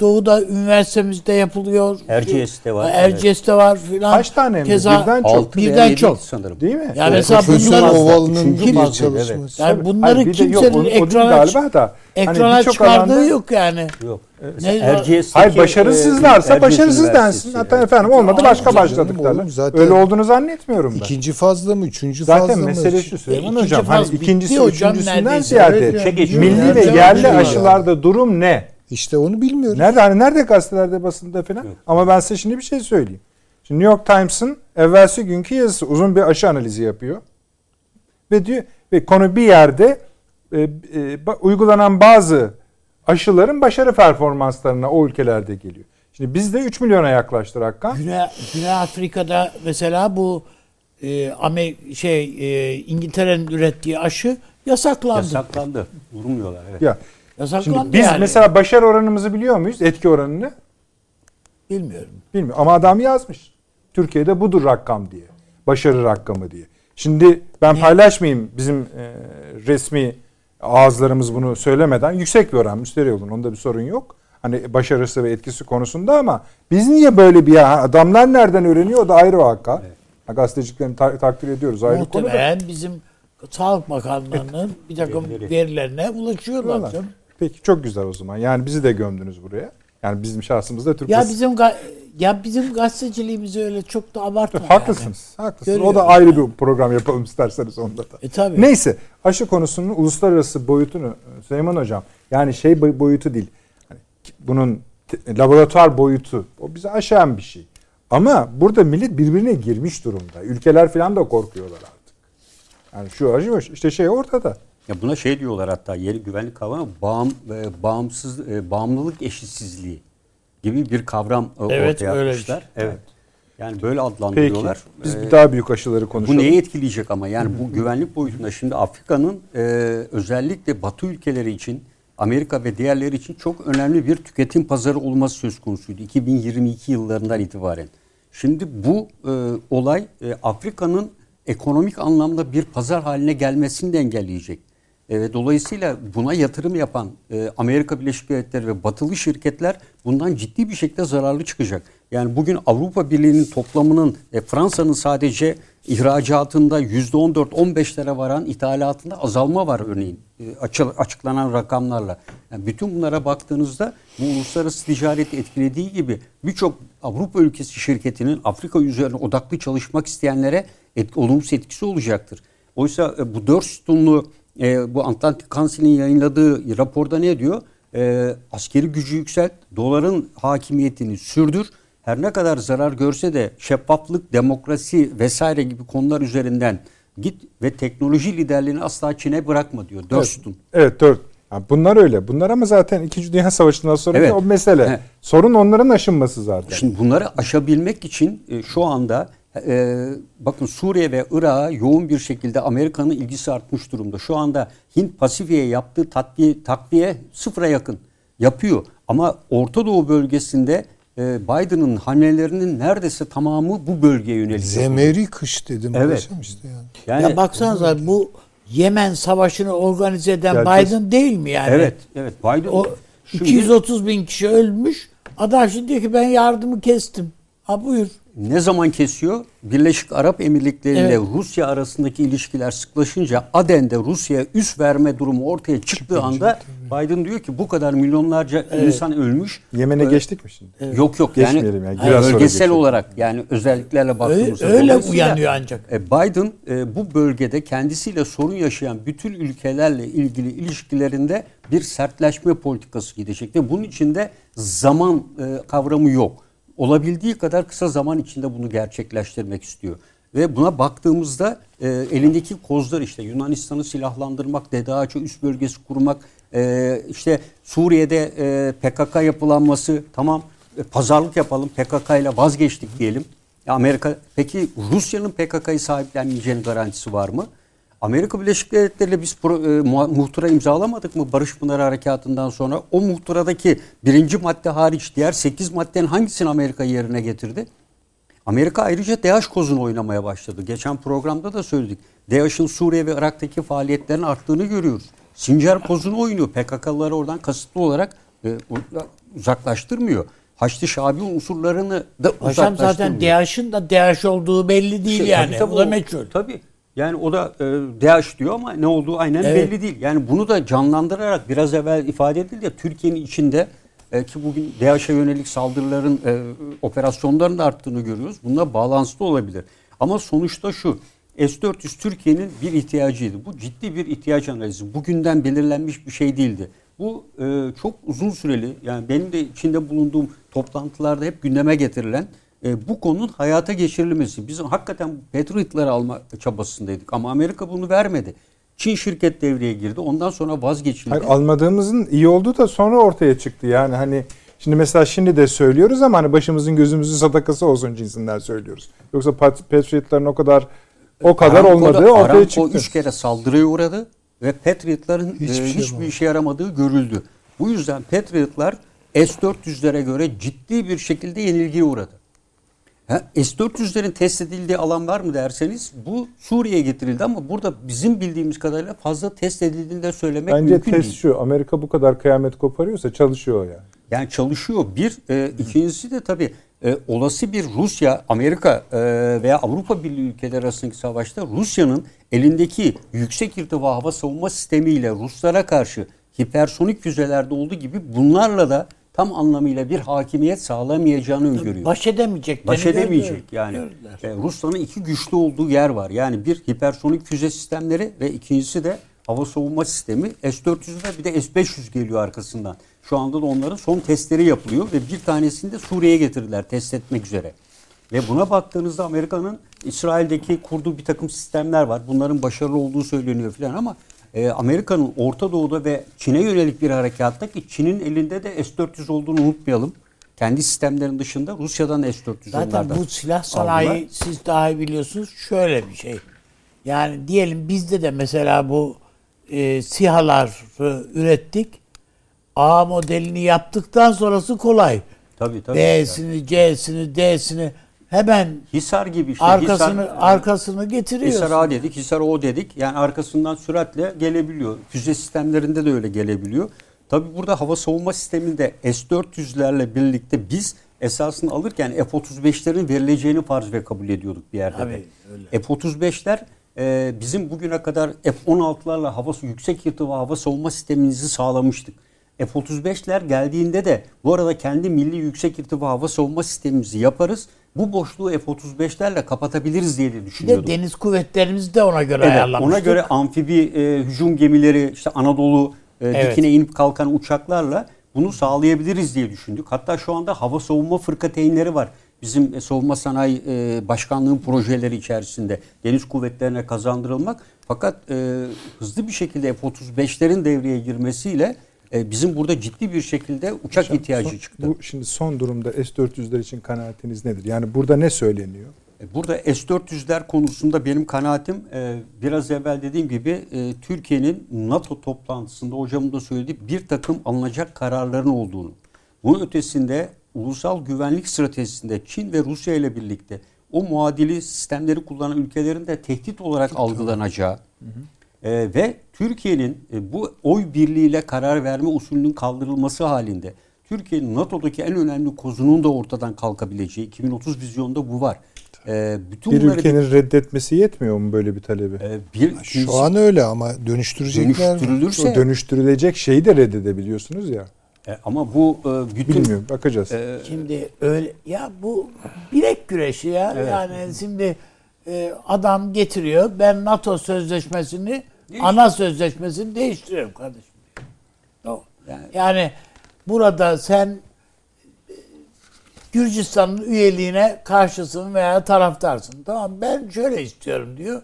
Doğu'da üniversitemizde yapılıyor. Erciyes'te var. Erciyes'te evet. var filan. Kaç tane mi? Keza birden çok. Birden çok. Sanırım. Değil mi? Yani evet. mesela bunlar ovalının kim çalışması. Evet. Yani bunları Hayır, kimsenin yok, ekrana, galiba da, hani ekrana hani çıkardığı alanda, yok yani. Yok. Ne Hayır başarısızlarsa e, başarısız densin. Hatta efendim olmadı başka başladık derler. Öyle olduğunu zannetmiyorum ben. İkinci fazla mı? Üçüncü fazla mı? Zaten mesele şu Süleyman Hocam. Hani ikincisi üçüncüsünden ziyade milli ve yerli aşılarda durum ne? İşte onu bilmiyoruz. Nerede hani nerede gazetelerde basında falan? Yok. Ama ben size şimdi bir şey söyleyeyim. Şimdi New York Times'ın evvelsi günkü yazısı uzun bir aşı analizi yapıyor. Ve diyor ve konu bir yerde e, e, uygulanan bazı aşıların başarı performanslarına o ülkelerde geliyor. Şimdi bizde 3 milyona yaklaştı rakam. Güney, Güney Afrika'da mesela bu e, Amer şey e, İngiltere'nin ürettiği aşı yasaklandı. Yasaklandı. Vurmuyorlar evet. Ya Yasaklandı Şimdi biz yani. mesela başarı oranımızı biliyor muyuz? Etki oranını? Bilmiyorum. Bilmiyorum ama adam yazmış. Türkiye'de budur rakam diye. Başarı rakamı diye. Şimdi ben ne? paylaşmayayım bizim e, resmi ağızlarımız bunu söylemeden yüksek bir oran müşteri olun. Onda bir sorun yok. Hani başarısı ve etkisi konusunda ama biz niye böyle bir adamlar nereden öğreniyor o da ayrı vaka. Evet. Gazeteciliklerini ta- takdir ediyoruz ayrı Muhtemelen konuda. bizim Sağlık Bakanlığı'nın bir takım verilerine ulaşıyorlar. Peki çok güzel o zaman. Yani bizi de gömdünüz buraya. Yani bizim şahsımızda Türk Ya bizim ya bizim gazeteciliğimizi öyle çok da abartma. Haklısınız. Yani. Haklısınız. Görüyorum. O da ayrı bir program yapalım isterseniz onda da. E tabii. Neyse aşı konusunun uluslararası boyutunu Süleyman Hocam yani şey boyutu değil. Hani bunun laboratuvar boyutu o bize aşan bir şey. Ama burada millet birbirine girmiş durumda. Ülkeler falan da korkuyorlar artık. Yani şu aşı işte şey ortada. Ya buna şey diyorlar hatta yeni güvenlik kavramı bağım, e, bağımsız e, bağımlılık eşitsizliği gibi bir kavram e, evet, ortaya öyle atmışlar. Şey. Evet. Yani böyle adlandırıyorlar. Peki. Biz ee, daha büyük aşıları konuşalım. Bu neyi etkileyecek ama? Yani bu güvenlik boyutunda şimdi Afrika'nın e, özellikle Batı ülkeleri için Amerika ve diğerleri için çok önemli bir tüketim pazarı olması söz konusuydu 2022 yıllarından itibaren. Şimdi bu e, olay e, Afrika'nın ekonomik anlamda bir pazar haline gelmesini de engelleyecek. E, dolayısıyla buna yatırım yapan e, Amerika Birleşik Devletleri ve batılı şirketler bundan ciddi bir şekilde zararlı çıkacak. Yani bugün Avrupa Birliği'nin toplamının e, Fransa'nın sadece ihracatında %14-15'lere varan ithalatında azalma var örneğin e, açıklanan rakamlarla. Yani bütün bunlara baktığınızda bu uluslararası ticareti etkilediği gibi birçok Avrupa ülkesi şirketinin Afrika üzerine odaklı çalışmak isteyenlere et, olumsuz etkisi olacaktır. Oysa e, bu dört sütunlu e, bu Atlantik Council'in yayınladığı raporda ne diyor? E, askeri gücü yükselt, doların hakimiyetini sürdür. Her ne kadar zarar görse de şeffaflık, demokrasi vesaire gibi konular üzerinden git ve teknoloji liderliğini asla Çin'e bırakma diyor. Dört evet. Evet dört. Yani bunlar öyle. Bunlar ama zaten 2. Dünya Savaşı'ndan sonra evet. o mesele. Evet. Sorun onların aşınması zaten. Şimdi bunları aşabilmek için e, şu anda e, bakın Suriye ve Irak'a yoğun bir şekilde Amerika'nın ilgisi artmış durumda. Şu anda Hint Pasifik'e yaptığı takviye, takviye sıfıra yakın yapıyor. Ama Orta Doğu bölgesinde Biden'ın hamlelerinin neredeyse tamamı bu bölgeye yönelik. Zemeri kış dedim. Evet. Işte yani. yani. Ya baksanıza bu Yemen Savaşı'nı organize eden Gerçekten. Biden değil mi yani? Evet. Evet. Biden. O şimdi, 230 bin kişi ölmüş. Adam şimdi diyor ki ben yardımı kestim. Ha buyur ne zaman kesiyor? Birleşik Arap Emirlikleri ile evet. Rusya arasındaki ilişkiler sıklaşınca Aden'de Rusya'ya üs verme durumu ortaya çıktığı Çıkınca, anda. Biden diyor ki bu kadar milyonlarca evet. insan ölmüş. Yemen'e ee, geçtik mi şimdi? Evet. Yok yok yani, yani. Bölgesel olarak yani özelliklerle baktığımızda. Öyle, öyle uyanıyor ancak. E, Biden e, bu bölgede kendisiyle sorun yaşayan bütün ülkelerle ilgili ilişkilerinde bir sertleşme politikası gidecek ve bunun içinde zaman e, kavramı yok olabildiği kadar kısa zaman içinde bunu gerçekleştirmek istiyor. Ve buna baktığımızda e, elindeki kozlar işte Yunanistan'ı silahlandırmak, Dede üst bölgesi kurmak, e, işte Suriye'de e, PKK yapılanması tamam e, pazarlık yapalım PKK ile vazgeçtik diyelim. Amerika peki Rusya'nın PKK'yı sahiplenmeyeceğinin garantisi var mı? Amerika Birleşik Devletleri ile biz pro, e, muhtıra imzalamadık mı Barış Pınarı Harekatı'ndan sonra? O muhtıradaki birinci madde hariç diğer sekiz maddenin hangisini Amerika yerine getirdi? Amerika ayrıca DAEŞ kozunu oynamaya başladı. Geçen programda da söyledik. DAEŞ'in Suriye ve Irak'taki faaliyetlerin arttığını görüyoruz. Sincar kozunu oynuyor. PKK'lıları oradan kasıtlı olarak e, uzaklaştırmıyor. Haçlı Şabi unsurlarını da Hocam zaten DAEŞ'in de DAEŞ olduğu belli değil şey, yani. Tabii, tabii, o da meçhul. Tabii. Yani o da e, DH diyor ama ne olduğu aynen evet. belli değil. Yani bunu da canlandırarak biraz evvel ifade edildi ya Türkiye'nin içinde e, ki bugün DH'a yönelik saldırıların e, operasyonların da arttığını görüyoruz. Bununla bağlantılı olabilir. Ama sonuçta şu S-400 Türkiye'nin bir ihtiyacıydı. Bu ciddi bir ihtiyaç analizi. Bugünden belirlenmiş bir şey değildi. Bu e, çok uzun süreli yani benim de içinde bulunduğum toplantılarda hep gündeme getirilen e, bu konunun hayata geçirilmesi. Biz hakikaten Patriot'ları alma çabasındaydık ama Amerika bunu vermedi. Çin şirket devreye girdi. Ondan sonra vazgeçildi. Hayır, almadığımızın iyi olduğu da sonra ortaya çıktı. Yani hani şimdi mesela şimdi de söylüyoruz ama hani başımızın gözümüzün sadakası olsun cinsinden söylüyoruz. Yoksa Patriot'ların o kadar o kadar Aramco'da, olmadığı ortaya Aramco çıktı. üç kere saldırıya uğradı ve Patriot'ların hiçbir, e, şey hiçbir işe yaramadığı görüldü. Bu yüzden Patriot'lar S-400'lere göre ciddi bir şekilde yenilgiye uğradı. S-400'lerin test edildiği alan var mı derseniz bu Suriye'ye getirildi ama burada bizim bildiğimiz kadarıyla fazla test edildiğini de söylemek Bence mümkün değil. Bence test şu Amerika bu kadar kıyamet koparıyorsa çalışıyor yani. Yani çalışıyor. Bir, e, ikincisi de tabii e, olası bir Rusya, Amerika e, veya Avrupa Birliği ülkeleri arasındaki savaşta Rusya'nın elindeki yüksek irtifa hava savunma sistemiyle Ruslara karşı hipersonik füzelerde olduğu gibi bunlarla da tam anlamıyla bir hakimiyet sağlamayacağını öngörüyor. Baş edemeyecek. Baş edemeyecek yani. E, Rusya'nın iki güçlü olduğu yer var. Yani bir hipersonik füze sistemleri ve ikincisi de hava savunma sistemi. S-400'ler bir de S-500 geliyor arkasından. Şu anda da onların son testleri yapılıyor ve bir tanesini de Suriye'ye getirdiler test etmek üzere. Ve buna baktığınızda Amerika'nın İsrail'deki kurduğu bir takım sistemler var. Bunların başarılı olduğu söyleniyor falan ama e, Amerika'nın Orta Doğu'da ve Çin'e yönelik bir harekatta ki Çin'in elinde de S-400 olduğunu unutmayalım. Kendi sistemlerin dışında Rusya'dan S-400 Zaten bu silah sanayi aldılar. siz daha iyi biliyorsunuz şöyle bir şey. Yani diyelim bizde de mesela bu e, SİHA'ları ürettik. A modelini yaptıktan sonrası kolay. Tabii tabii. B'sini, C'sini, D'sini hemen Hisar gibi işte. Arkasını Hisar, arkasını getiriyorsun. Hisar A dedik, Hisar O dedik. Yani arkasından süratle gelebiliyor. Füze sistemlerinde de öyle gelebiliyor. Tabi burada hava savunma sisteminde S-400'lerle birlikte biz esasını alırken F-35'lerin verileceğini farz ve kabul ediyorduk bir yerde. Tabii, F-35'ler e, bizim bugüne kadar F-16'larla hava yüksek irtifa hava savunma sistemimizi sağlamıştık. F-35'ler geldiğinde de bu arada kendi milli yüksek irtifa hava savunma sistemimizi yaparız. Bu boşluğu F-35'lerle kapatabiliriz diye de düşünüyorduk. De deniz kuvvetlerimiz de ona göre evet, ayarlamıştık. Ona göre amfibi e, hücum gemileri işte Anadolu e, evet. dikine inip kalkan uçaklarla bunu sağlayabiliriz diye düşündük. Hatta şu anda hava savunma fırkateynleri var. Bizim e, savunma sanayi e, başkanlığı projeleri içerisinde deniz kuvvetlerine kazandırılmak. Fakat e, hızlı bir şekilde F-35'lerin devreye girmesiyle e, bizim burada ciddi bir şekilde uçak Hocam, ihtiyacı son, çıktı. Bu şimdi son durumda S-400'ler için kanaatiniz nedir? Yani burada ne söyleniyor? E, burada S-400'ler konusunda benim kanaatim e, biraz evvel dediğim gibi Türkiye'nin NATO toplantısında hocamın da söylediği bir takım alınacak kararların olduğunu. Bunun ötesinde ulusal güvenlik stratejisinde Çin ve Rusya ile birlikte o muadili sistemleri kullanan ülkelerin de tehdit olarak algılanacağı, hı hı e, ve Türkiye'nin e, bu oy birliğiyle karar verme usulünün kaldırılması halinde Türkiye'nin NATO'daki en önemli kozunun da ortadan kalkabileceği 2030 vizyonda bu var. E, bütün bir ülkenin bir, reddetmesi yetmiyor mu böyle bir talebi? E, bir, Şu an öyle ama dönüştürecekler dönüştürülürse, dönüştürülecek şeyi de reddedebiliyorsunuz ya. E, ama bu e, bütün bilmiyorum bakacağız. E, şimdi öyle ya bu bilek güreşi ya evet. yani şimdi e, adam getiriyor ben NATO sözleşmesini ana sözleşmesini değiştiriyorum kardeşim. O. Yani, yani burada sen e, Gürcistan'ın üyeliğine karşısın veya taraftarsın. Tamam ben şöyle istiyorum diyor.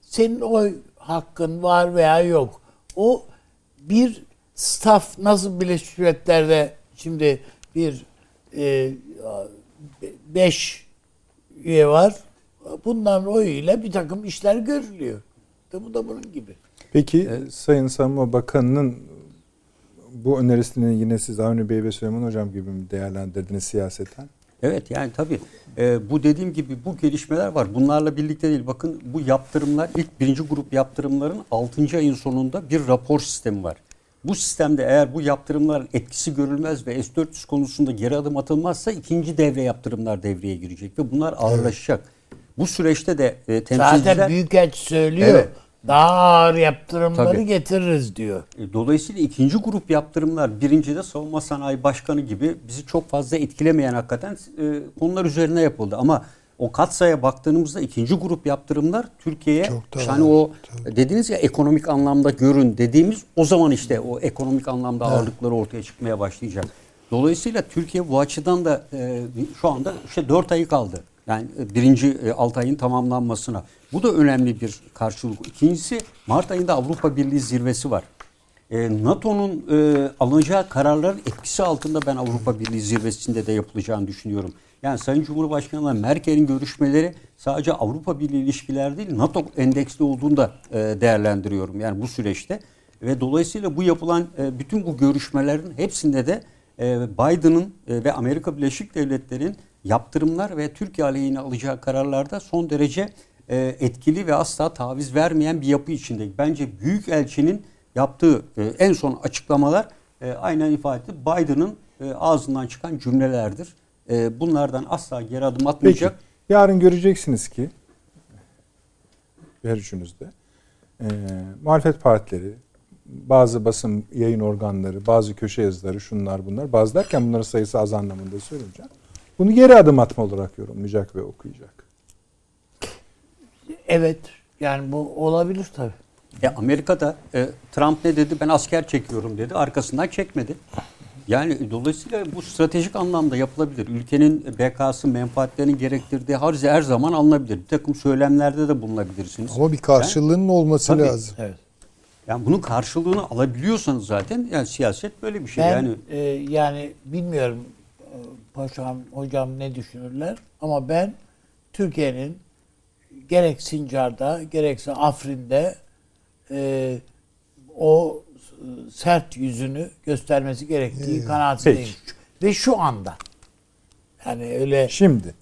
Senin oy hakkın var veya yok. O bir staff nasıl Birleşmiş Milletler'de şimdi bir e, beş üye var. Bunların oyuyla bir takım işler görülüyor. Bu da bunun gibi. Peki evet. Sayın Savunma Bakanı'nın bu önerisini yine siz Avni Bey ve Süleyman Hocam gibi mi değerlendirdiniz siyaseten? Evet yani tabii e, bu dediğim gibi bu gelişmeler var. Bunlarla birlikte değil. Bakın bu yaptırımlar ilk birinci grup yaptırımların 6. ayın sonunda bir rapor sistemi var. Bu sistemde eğer bu yaptırımların etkisi görülmez ve S-400 konusunda geri adım atılmazsa ikinci devre yaptırımlar devreye girecek ve bunlar ağırlaşacak. Evet. Bu süreçte de e, temsilciler... Zaten Büyükelçi söylüyor. Evet daha ağır yaptırımları Tabii. getiririz diyor. E, dolayısıyla ikinci grup yaptırımlar birinci de savunma sanayi başkanı gibi bizi çok fazla etkilemeyen hakikaten e, konular üzerine yapıldı. Ama o katsaya baktığımızda ikinci grup yaptırımlar Türkiye'ye hani o Tabii. dediniz ya ekonomik anlamda görün dediğimiz o zaman işte o ekonomik anlamda evet. ağırlıkları ortaya çıkmaya başlayacak. Dolayısıyla Türkiye bu açıdan da e, şu anda işte dört ayı kaldı. Yani e, birinci e, 6 ayın tamamlanmasına. Bu da önemli bir karşılık. İkincisi Mart ayında Avrupa Birliği zirvesi var. E, NATO'nun e, alınacağı kararların etkisi altında ben Avrupa Birliği zirvesinde de yapılacağını düşünüyorum. Yani Sayın Cumhurbaşkanı Merkel'in görüşmeleri sadece Avrupa Birliği ilişkiler değil NATO endeksli olduğunu da e, değerlendiriyorum. Yani bu süreçte ve dolayısıyla bu yapılan e, bütün bu görüşmelerin hepsinde de e, Biden'ın e, ve Amerika Birleşik Devletleri'nin yaptırımlar ve Türkiye aleyhine alacağı kararlarda son derece e, etkili ve asla taviz vermeyen bir yapı içinde. Bence büyük elçinin yaptığı e, en son açıklamalar e, aynen ifade etti. Biden'ın e, ağzından çıkan cümlelerdir. E, bunlardan asla geri adım atmayacak. Peki. Yarın göreceksiniz ki her üçünüzde e, muhalefet partileri, bazı basın yayın organları, bazı köşe yazıları, şunlar bunlar. Bazı derken bunların sayısı az anlamında söyleyeceğim. Bunu geri adım atma olarak yorumlayacak ve okuyacak. Evet. Yani bu olabilir tabii. E Amerika'da e, Trump ne dedi? Ben asker çekiyorum dedi. Arkasından çekmedi. Yani dolayısıyla bu stratejik anlamda yapılabilir. Ülkenin BK'sı menfaatlerinin gerektirdiği harcı her zaman alınabilir. Bir takım söylemlerde de bulunabilirsiniz. Ama bir karşılığının yani, olması tabii, lazım. Evet. Yani bunun karşılığını alabiliyorsanız zaten yani siyaset böyle bir şey. Ben, yani e, yani bilmiyorum e, paşam hocam ne düşünürler ama ben Türkiye'nin gerek Sincar'da gerekse Afrin'de e, o sert yüzünü göstermesi gerektiği evet. kanaatindeyim. Ve şu anda. Yani öyle şimdi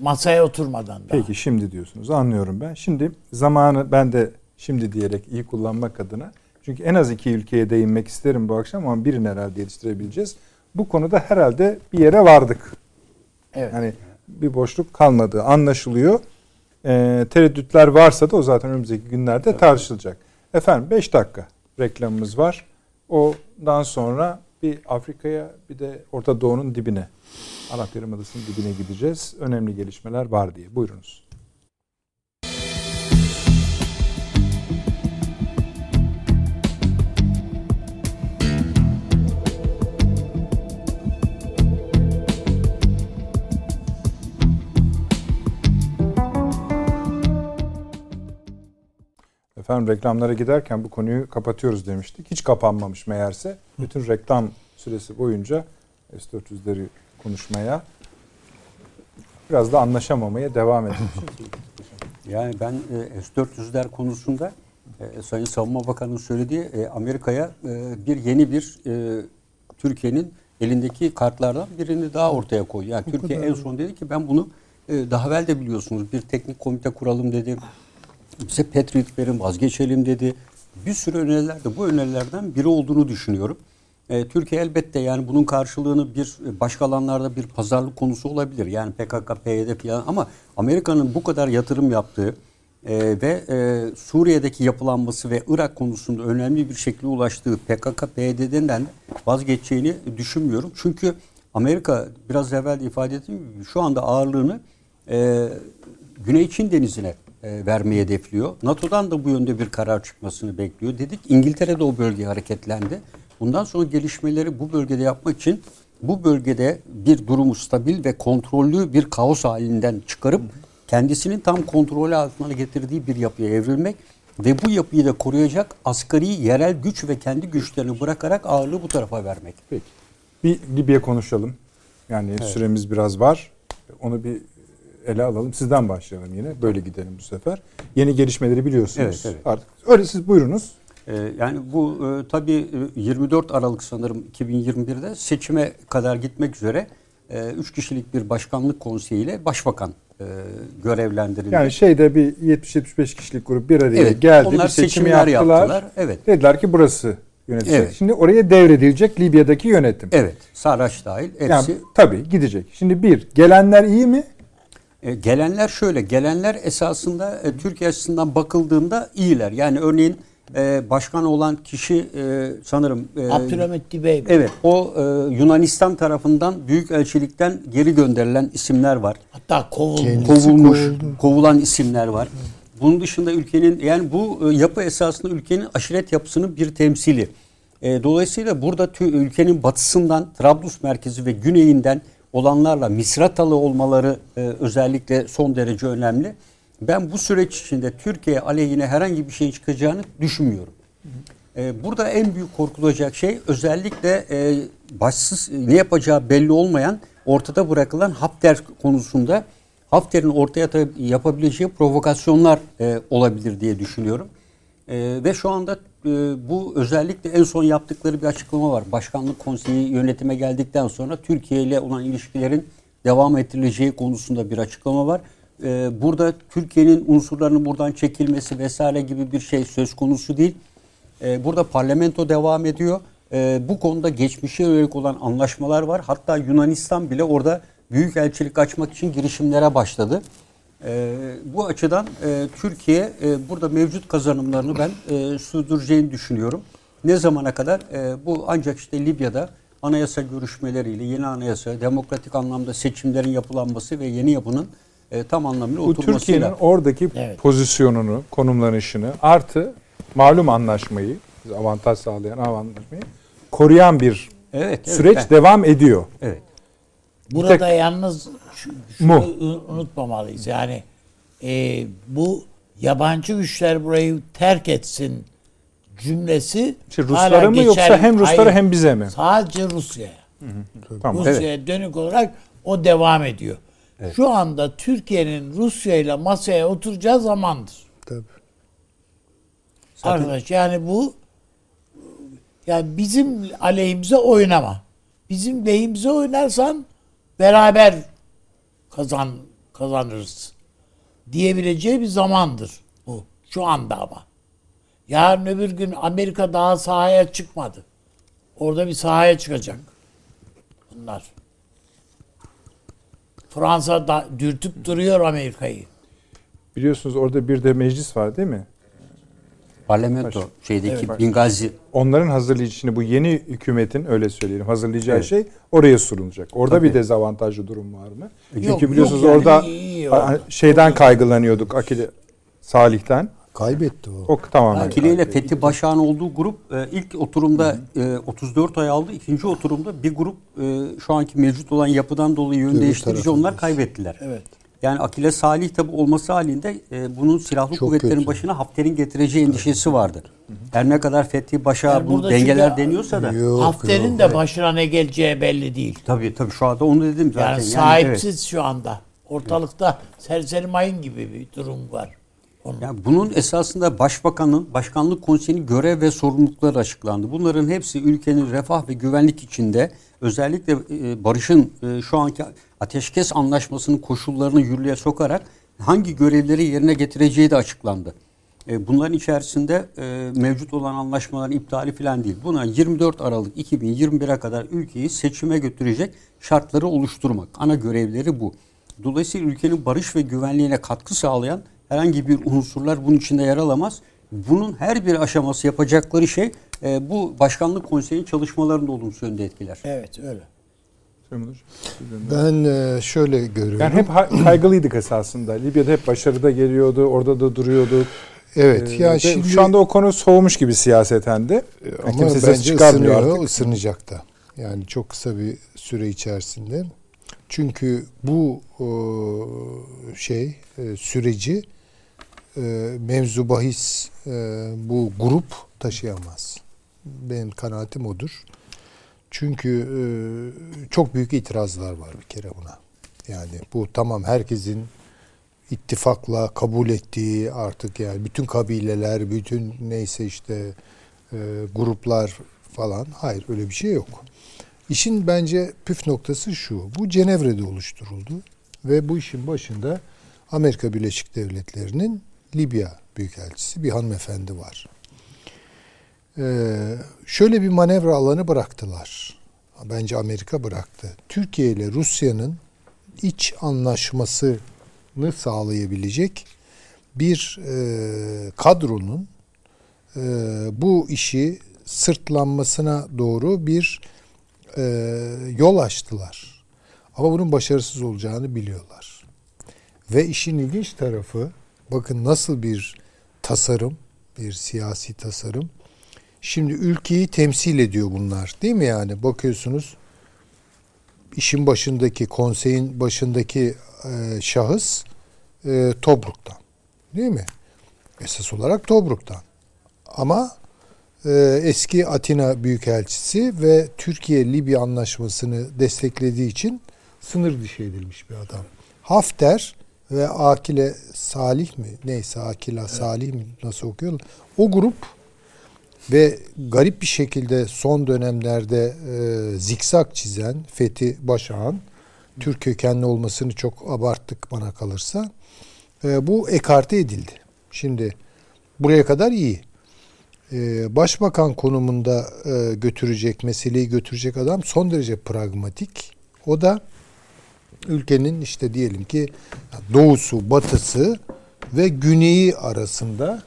masaya oturmadan da. Peki şimdi diyorsunuz. Anlıyorum ben. Şimdi zamanı ben de şimdi diyerek iyi kullanmak adına çünkü en az iki ülkeye değinmek isterim bu akşam ama birini herhalde yetiştirebileceğiz. Bu konuda herhalde bir yere vardık. Evet. Yani bir boşluk kalmadığı anlaşılıyor. E, tereddütler varsa da o zaten önümüzdeki günlerde evet. tartışılacak. Efendim 5 dakika reklamımız var. Ondan sonra bir Afrika'ya bir de Orta Doğu'nun dibine, Arap Yarımadası'nın dibine gideceğiz. Önemli gelişmeler var diye. Buyurunuz. Efendim reklamlara giderken bu konuyu kapatıyoruz demiştik. Hiç kapanmamış meğerse. Bütün reklam süresi boyunca S-400'leri konuşmaya biraz da anlaşamamaya devam etmişiz. Yani ben e, S-400'ler konusunda e, Sayın Savunma Bakanı'nın söylediği e, Amerika'ya bir yeni bir Türkiye'nin elindeki kartlardan birini daha ortaya koyuyor. Yani Türkiye en son dedi ki ben bunu daha evvel de biliyorsunuz bir teknik komite kuralım dedi bize Patriot verin vazgeçelim dedi. Bir sürü öneriler de bu önerilerden biri olduğunu düşünüyorum. E, Türkiye elbette yani bunun karşılığını bir başka alanlarda bir pazarlık konusu olabilir. Yani PKK, PYD falan ama Amerika'nın bu kadar yatırım yaptığı e, ve e, Suriye'deki yapılanması ve Irak konusunda önemli bir şekilde ulaştığı PKK, PYD'den vazgeçeceğini düşünmüyorum. Çünkü Amerika biraz evvel de ifade ettiğim gibi şu anda ağırlığını e, Güney Çin denizine e, vermeyi hedefliyor. NATO'dan da bu yönde bir karar çıkmasını bekliyor. Dedik İngiltere de o bölgeye hareketlendi. Bundan sonra gelişmeleri bu bölgede yapmak için bu bölgede bir durumu stabil ve kontrollü bir kaos halinden çıkarıp kendisinin tam kontrolü altına getirdiği bir yapıya evrilmek ve bu yapıyı da koruyacak asgari yerel güç ve kendi güçlerini bırakarak ağırlığı bu tarafa vermek. Peki. Bir Libya konuşalım. Yani evet. süremiz biraz var. Onu bir ele alalım. Sizden başlayalım yine. Böyle gidelim bu sefer. Yeni gelişmeleri biliyorsunuz. Evet, evet. Artık öyle siz buyurunuz. Ee, yani bu e, tabii 24 e, Aralık sanırım 2021'de seçime kadar gitmek üzere 3 e, kişilik bir başkanlık konseyiyle başbakan e, görevlendirildi. Yani şeyde bir 70-75 kişilik grup bir araya evet, geldi. Onlar bir seçimi yaptılar. yaptılar. Evet. Dediler ki burası yönetilecek. Evet. Şimdi oraya devredilecek Libya'daki yönetim. Evet. Sarraç dahil hepsi. Yani, tabii gidecek. Şimdi bir, gelenler iyi mi? E, gelenler şöyle, gelenler esasında e, Türkiye açısından bakıldığında iyiler. Yani örneğin e, başkan olan kişi e, sanırım e, Abdülhamit Dibey. Evet, o e, Yunanistan tarafından büyük elçilikten geri gönderilen isimler var. Hatta kovulmuş, kovulmuş, kovulan isimler var. Bunun dışında ülkenin yani bu e, yapı esasında ülkenin aşiret yapısının bir temsili. E, dolayısıyla burada ülkenin batısından, Trablus merkezi ve güneyinden olanlarla misratalı olmaları e, özellikle son derece önemli. Ben bu süreç içinde Türkiye aleyhine herhangi bir şeyin çıkacağını düşünmüyorum. E, burada en büyük korkulacak şey özellikle e, başsız ne yapacağı belli olmayan ortada bırakılan Hafter konusunda Hafter'in ortaya yapabileceği provokasyonlar e, olabilir diye düşünüyorum. E, ve şu anda e, bu özellikle en son yaptıkları bir açıklama var. Başkanlık Konseyi yönetime geldikten sonra Türkiye ile olan ilişkilerin devam ettirileceği konusunda bir açıklama var. E, burada Türkiye'nin unsurlarının buradan çekilmesi vesaire gibi bir şey söz konusu değil. E, burada parlamento devam ediyor. bu konuda geçmişe yönelik olan anlaşmalar var. Hatta Yunanistan bile orada büyük elçilik açmak için girişimlere başladı. E, bu açıdan e, Türkiye e, burada mevcut kazanımlarını ben e, sürdüreceğini düşünüyorum. Ne zamana kadar? E, bu ancak işte Libya'da anayasa görüşmeleriyle yeni anayasa, demokratik anlamda seçimlerin yapılanması ve yeni yapının e, tam anlamıyla bu oturmasıyla. Türkiye'nin oradaki evet. pozisyonunu, konumlanışını artı malum anlaşmayı, avantaj sağlayan anlaşmayı koruyan bir evet, evet, süreç evet. devam ediyor. Evet. Burada tek, yalnız şu, şunu mu? unutmamalıyız. Yani e, bu yabancı güçler burayı terk etsin cümlesi işte Ruslara mı geçer, yoksa hem Ruslara hayır, hem bize mi? Sadece Rusya'ya. Tamam. Rusya'ya evet. dönük olarak o devam ediyor. Evet. Şu anda Türkiye'nin Rusya ile masaya oturacağı zamandır. Tabii. Arkadaş yani bu yani bizim aleyhimize oynama. Bizim lehimize oynarsan beraber kazan kazanırız diyebileceği bir zamandır bu. Şu anda ama. Yarın öbür gün Amerika daha sahaya çıkmadı. Orada bir sahaya çıkacak. Bunlar. Fransa da dürtüp duruyor Amerika'yı. Biliyorsunuz orada bir de meclis var değil mi? Parlamento Baş. şeydeki evet. Bingazi. Onların hazırlayıcı bu yeni hükümetin öyle söyleyelim hazırlayacağı evet. şey oraya sunulacak. Orada Tabii. bir dezavantajlı durum var mı? Yok, Çünkü biliyorsunuz yok yani, orada iyi, şeyden kaygılanıyorduk Akile Salih'ten. Kaybetti o. O tamamen. Akile ile Fethi Başak'ın olduğu grup e, ilk oturumda e, 34 ay aldı. İkinci oturumda bir grup e, şu anki mevcut olan yapıdan dolayı yön değiştirici onlar kaybettiler. Evet. Yani Akile Salih tabi olması halinde e, bunun silahlı Çok kuvvetlerin kötü. başına Hafter'in getireceği endişesi vardı. Her ne kadar Fethi Başa yani bu dengeler deniyorsa da yok, Hafter'in de başına ne geleceği belli değil. Tabii tabii şu anda onu dedim zaten. Yani sahipsiz yani, evet. şu anda. Ortalıkta evet. serseri mayın gibi bir durum var. Yani bunun esasında başbakanın, başkanlık konseyinin görev ve sorumlulukları açıklandı. Bunların hepsi ülkenin refah ve güvenlik içinde özellikle e, barışın e, şu anki ateşkes anlaşmasının koşullarını yürürlüğe sokarak hangi görevleri yerine getireceği de açıklandı. E, bunların içerisinde mevcut olan anlaşmaların iptali falan değil. Buna 24 Aralık 2021'e kadar ülkeyi seçime götürecek şartları oluşturmak. Ana görevleri bu. Dolayısıyla ülkenin barış ve güvenliğine katkı sağlayan herhangi bir unsurlar bunun içinde yer alamaz. Bunun her bir aşaması yapacakları şey e, bu başkanlık konseyinin çalışmalarında olumsuz yönde etkiler. Evet öyle. Ben e, şöyle görüyorum. Yani hep kaygılıydık esasında. Libya'da hep başarıda geliyordu, orada da duruyordu. Evet. Ee, ya şimdi şu anda o konu soğumuş gibi siyaseten de. Ama Kimse bence ısınıyor, artık. ısınacak da. Yani çok kısa bir süre içerisinde. Çünkü bu şey e, süreci e, mevzu bahis bu grup taşıyamaz. Benim kanaatim odur. Çünkü e, çok büyük itirazlar var bir kere buna. Yani bu tamam herkesin ittifakla kabul ettiği artık yani bütün kabileler, bütün neyse işte e, gruplar falan. Hayır öyle bir şey yok. İşin bence püf noktası şu. Bu Cenevre'de oluşturuldu ve bu işin başında Amerika Birleşik Devletleri'nin Libya Büyükelçisi bir hanımefendi var. Ee, şöyle bir manevra alanı bıraktılar. Bence Amerika bıraktı. Türkiye ile Rusya'nın iç anlaşmasını sağlayabilecek bir e, kadronun e, bu işi sırtlanmasına doğru bir e, yol açtılar. Ama bunun başarısız olacağını biliyorlar. Ve işin ilginç tarafı bakın nasıl bir tasarım, bir siyasi tasarım Şimdi ülkeyi temsil ediyor bunlar değil mi yani? Bakıyorsunuz işin başındaki, konseyin başındaki e, şahıs e, Tobruk'tan değil mi? Esas olarak Tobruk'tan. Ama e, eski Atina Büyükelçisi ve Türkiye-Libya anlaşmasını desteklediği için sınır dışı edilmiş bir adam. Hafter ve Akile Salih mi? Neyse Akila evet. Salih mi? Nasıl okuyorlar? O grup ve garip bir şekilde son dönemlerde e, zikzak çizen Fethi Başağ'ın Türk kökenli olmasını çok abarttık bana kalırsa. E, bu ekarte edildi. Şimdi buraya kadar iyi. e, başbakan konumunda e, götürecek, meseleyi götürecek adam son derece pragmatik. O da ülkenin işte diyelim ki doğusu, batısı ve güneyi arasında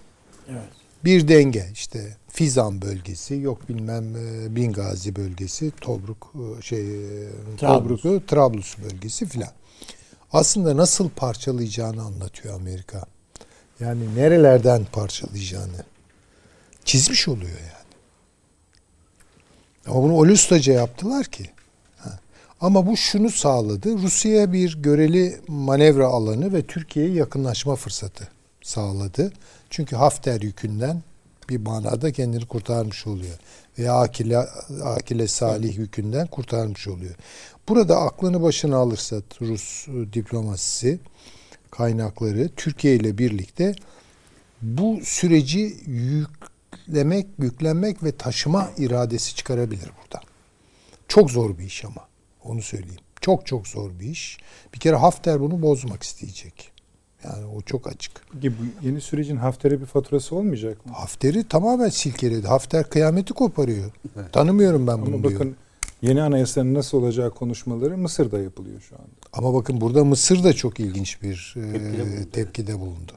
evet. bir denge. işte Fizan bölgesi, yok bilmem e, Bingazi bölgesi, Tobruk e, şey Trablus. Tobruk, Trablus bölgesi filan. Aslında nasıl parçalayacağını anlatıyor Amerika. Yani nerelerden parçalayacağını çizmiş oluyor yani. Ama bunu Olustaca yaptılar ki. Ama bu şunu sağladı. Rusya'ya bir göreli manevra alanı ve Türkiye'ye yakınlaşma fırsatı sağladı. Çünkü Hafter yükünden bir manada kendini kurtarmış oluyor. Veya Akile, Akile Salih yükünden kurtarmış oluyor. Burada aklını başına alırsa Rus diplomasisi kaynakları Türkiye ile birlikte bu süreci yüklemek, yüklenmek ve taşıma iradesi çıkarabilir burada. Çok zor bir iş ama. Onu söyleyeyim. Çok çok zor bir iş. Bir kere Hafter bunu bozmak isteyecek. Yani o çok açık. Peki bu yeni sürecin Hafter'e bir faturası olmayacak mı? Hafter'i tamamen silkeledi. Hafter kıyameti koparıyor. Evet. Tanımıyorum ben bunu Ama bakın diyor. yeni anayasanın nasıl olacağı konuşmaları Mısır'da yapılıyor şu anda. Ama bakın burada Mısır da çok ilginç bir e, tepkide bulundu.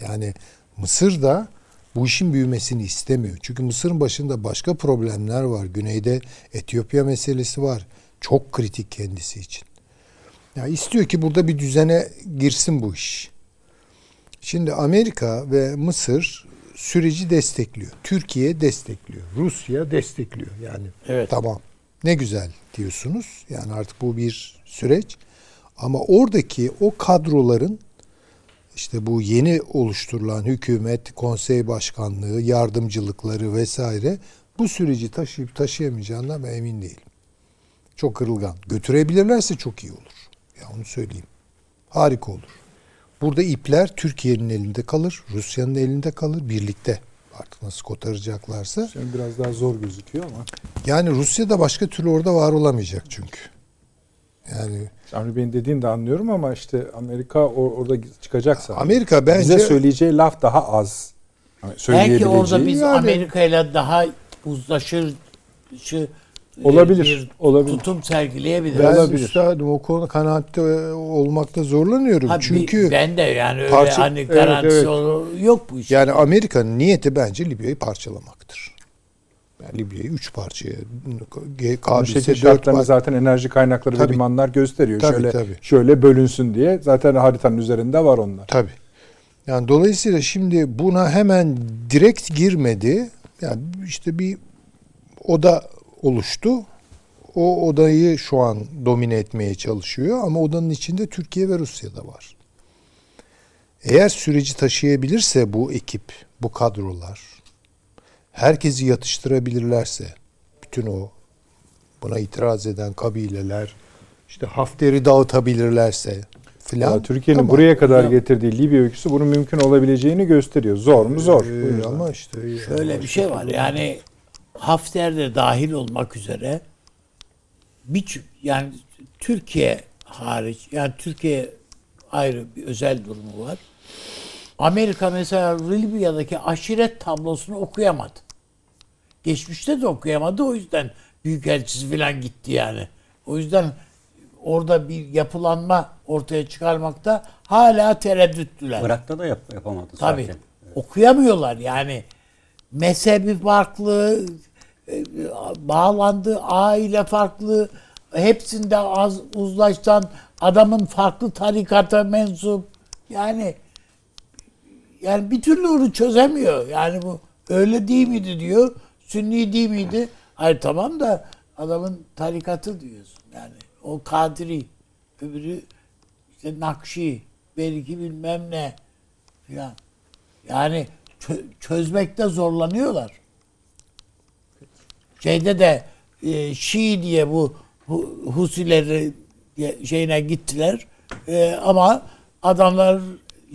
Yani Mısır da bu işin büyümesini istemiyor. Çünkü Mısır'ın başında başka problemler var. Güneyde Etiyopya meselesi var. Çok kritik kendisi için. Ya istiyor ki burada bir düzene girsin bu iş. Şimdi Amerika ve Mısır süreci destekliyor. Türkiye destekliyor. Rusya destekliyor. Yani evet. tamam. Ne güzel diyorsunuz. Yani artık bu bir süreç. Ama oradaki o kadroların işte bu yeni oluşturulan hükümet, konsey başkanlığı, yardımcılıkları vesaire bu süreci taşıyıp taşıyamayacağından ben emin değilim. Çok kırılgan. Götürebilirlerse çok iyi olur. Ya onu söyleyeyim. Harika olur. Burada ipler Türkiye'nin elinde kalır, Rusya'nın elinde kalır birlikte. Artık nasıl kotaracaklarsa. Şimdi biraz daha zor gözüküyor ama. Yani Rusya da başka türlü orada var olamayacak çünkü. Yani Avni Bey'in dediğini de anlıyorum ama işte Amerika or- orada çıkacaksa Amerika bence bize söyleyeceği laf daha az. Belki orada biz yani, Amerika ile daha uzlaşır şu olabilir. Bir olabilir. tutum sergileyebilir. Ben olabilir. üstadım o konu kanaatte olmakta zorlanıyorum. Ha, Çünkü ben de yani öyle parça, hani garantisi evet, evet. yok bu iş. Yani Amerika'nın niyeti bence Libya'yı parçalamaktır. Yani Libya'yı üç parçaya kabise şartlarını zaten enerji kaynakları tabii, ve limanlar gösteriyor. Tabii, şöyle tabii. şöyle bölünsün diye. Zaten haritanın üzerinde var onlar. Tabii. Yani dolayısıyla şimdi buna hemen direkt girmedi. Yani işte bir oda oluştu. O odayı şu an domine etmeye çalışıyor ama odanın içinde Türkiye ve Rusya da var. Eğer süreci taşıyabilirse bu ekip, bu kadrolar, herkesi yatıştırabilirlerse, bütün o buna itiraz eden kabileler, işte Hafter'i dağıtabilirlerse filan. Türkiye'nin tamam. buraya kadar ya. getirdiği Libya öyküsü bunun mümkün olabileceğini gösteriyor. Zor mu? Zor. Ee, ama işte şöyle bir şey var. Yani Hafter de dahil olmak üzere bir yani Türkiye hariç yani Türkiye ayrı bir özel durumu var. Amerika mesela Libya'daki aşiret tablosunu okuyamadı. Geçmişte de okuyamadı o yüzden büyükelçisi falan gitti yani. O yüzden orada bir yapılanma ortaya çıkarmakta hala tereddütlüler. Irak'ta da yap, yapamadı Tabii. zaten. Evet. Okuyamıyorlar yani. Mezhebi farklı, e, bağlandığı aile farklı, hepsinde az uzlaştan adamın farklı tarikata mensup. Yani yani bir türlü onu çözemiyor. Yani bu öyle değil miydi diyor. Sünni değil miydi? Hayır tamam da adamın tarikatı diyorsun. Yani o Kadiri, öbürü işte Nakşi, belki bilmem ne filan. Yani çözmekte zorlanıyorlar. Şeyde de e, Şii diye bu Husileri şeyine gittiler. E, ama adamlar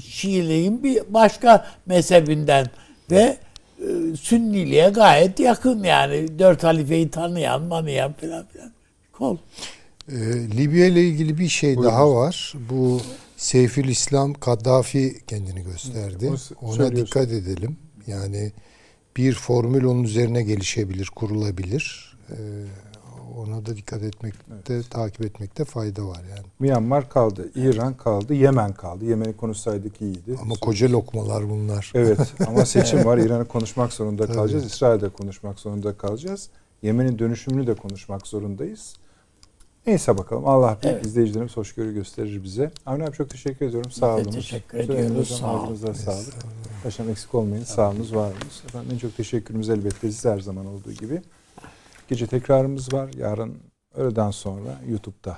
Şiiliğin bir başka mezhebinden ve e, Sünniliğe gayet yakın yani. Dört halifeyi tanıyan, manıyan falan filan. Kol. E, Libya ile ilgili bir şey Buyurun. daha var. Bu Seyfül İslam Kaddafi kendini gösterdi. Ona dikkat edelim. Yani bir formül onun üzerine gelişebilir, kurulabilir. Ee, ona da dikkat etmekte, evet. takip etmekte fayda var yani. Myanmar kaldı, İran kaldı, Yemen kaldı. Yemen'i konuşsaydık iyiydi. Ama koca lokmalar bunlar. Evet ama seçim var. İran'ı konuşmak zorunda kalacağız. İsrail'de konuşmak zorunda kalacağız. Yemen'in dönüşümünü de konuşmak zorundayız. Neyse bakalım. Allah evet. izleyicilerimiz hoşgörü gösterir bize. Avni abi çok teşekkür ediyorum. Sağ olun. Teşekkür ediyoruz. Sağ olun. sağlık. Paşam eksik olmayın. Sağ olunuz, var olunuz. Efendim en çok teşekkürümüz elbette siz her zaman olduğu gibi. Gece tekrarımız var. Yarın öğleden sonra YouTube'da.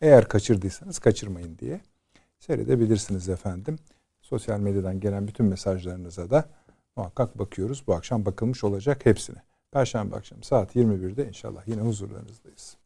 Eğer kaçırdıysanız kaçırmayın diye seyredebilirsiniz efendim. Sosyal medyadan gelen bütün mesajlarınıza da muhakkak bakıyoruz. Bu akşam bakılmış olacak hepsine. Perşembe akşam saat 21'de inşallah yine huzurlarınızdayız.